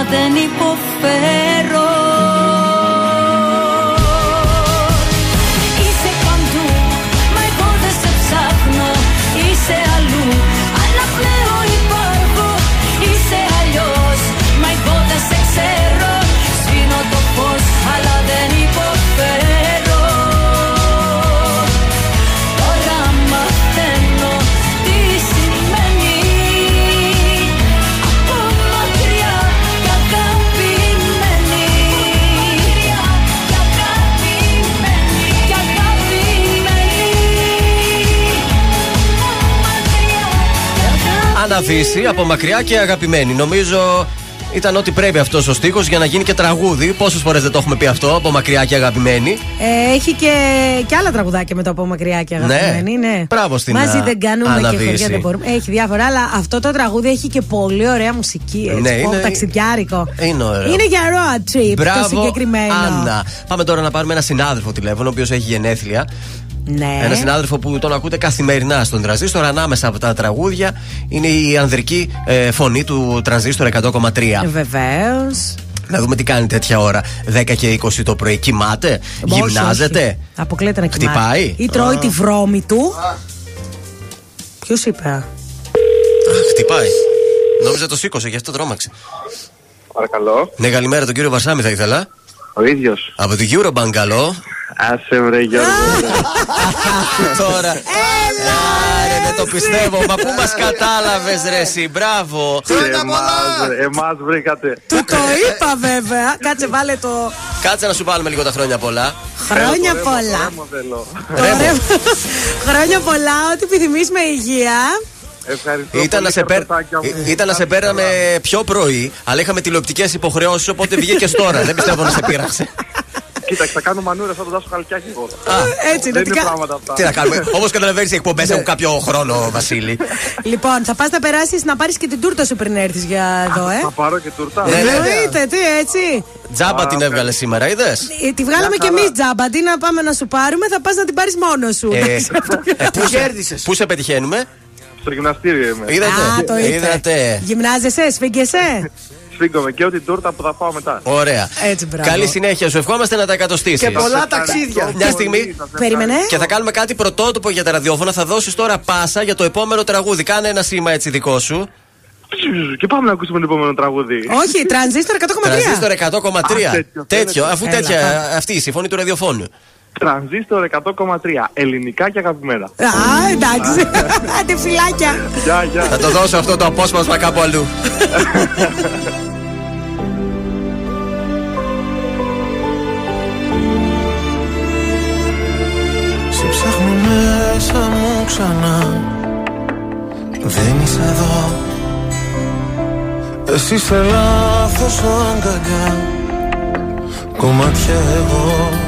δεν υποφέρω αγαπημένη Αναβήσει από μακριά και αγαπημένη. Νομίζω Ήταν ό,τι πρέπει αυτός ο στίχος για να γίνει και τραγούδι. Πόσες φορές δεν το έχουμε πει αυτό από μακριά και αγαπημένοι. Ε, έχει και, και άλλα τραγουδάκια με το από μακριά και αγαπημένη. Ναι. Μπράβο στην, Μαζί α, δεν κάνουμε Άννα και χωριά Βύση. δεν μπορούμε. Έχει διάφορα, αλλά αυτό το τραγούδι έχει και πολύ ωραία μουσική. Έτσι, Ναι, πω, είναι- ταξιδιάρικο. Είναι ωραίο. Είναι για road trip το Μπράβο, συγκεκριμένο. Άννα. Πάμε τώρα να πάρουμε ένα συνάδελφο τηλέφωνο, ο οποίος έχει γενέθλια. Ναι. Ένα συνάδελφο που τον ακούτε καθημερινά στον τρανζίστορ. Ανάμεσα από τα τραγούδια είναι η ανδρική ε, φωνή του τρανζίστορ 100,3. Βεβαίως. Να δούμε τι κάνει τέτοια ώρα. 10 και 20 το πρωί. Κοιμάται, γυμνάζεται. Αποκλείεται να κοιμάται. Χτυπάει. Ή τρώει Α. τη βρώμη του. Ποιος είπε; Α, χτυπάει. Νόμιζα το σήκωσε, γι' αυτό τρόμαξε. Παρακαλώ. Ναι, καλημέρα, τον κύριο Βαρσάμι θα ήθελα. Ο ίδιος. Από την Eurobank, καλό. Άσε βρε Γιώργο. Τώρα. Άρε, δεν το πιστεύω. Μα πού μας κατάλαβες, ρε, εσύ, μπράβο. Εμάς βρήκατε. Του το είπα βέβαια. Κάτσε βάλε το. Κάτσε να σου βάλουμε λίγο τα χρόνια πολλά. Χρόνια πολλά. Μοντέλο. Ωραία. Χρόνια πολλά. Ό,τι επιθυμείς με υγεία. Ευχαριστώ. Ήταν να, πολύ, σε πέρ... καρπετάκια μου. ε, ήταν να σε παίρναμε πιο πρωί, αλλά είχαμε τηλεοπτικές υποχρεώσεις, οπότε βγήκες τώρα. Δεν πιστεύω να σε πείραξε. Κοίταξε, θα κάνω μανούρα σαν τον Τάσο Χαλκιάκη εγώ. Έτσι, Δεν να είναι την κα- πράγματα αυτά. Τι να κάνουμε. Όπως καταλαβαίνεις, οι εκπομπές έχουν κάποιο χρόνο, Βασίλη. Λοιπόν, θα πας να περάσεις να πάρεις και την τούρτα σου πριν έρθεις για εδώ, ε. Θα πάρω και τουρτά. Ναι, ναι. Εννοείται, τι έτσι. Τζάμπα την έβγαλες σήμερα, είδες; Ε, Τη βγάλαμε κι εμείς τζάμπα. Αντί να πάμε να σου πάρουμε, θα πας να την πάρεις μόνος σου. Πού σε πετυχαίνουμε, Στο γυμναστήριο είμαι. Είδατε. Α, το ήρθε. Είδατε. Γυμνάζεσαι, σφίγγεσαι; Σφίγγομαι και ό,τι τούρτα που θα πάω μετά. Ωραία. Έτσι, μπράβο. Καλή συνέχεια, σου ευχόμαστε να τα εκατοστήσεις. Και πολλά ταξίδια. Μια στιγμή. Περίμενε. Και θα κάνουμε κάτι πρωτότυπο για τα ραδιόφωνα. Θα δώσεις τώρα πάσα για το επόμενο τραγούδι. Κάνε ένα σήμα έτσι δικό σου. Και πάμε να ακούσουμε το επόμενο τραγούδι. Όχι, τρανζίστορ 100,3. Τρανζίστορ 100,3. Α, τέτοιο, Τέτοιο, αφού Έλα, τέτοια, πάμε. αυτή η συμφωνή του ραδιοφώνου. Τρανζίστορ 100,3. Ελληνικά και αγαπημένα. Α, εντάξει. Άντε φυλάκια. Γεια, γεια. Θα το δώσω αυτό το απόσπασμα κάπου αλλού. Σε ψάχνω μέσα μου ξανά Δεν είσαι εδώ Εσύ είσαι λάθος αγκαλιά Κομμάτια εγώ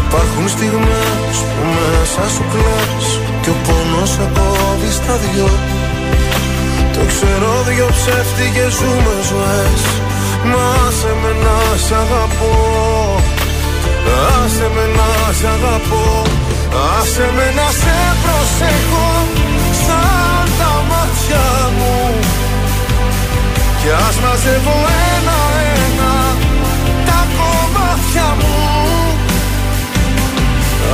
Υπάρχουν στιγμές που μέσα σου κλαις Και ο πόνος σε κόβει στα δυο. Το ξέρω δυο ψεύτικες ζούμε ζωές. Μα άσε με να σ' αγαπώ. Άσε με να σ' αγαπώ. Άσε με να σε προσέχω Σαν τα μάτια μου. Κι ας μαζεύω ένα-ένα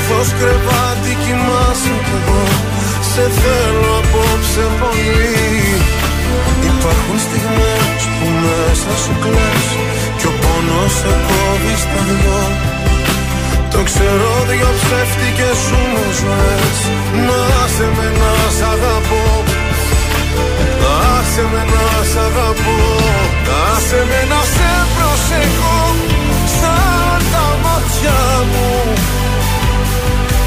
Σε λάθος κρεβάτι κοιμάσαι κι εγώ. Σε θέλω απόψε πολύ. Υπάρχουν στιγμές που μέσα σου κλαις Κι ο πόνος σε κόβει στα δυο. Το ξέρω δυο ψεύτικες ζούμε ζωές. Μα άσε με να σ' αγαπώ. Άσε με να σ' αγαπώ. Άσε με να σε προσεχώ Σαν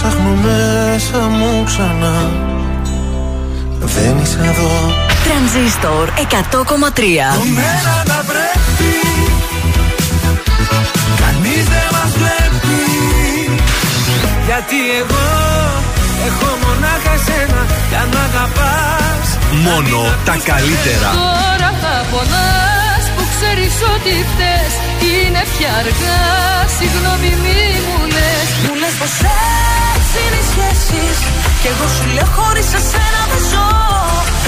ψάχνω μέσα μου ξανά. Δεν είσαι εδώ. Τρανζίστορ 100,3. Μένα να πρέπει. Κανείς δεν μας βλέπει. Γιατί εγώ έχω μονάχα σένα Κι αν μ' αγαπάς Μόνο τα καλύτερα. Τώρα θα πονάς που ξέρεις ότι φταίς. Είναι πια αργά, συγγνώμη μη μου λες. Μου λες πως έτσι είναι οι σχέσεις. Κι εγώ σου λέω χωρίς εσένα δεν ζω.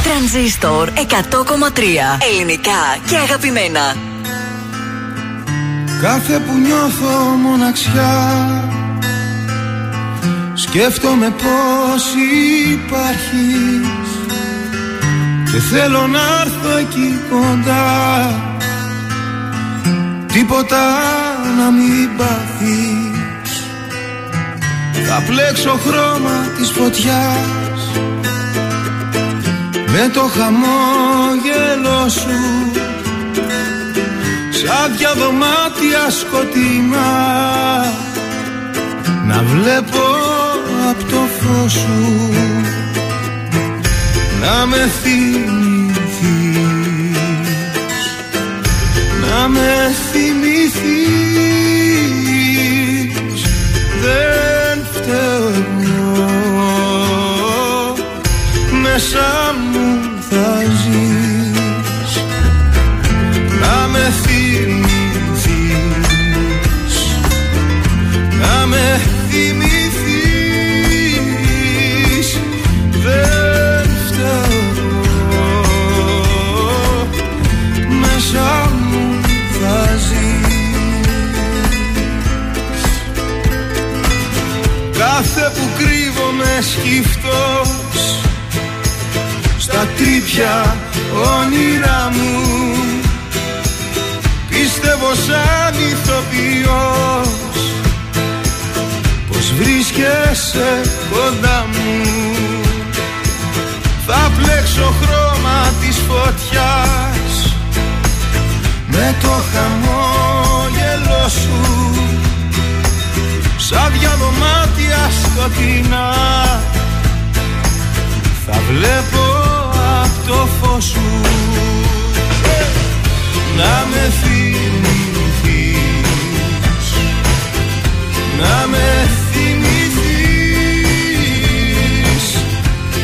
Τρανζίστορ 100,3. Ελληνικά και αγαπημένα. Κάθε που νιώθω μοναξιά Σκέφτομαι πως υπάρχεις. Και θέλω να έρθω εκεί κοντά. Τίποτα να μην πάθεις Θα πλέξω χρώμα της φωτιάς. Με το χαμόγελο σου. Σαν δυο δωμάτια σκοτεινά. Να βλέπω απ' το φως σου. Να με θυμηθείς. Να με θυμηθείς Μέσα μου θα ζεις. Να με θυμηθείς. Να με θυμηθείς. Δεν φταίω. Μέσα μου θα ζεις. Κάθε που κρύβομαι σκύφτος Στα τρύπια όνειρά μου. Πίστευω σαν ηθοποιός Πως βρίσκεσαι κοντά μου. Θα πλέξω χρώμα της φωτιάς Με το χαμόγελο σου. Σαν δυο δωμάτια σκοτεινά Θα βλέπω απ' το φως σου. Να με θυμηθείς. Να με θυμηθείς.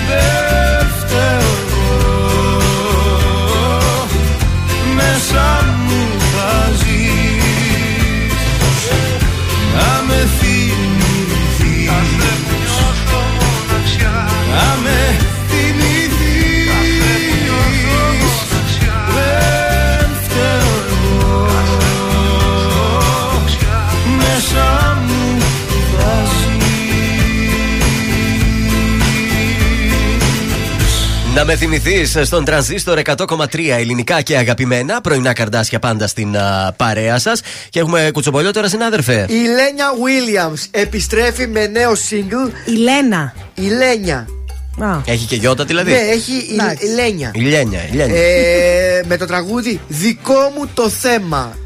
Δεν φταίω εγώ Μέσα μου θα ζεις. Να με θυμηθείς. Να με Να με θυμηθείς στον τρανζίστορ 100,3 ελληνικά και αγαπημένα. Πρωινά καρδάσια πάντα στην α, παρέα σας. Και έχουμε κουτσομπολιό τώρα, συνάδελφε. Η Λένια Williams επιστρέφει με νέο single. Η Λένα. Η Λένια. Έχει και γιώτα δηλαδή; Ναι, έχει η, η Λένια. Η Λένια, η Λένια. Ε, με το τραγούδι Δικό μου το θέμα.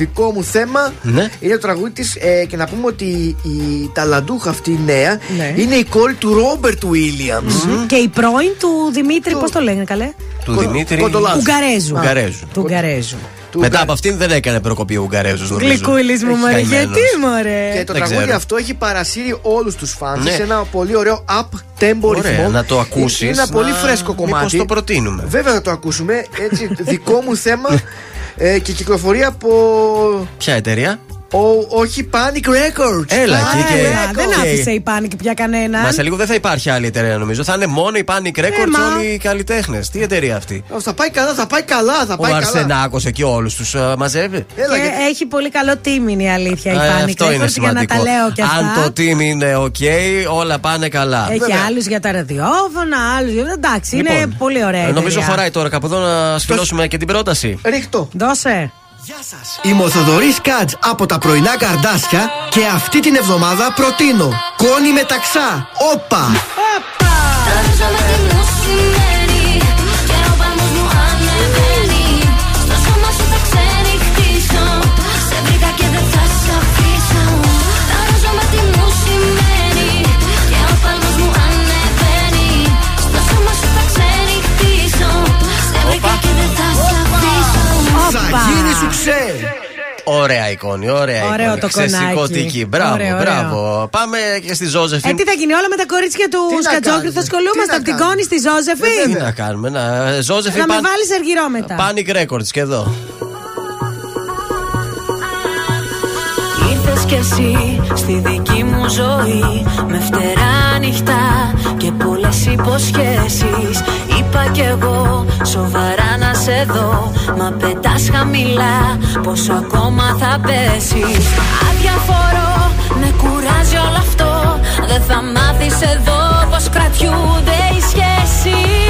Δικό μου θέμα Ναι. είναι το τραγούδι της. Ε, και να πούμε ότι η ταλαντούχα αυτή η νέα Ναι. είναι η κόρη του Ρόμπερτ Williams. Και η πρώην του Δημήτρη, πώς το λένε καλέ; Του Δημήτρη. Ουγγαρέζου. Ουγγαρέζου. Του Ουγγαρέζου. Μετά από αυτήν δεν έκανε προκοπή ο Ουγγαρέζου, νομίζω. Γλυκούλης μου, Έχει μωρέ. καημένος. Γιατί, μωρέ; Και το Δεν τραγούδι ξέρω. αυτό έχει παρασύρει όλους τους φαν Ναι. σε ένα πολύ ωραίο up tempo Ωραία, ρυθμό. να το ακούσεις, Είναι ένα πολύ να- φρέσκο μήπως κομμάτι. το προτείνουμε. Βέβαια θα το ακούσουμε. Έτσι, δικό μου θέμα. ε, και κυκλοφορεί από Ποια εταιρεία; Ο, όχι Panic Records. Έλα, Panic εκεί και- Α, δεν και- άφησε η Panic πια κανέναν. Μα σε λίγο δεν θα υπάρχει άλλη εταιρεία νομίζω. Θα είναι μόνο η Panic Records μα. όλοι οι καλλιτέχνες. Τι εταιρεία αυτή; Ω, Θα πάει καλά, θα πάει καλά, θα Ο πάει καλά. Αρσενάκος εκεί όλους τους μαζεύει. Έλα, και γιατί- έχει πολύ καλό τίμη είναι η αλήθεια η Ε, Panic αυτό είναι Records, για να σημαντικό. τα λέω και αυτά. Αν το team είναι ok, όλα πάνε καλά. Έχει άλλους για τα ραδιόφωνα, άλλους για. Εντάξει, είναι Λοιπόν, πολύ ωραία. ε, Νομίζω εταιρεία. χωράει τώρα κάπου εδώ να σφυλώσουμε και την πρόταση. Ρίχτω. Δώσε. Είμαι ο Θοδωρής Κάτς από τα πρωινά καρδάσια και αυτή την εβδομάδα προτείνω κόνη με ταξά. Όπα! Ταράζομαι γίνει σουξέ! Ωραία εικόνη, ωραία Ωραίο εικόνη. το Ξεσηκωτική. κονάκι. Μπράβο, Ωραίο, ωραίο. μπράβο. Πάμε και στη Ε, Ζώζεφιν. τι θα γίνει, όλα με τα κορίτσια του Τι να Σκατζόκριου θα κάνουμε, ασχολούμαστε τι να από την κάνουμε; κόνη στη Τι Ζώζεφη. να κάνουμε, να. Ζώζεφιν Θα με παν- βάλεις αργυρό μετά. Panic Records και εδώ. Ήρθες κι εσύ στη δική μου ζωή Με φτερά ανοιχτά και πολλές υποσχέσεις Είπα κι εγώ σοβαρά να σε δω. Μα πετάς χαμηλά πόσο ακόμα θα πέσεις. Αδιαφορώ, με κουράζει όλο αυτό. Δεν θα μάθεις εδώ πως κρατιούνται οι σχέσεις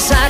Είμαι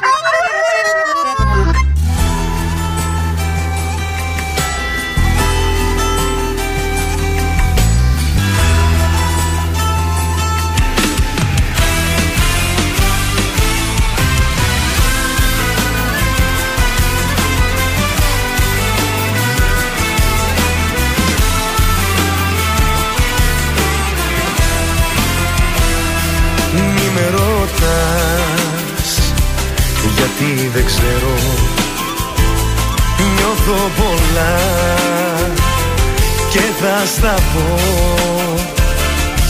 Γιατί δεν ξέρω. Νιώθω πολλά και θα στα πω.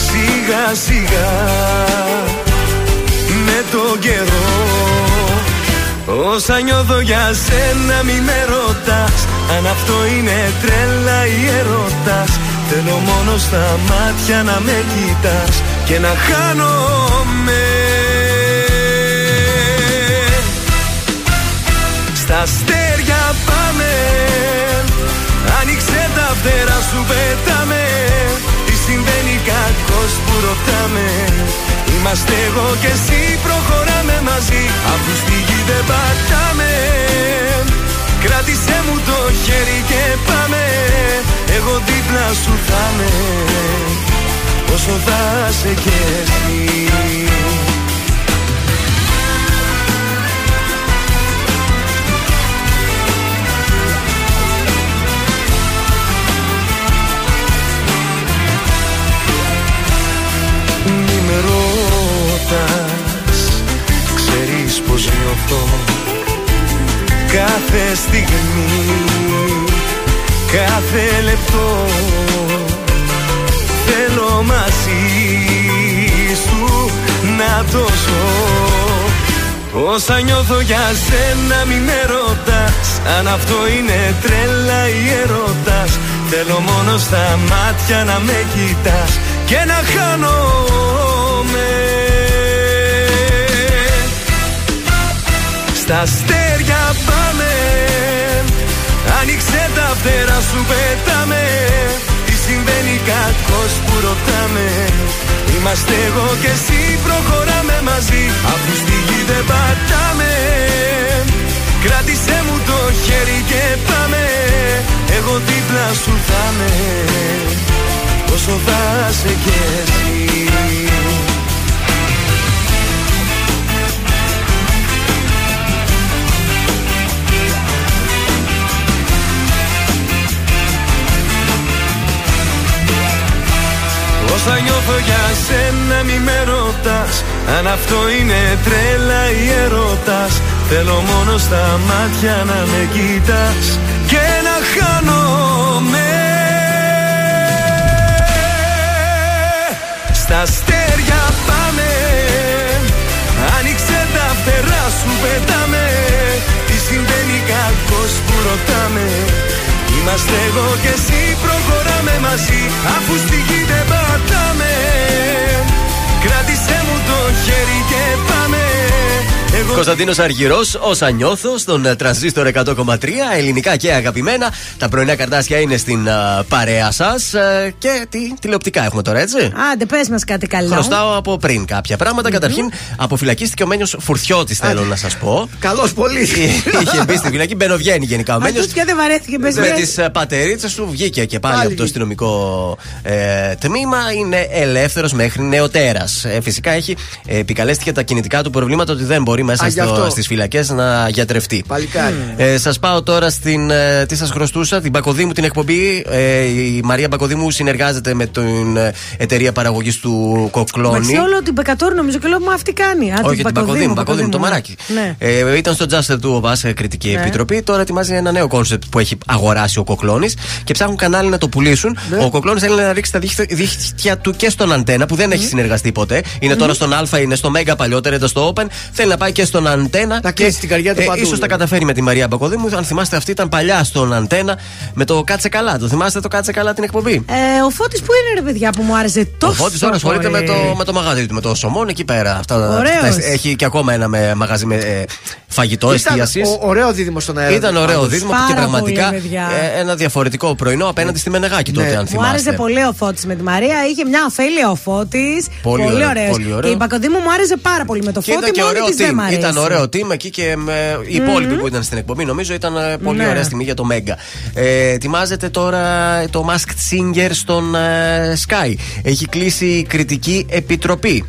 Σιγά σιγά με τον καιρό. Όσα νιώθω για σένα μη με ρωτάς. Αν αυτό είναι τρέλα ή έρωτας Θέλω μόνο στα μάτια να με κοιτάς Και να χάνομαι αστέρια πάμε Άνοιξε τα φτερά σου πετάμε. Τι συμβαίνει κακός που ρωτάμε. Είμαστε εγώ και εσύ προχωράμε μαζί. Αφού στη γη δεν πατάμε. Κράτησέ μου το χέρι και πάμε. Εγώ δίπλα σου θα είμαι. Όσο θα σε κι εσύ πως νιώθω Κάθε στιγμή Κάθε λεπτό. Θέλω μαζί σου Να το ζω. Όσα νιώθω για σένα μη με ρωτάς. Αν αυτό είναι τρέλα ή έρωτας Θέλω μόνο στα μάτια να με κοιτάς Και να χάνομαι Στα αστέρια πάμε. Άνοιξε τα φτερά σου πετάμε. Τι συμβαίνει κακός που ρωτάμε. Είμαστε εγώ και εσύ προχωράμε μαζί. Αφού στη γη δεν πατάμε. Κράτησέ μου το χέρι και πάμε. Εγώ δίπλα σου θα είμαι. Όσο θα σε κι εσύ Όσα νιώθω για σένα μη με ρωτάς. Αν αυτό είναι τρέλα ή έρωτας Θέλω μόνο στα μάτια να με κοιτάς. Και να χάνομαι. Στα αστέρια πάμε. Άνοιξε τα φτερά σου πετάμε. Τι συμβαίνει κακός που ρωτάμε. Είμαστε εγώ και εσύ προχωράμε μαζί Αφού στη γη δεν πατάμε. Κράτησέ μου το χέρι και πάμε Εγώ Κωνσταντίνος Αργυρός, όσα νιώθω, στον ε, τρανζίστορ 100,3, ελληνικά και αγαπημένα. Τα πρωινά καρτάσια είναι στην ε, παρέα σας. και τι τηλεοπτικά έχουμε τώρα, έτσι; Άντε, πες μας κάτι καλό. Χρωστάω από πριν κάποια πράγματα. Καταρχήν, αποφυλακίστηκε ο Μένιος Φουρτιώτης, θέλω να σας πω. Καλός πολύ. Είχε μπει στη φυλακή, μπαινοβγαίνει γενικά ο Μένιος. Αυτός πια δεν βαρέθηκε, πες Με πες. τι πατερίτσες του βγήκε και πάλι, από το αστυνομικό ε, τμήμα. Είναι ελεύθερος μέχρι νεοτέρας. Ε, φυσικά έχει ε, επικαλέστηκε τα κινητικά του προβλήματα ότι δεν μπορεί μέσα Α, γι' αυτό. στις φυλακές να γιατρευτεί. Παλικάρι. Ε, σας πάω τώρα στην. Ε, τι σας χρωστούσα, την Μπακοδήμου την εκπομπή. Ε, η Μαρία Μπακοδήμου συνεργάζεται με την ε, εταιρεία παραγωγής του Κοκλώνη. Μεταξύ όλο την Πεκατόρ νομίζω και λέω μα αυτή κάνει. Α, Όχι, την Μπακοδήμου, Μπακοδήμου, Πακοδήμου, το ναι. μαράκι. Ναι. Ε, ήταν στο Just the Two of Us σε κριτική Ναι. επιτροπή. Τώρα ετοιμάζει ένα νέο κόνσεπτ που έχει αγοράσει ο Κοκλώνης και ψάχνουν κανάλι να το πουλήσουν. Ναι. Ο Κοκλώνης θέλει να ρίξει τα δίχτυα, δίχτυα του και στον Αντένα που δεν έχει συνεργαστεί ποτέ. Είναι τώρα στον Α, είναι στο Μέγα παλιότερα, ήταν στο Open. Θέλει να πάει και στον Αντένα. Να κλείσει την καρδιά του παντού, ίσως τα δηλαδή. καταφέρει με τη Μαρία Μπακοδήμου. Αν θυμάστε, αυτή ήταν παλιά στον Αντένα με το Κάτσε Καλά. Το θυμάστε το Κάτσε Καλά την εκπομπή; Ε, ο Φώτης που είναι ρε παιδιά που μου άρεσε τόσο. Ο Φώτης τώρα ασχολείται με πολύ. το, με το μαγαζί του, με το Σομόν εκεί πέρα. Αυτά, Ωραίος. αυτά- έχει και ακόμα ένα με, μαγαζί με ε, φαγητό Ήταν εστίασης. ο- ωραίο δίδυμο στον αέρα. Ήταν ωραίο Πάντως. δίδυμο Πάρα και πολύ, πραγματικά παιδιά. ε, ένα διαφορετικό πρωινό απέναντι στη Μενεγάκη τότε, αν Μου θυμάστε. άρεσε πολύ ο Φώτης με τη Μαρία. Είχε μια ωφέλεια ο Φώτης Πολύ Πολύ, ωραίο, ωραίος. πολύ ωραίο. Και η Πακοδήμου μου άρεσε πάρα πολύ με το Και Φώτη. ήταν και Μόνη ωραίο της δεν μ' team. Αρέσει. Ήταν ωραίο team εκεί και με, οι υπόλοιποι Μμμ. που ήταν στην εκπομπή. Νομίζω ήταν ε, πολύ Ναι. ωραία στιγμή για το Μέγκα. Ε, ετοιμάζεται τώρα το Masked Singer στον ε, Sky. Έχει κλείσει η κριτική επιτροπή.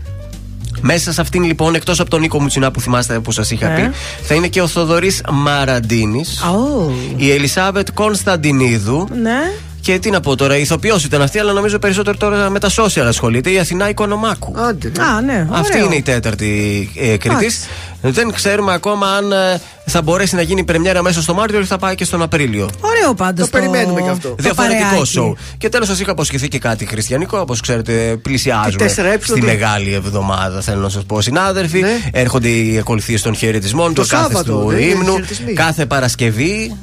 Μέσα σε αυτήν λοιπόν, εκτός από τον Νίκο Μουτσινά που θυμάστε που σας είχα Ε. πει, θα είναι και ο Θοδωρής Μαραντίνης, Ω, η Ελισάβετ Κωνσταντινίδου Ναι. Και τι να πω τώρα, η ηθοποιός ήταν αυτή, αλλά νομίζω περισσότερο τώρα με τα social ασχολείται. Η Αθηνά Οικονομάκου. Άντε. Α, ναι. Αυτή ωραίο. είναι η τέταρτη ε, κριτής. Εντάξει. Δεν ξέρουμε ακόμα αν ε, θα μπορέσει να γίνει η πρεμιέρα μέσα στο Μάρτιο ή θα πάει και στον Απρίλιο. Ωραίο πάντως. Το περιμένουμε κι αυτό. Διαφορετικό παρεάκι. σοου. Και τέλος, σας είχα αποσχεθεί και κάτι χριστιανικό. Όπως ξέρετε, πλησιάζουμε Τι 4Ε, στη τι; μεγάλη εβδομάδα. Θέλω να σας πω, συνάδελφοι. Ναι. Έρχονται οι ακολουθίες των χαιρετισμών, Το του κάθε Σάββατο, του δεν είναι ύμνου. χαιρετισμοί. Κάθε Παρασκευή.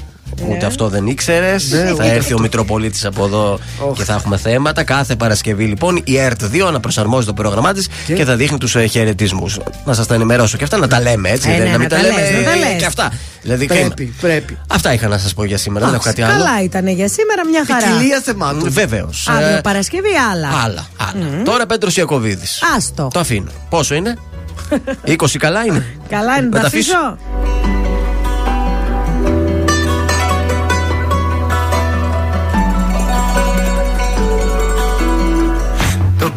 Ούτε αυτό δεν ήξερες. Ναι, θα ούτε έρθει αυτό. ο Μητροπολίτης από εδώ και θα έχουμε θέματα. Κάθε Παρασκευή λοιπόν η ΕΡΤ 2 αναπροσαρμόζει το πρόγραμμά της και... θα δείχνει τους χαιρετισμούς. Να σας τα ενημερώσω και αυτά να τα λέμε έτσι. Ε, δεν- ναι, να μην να τα τα λέμε λες, να τα ε, λες. και αυτά. Δηλαδή, Πρέπει, κρίμα. πρέπει. Αυτά είχα να σας πω για σήμερα. Δεν έχω κάτι άλλο. Καλά ήταν για σήμερα, μια χαρά. Ποικιλία θεμάτων. Βεβαίως. Αύριο Παρασκευή άλλα. άλλα. άλλα. Τώρα Πέτρος Ιακοβίδη. Άστο. Το αφήνω. Πόσο είναι; 20 καλά είναι; Καλά είναι, Να τα τα αφήσω.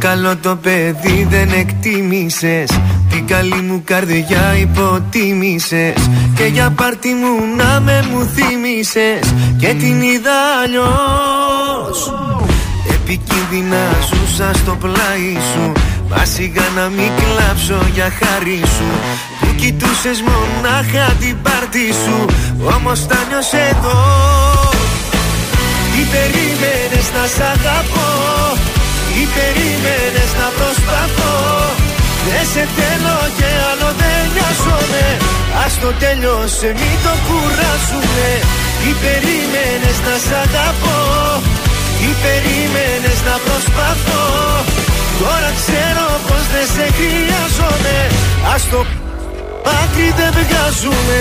Καλό το παιδί δεν εκτίμησες. Την καλή μου καρδιά υποτίμησες. Και για πάρτι μου να με μου θύμισες Και την είδα αλλιώς. Επικίνδυνα ζούσα στο πλάι σου. Μα σιγά να μην κλάψω για χάρη σου. Που κοιτούσες μονάχα την πάρτι σου. Όμως τα νιώσες εδώ. Τι περίμενες να σ' αγαπώ Τι περίμενες να προσπαθώ. Δεν σε θέλω και άλλο δεν νοιάζομαι. Ας το τέλειωσε μην το κουράσουμε Τι περίμενες να σ' αγαπώ. Τι περίμενες να προσπαθώ. Τώρα ξέρω πως δεν σε χρειάζομαι. Ας το άκρη δεν βγάζουμε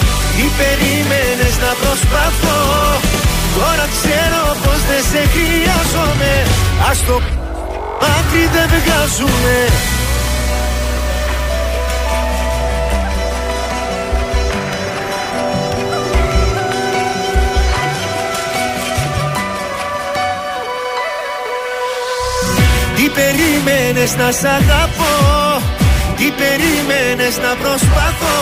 τι περίμενες να προσπαθώ. Τώρα ξέρω πως δεν σε χρειάζομαι. Ας το άκρη δεν βγάζουμε Τι περίμενες να σ' αγαπώ; Τι περίμενες να προσπαθώ;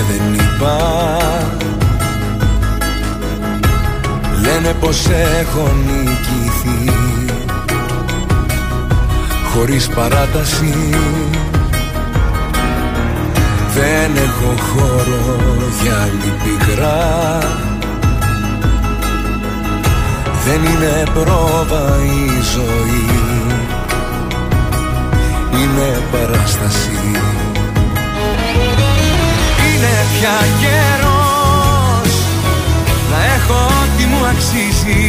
και δεν είπα Λένε πως έχω νικηθεί. Χωρίς παράταση. Δεν έχω χώρο για άλλη πικρά Δεν είναι πρόβα η ζωή. Είναι παράσταση Είναι πια καιρός. Να έχω ό,τι μου αξίζει.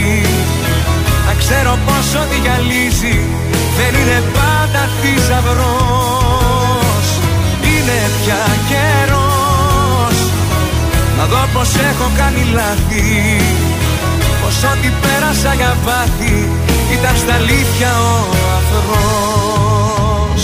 Να ξέρω πόσο διαλύζει. Δεν είναι πάντα θησαυρός. Είναι πια καιρός. Να δω πως έχω κάνει λάθη. Πως ό,τι πέρασα για βάθη Ήταν στα αλήθεια ο αφρός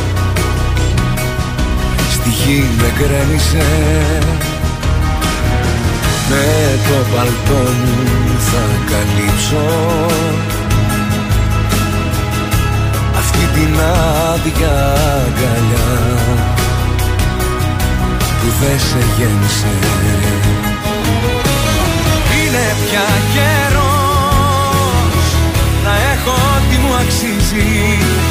Στη γη με γκρέμισε. Με το παλτό μου θα καλύψω. Αυτή την άδεια αγκαλιά που δεν σε γέμισε. Είναι πια καιρός να έχω ό,τι μου αξίζει. Να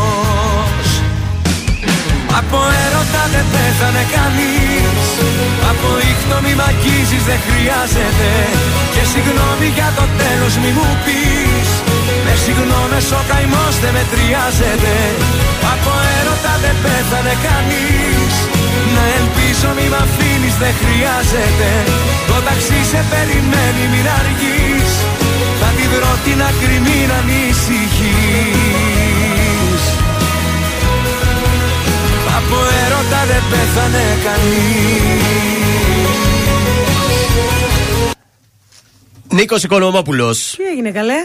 Από έρωτα δεν πέθανε κανείς. Από ήχτο μη μ' αγγίζεις δεν χρειάζεται. Και συγγνώμη για το τέλος μη μου πεις. Με συγγνώμες ο καημός δεν μετριάζεται. Από έρωτα δεν πέθανε κανείς. Να ελπίζω μη μ' αφήνεις δεν χρειάζεται. Το ταξί σε περιμένει μην αργείς. Θα τη βρω την άκρη μην ανησυχείς έρωτα δεν πέθανε κανείς Νίκος Οικονομόπουλος. Τι έγινε καλέ;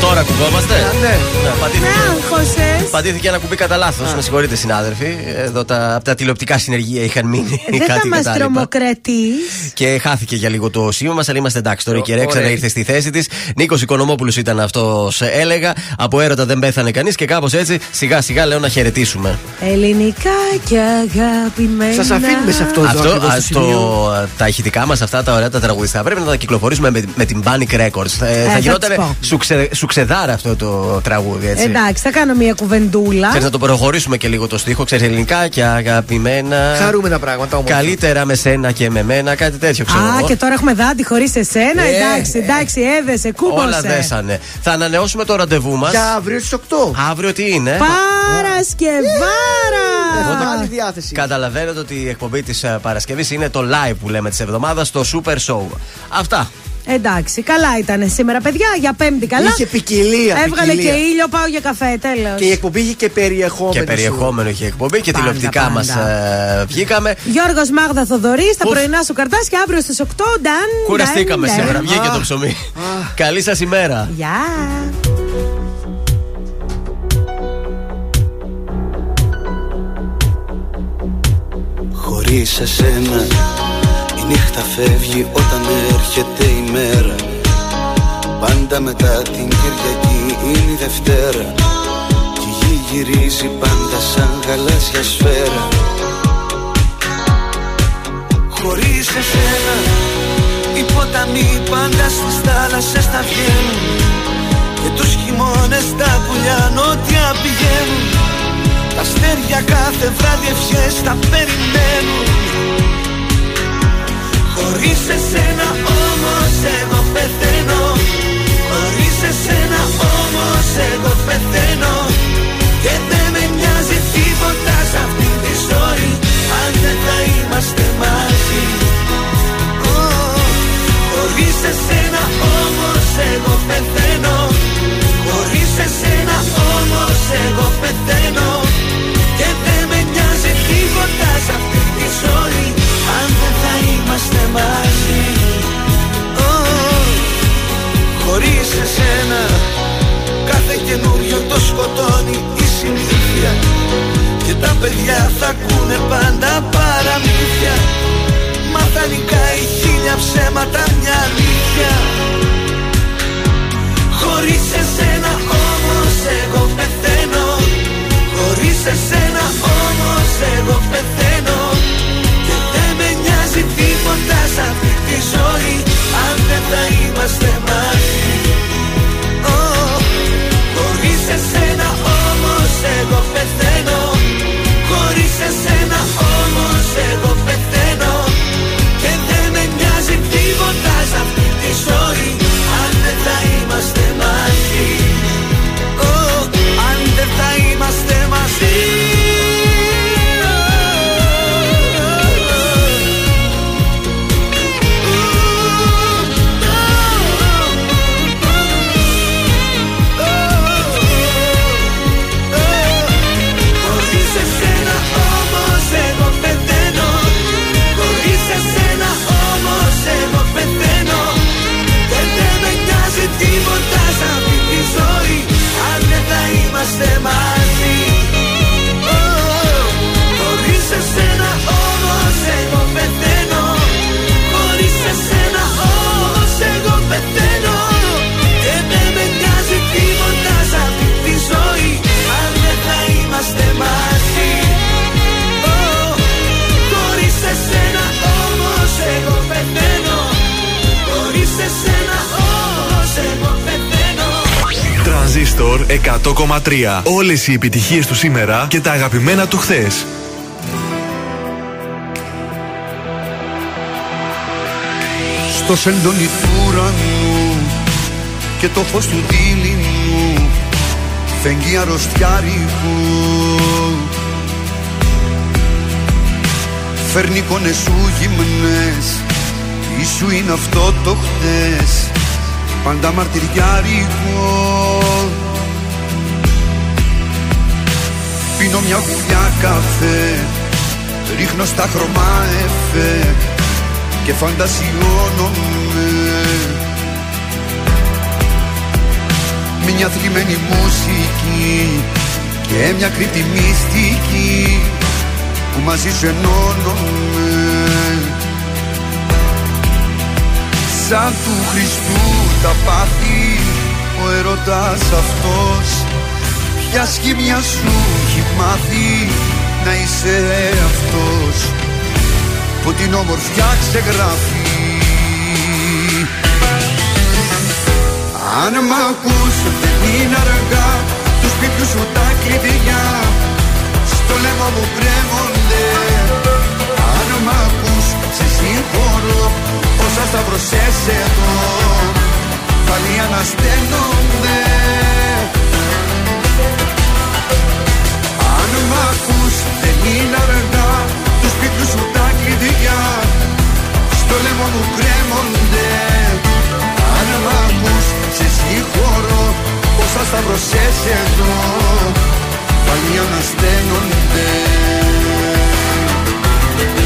Τώρα ακουγόμαστε. Ναι. πατήθηκε, Με άγχωσες. πατήθηκε ένα κουμπί κατά λάθος. Με συγχωρείτε, συνάδελφοι. Εδώ τα, από τα τηλεοπτικά συνεργεία είχαν μείνει Δεν θα κάτι μας κατάλοιπα. τρομοκρατείς. Και χάθηκε για λίγο το σήμα μας, αλλά είμαστε εντάξει τώρα. Η κυρία Ωραία. Ξέρα ήρθε στη θέση της. Νίκος Οικονομόπουλος ήταν αυτός, έλεγα. Από έρωτα δεν πέθανε κανείς και κάπως έτσι σιγά σιγά λέω να χαιρετήσουμε. Ελληνικά και αγαπημένα. Σας αφήνουμε σε αυτό. Αυτό, ακριβώς ας, το σημείο. το, τα ηχητικά μας, αυτά τα ωραία τα τραγουδιστά, πρέπει να τα κυκλοφορήσουμε με, με την Panic Records. Θα, Ε, θα θα γινόταν τους πω. σουξε, σουξεδάρα αυτό το τραγούδι, έτσι. Εντάξει, θα κάνω μια κουβεντούλα. Ξέρεις να το προχωρήσουμε και λίγο το στίχο, ξέρεις ελληνικά και αγαπημένα. Χαρούμενα πράγματα όμως. Καλύτερα με σένα και με μένα, κάτι τέτοιο ξέρω. Α, εγώ. και τώρα έχουμε δάντη χωρίς εσένα. Ε, εντάξει, εντάξει, έδεσε, κούμπωσε. Όλα δέσανε. Θα ανανεώσουμε το ραντεβού μας. Για αύριο στις 8. Αύριο τι είναι; Παρασκευάρα! Άλλη διάθεση. Καταλαβαίνετε ότι η εκπομπή της Παρασκευής είναι το live που λέμε της εβδομάδας στο Super Show. Αυτά. Εντάξει, καλά ήταν σήμερα, παιδιά. Για πέμπτη καλά. Είχε ποικιλία, Έβγαλε ποικιλία. και ήλιο, πάω για καφέ, τέλος. Και η εκπομπή είχε και περιεχόμενο. Και σου. περιεχόμενο είχε εκπομπή και Πάντα, τηλεοπτικά μας πάντα. βγήκαμε. Γιώργος Μάγδα Θοδωρής, τα Ουφ. πρωινά σου καρτάσια αύριο στις 8. Νταν, Κουραστήκαμε νταν, σήμερα. νταν. Βγήκε το ψωμί. Καλή σας ημέρα. Γεια. Χωρίς εσένα η νύχτα φεύγει όταν έρχεται η μέρα. Πάντα μετά την Κυριακή είναι η Δευτέρα. Και η γη γυρίζει πάντα σαν γαλάζια σφαίρα. Χωρίς εσένα οι ποταμοί πάντα στις θάλασσες θα βγαίνουν. Και τους χειμώνες τα πουλιά νότια πηγαίνουν. Τα αστέρια κάθε βράδυ ευχές θα περιμένουν Χωρίς εσένα όμως εγώ πεθαίνω. Χωρίς εσένα όμως εγώ πεθαίνω. Και δεν με νοιάζει τίποτα σε αυτή τη ζωή Αν δεν θα είμαστε μαζί. Ω, Χωρίς εσένα όμως εγώ πεθαίνω. Χωρίς εσένα όμως εγώ πεθαίνω. Και δεν με νοιάζει τίποτα σε αυτή τη ζωή Αν δεν θα είμαστε μαζί. Ω, Χωρίς εσένα Κάθε καινούριο το σκοτώνει η συνήθεια. Και τα παιδιά θα ακούνε πάντα παραμύθια. Μα θα νικάει χίλια ψέματα μια αλήθεια. Χωρίς εσένα όμως εγώ πεθαίνω. Χωρίς εσένα όμως εγώ πεθαίνω. Και δεν με νοιάζει τίποτα σε αυτή τη ζωή Αν δεν θα είμαστε μαζί. Ω, Χωρίς εσένα όμως εγώ πεθαίνω. Χωρίς εσένα όμως εγώ 100,3. Όλες οι επιτυχίες του σήμερα και τα αγαπημένα του χθες. Στο σεντόνι του ουρανού και το φως του δίληνου φεγγεί αρρωστιάρικου Φέρνει εικόνες σου γυμνές Ίσου είναι αυτό το χτες Πάντα μαρτυριάρικο Πίνω μια γουλιά καφέ. Ρίχνω στα χρώμα εφέ Και φαντασιώνομαι. Μια θλιμμένη μουσική Και μια κρύπτη μυστική Που μαζί σου ενώνομαι Σαν του Χριστού τα πάθη Ο ερωτάς αυτός Ποια σχήμια σου έχει μάθει Να είσαι αυτός Που την όμορφιά ξεγράφει. Αν μ' ακούς δεν είναι αργά Τους σπίτιου σου τα κλειδιά. Στο λαιμό μου κρέμονται. Αν μ' ακούς σε συγχωρώ Όσα σταυρωσές εδώ Πάλι ανασταίνονται ακούς δεν είναι αργά Τους σπίτιου σου τα κλειδιά. Στο λαιμό μου κρέμονται. Αν μ' ακούς σε συγχωρώ. Όσα σταυρωσές εδώ Πάλι ανασταίνονται Σε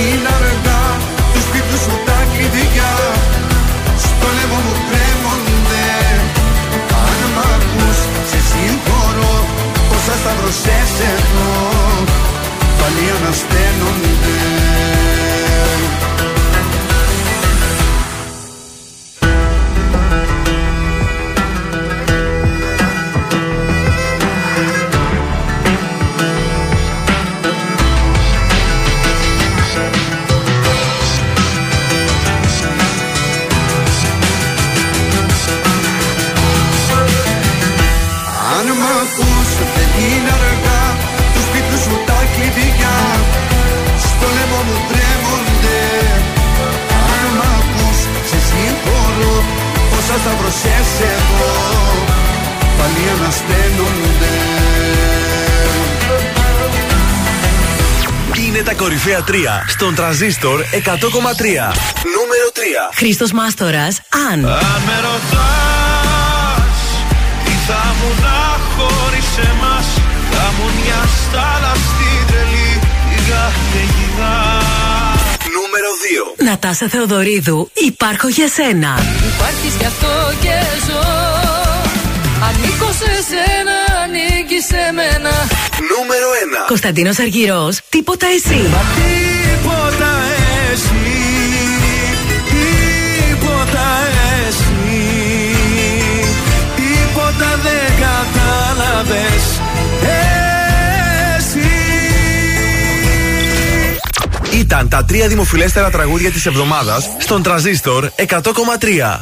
Είναι αργά τους σπίτου σου τα κλειδιά. Στο μου κρέμονται. Αν μ' ακούς σε συγχωρώ Πόσα στα προσές εδώ Πάλι ανασταίνονται. Κορυφαία 3 στον τραζίστορ 100,3. Νούμερο 3. Χρήστος Μάστορας, αν. Αν με ρωτάς τι θα μου να χωρίς εμάς Θα μου μια στάλα στην τρελή η καταιγίδα Νούμερο 2. Νατάσα Θεοδωρίδου, υπάρχω για σένα. Υπάρχεις γι' αυτό και ζω Ανήκω σε σένα, ανήκεις σε μένα Νούμερο 1. Κωνσταντίνος Αργυρός, τίποτα εσύ. Τίποτα εσύ Τίποτα εσύ Τίποτα δεν κατάλαβες Εσύ Ήταν τα τρία δημοφιλέστερα τραγούδια της εβδομάδας στον τραζίστορ 100,3.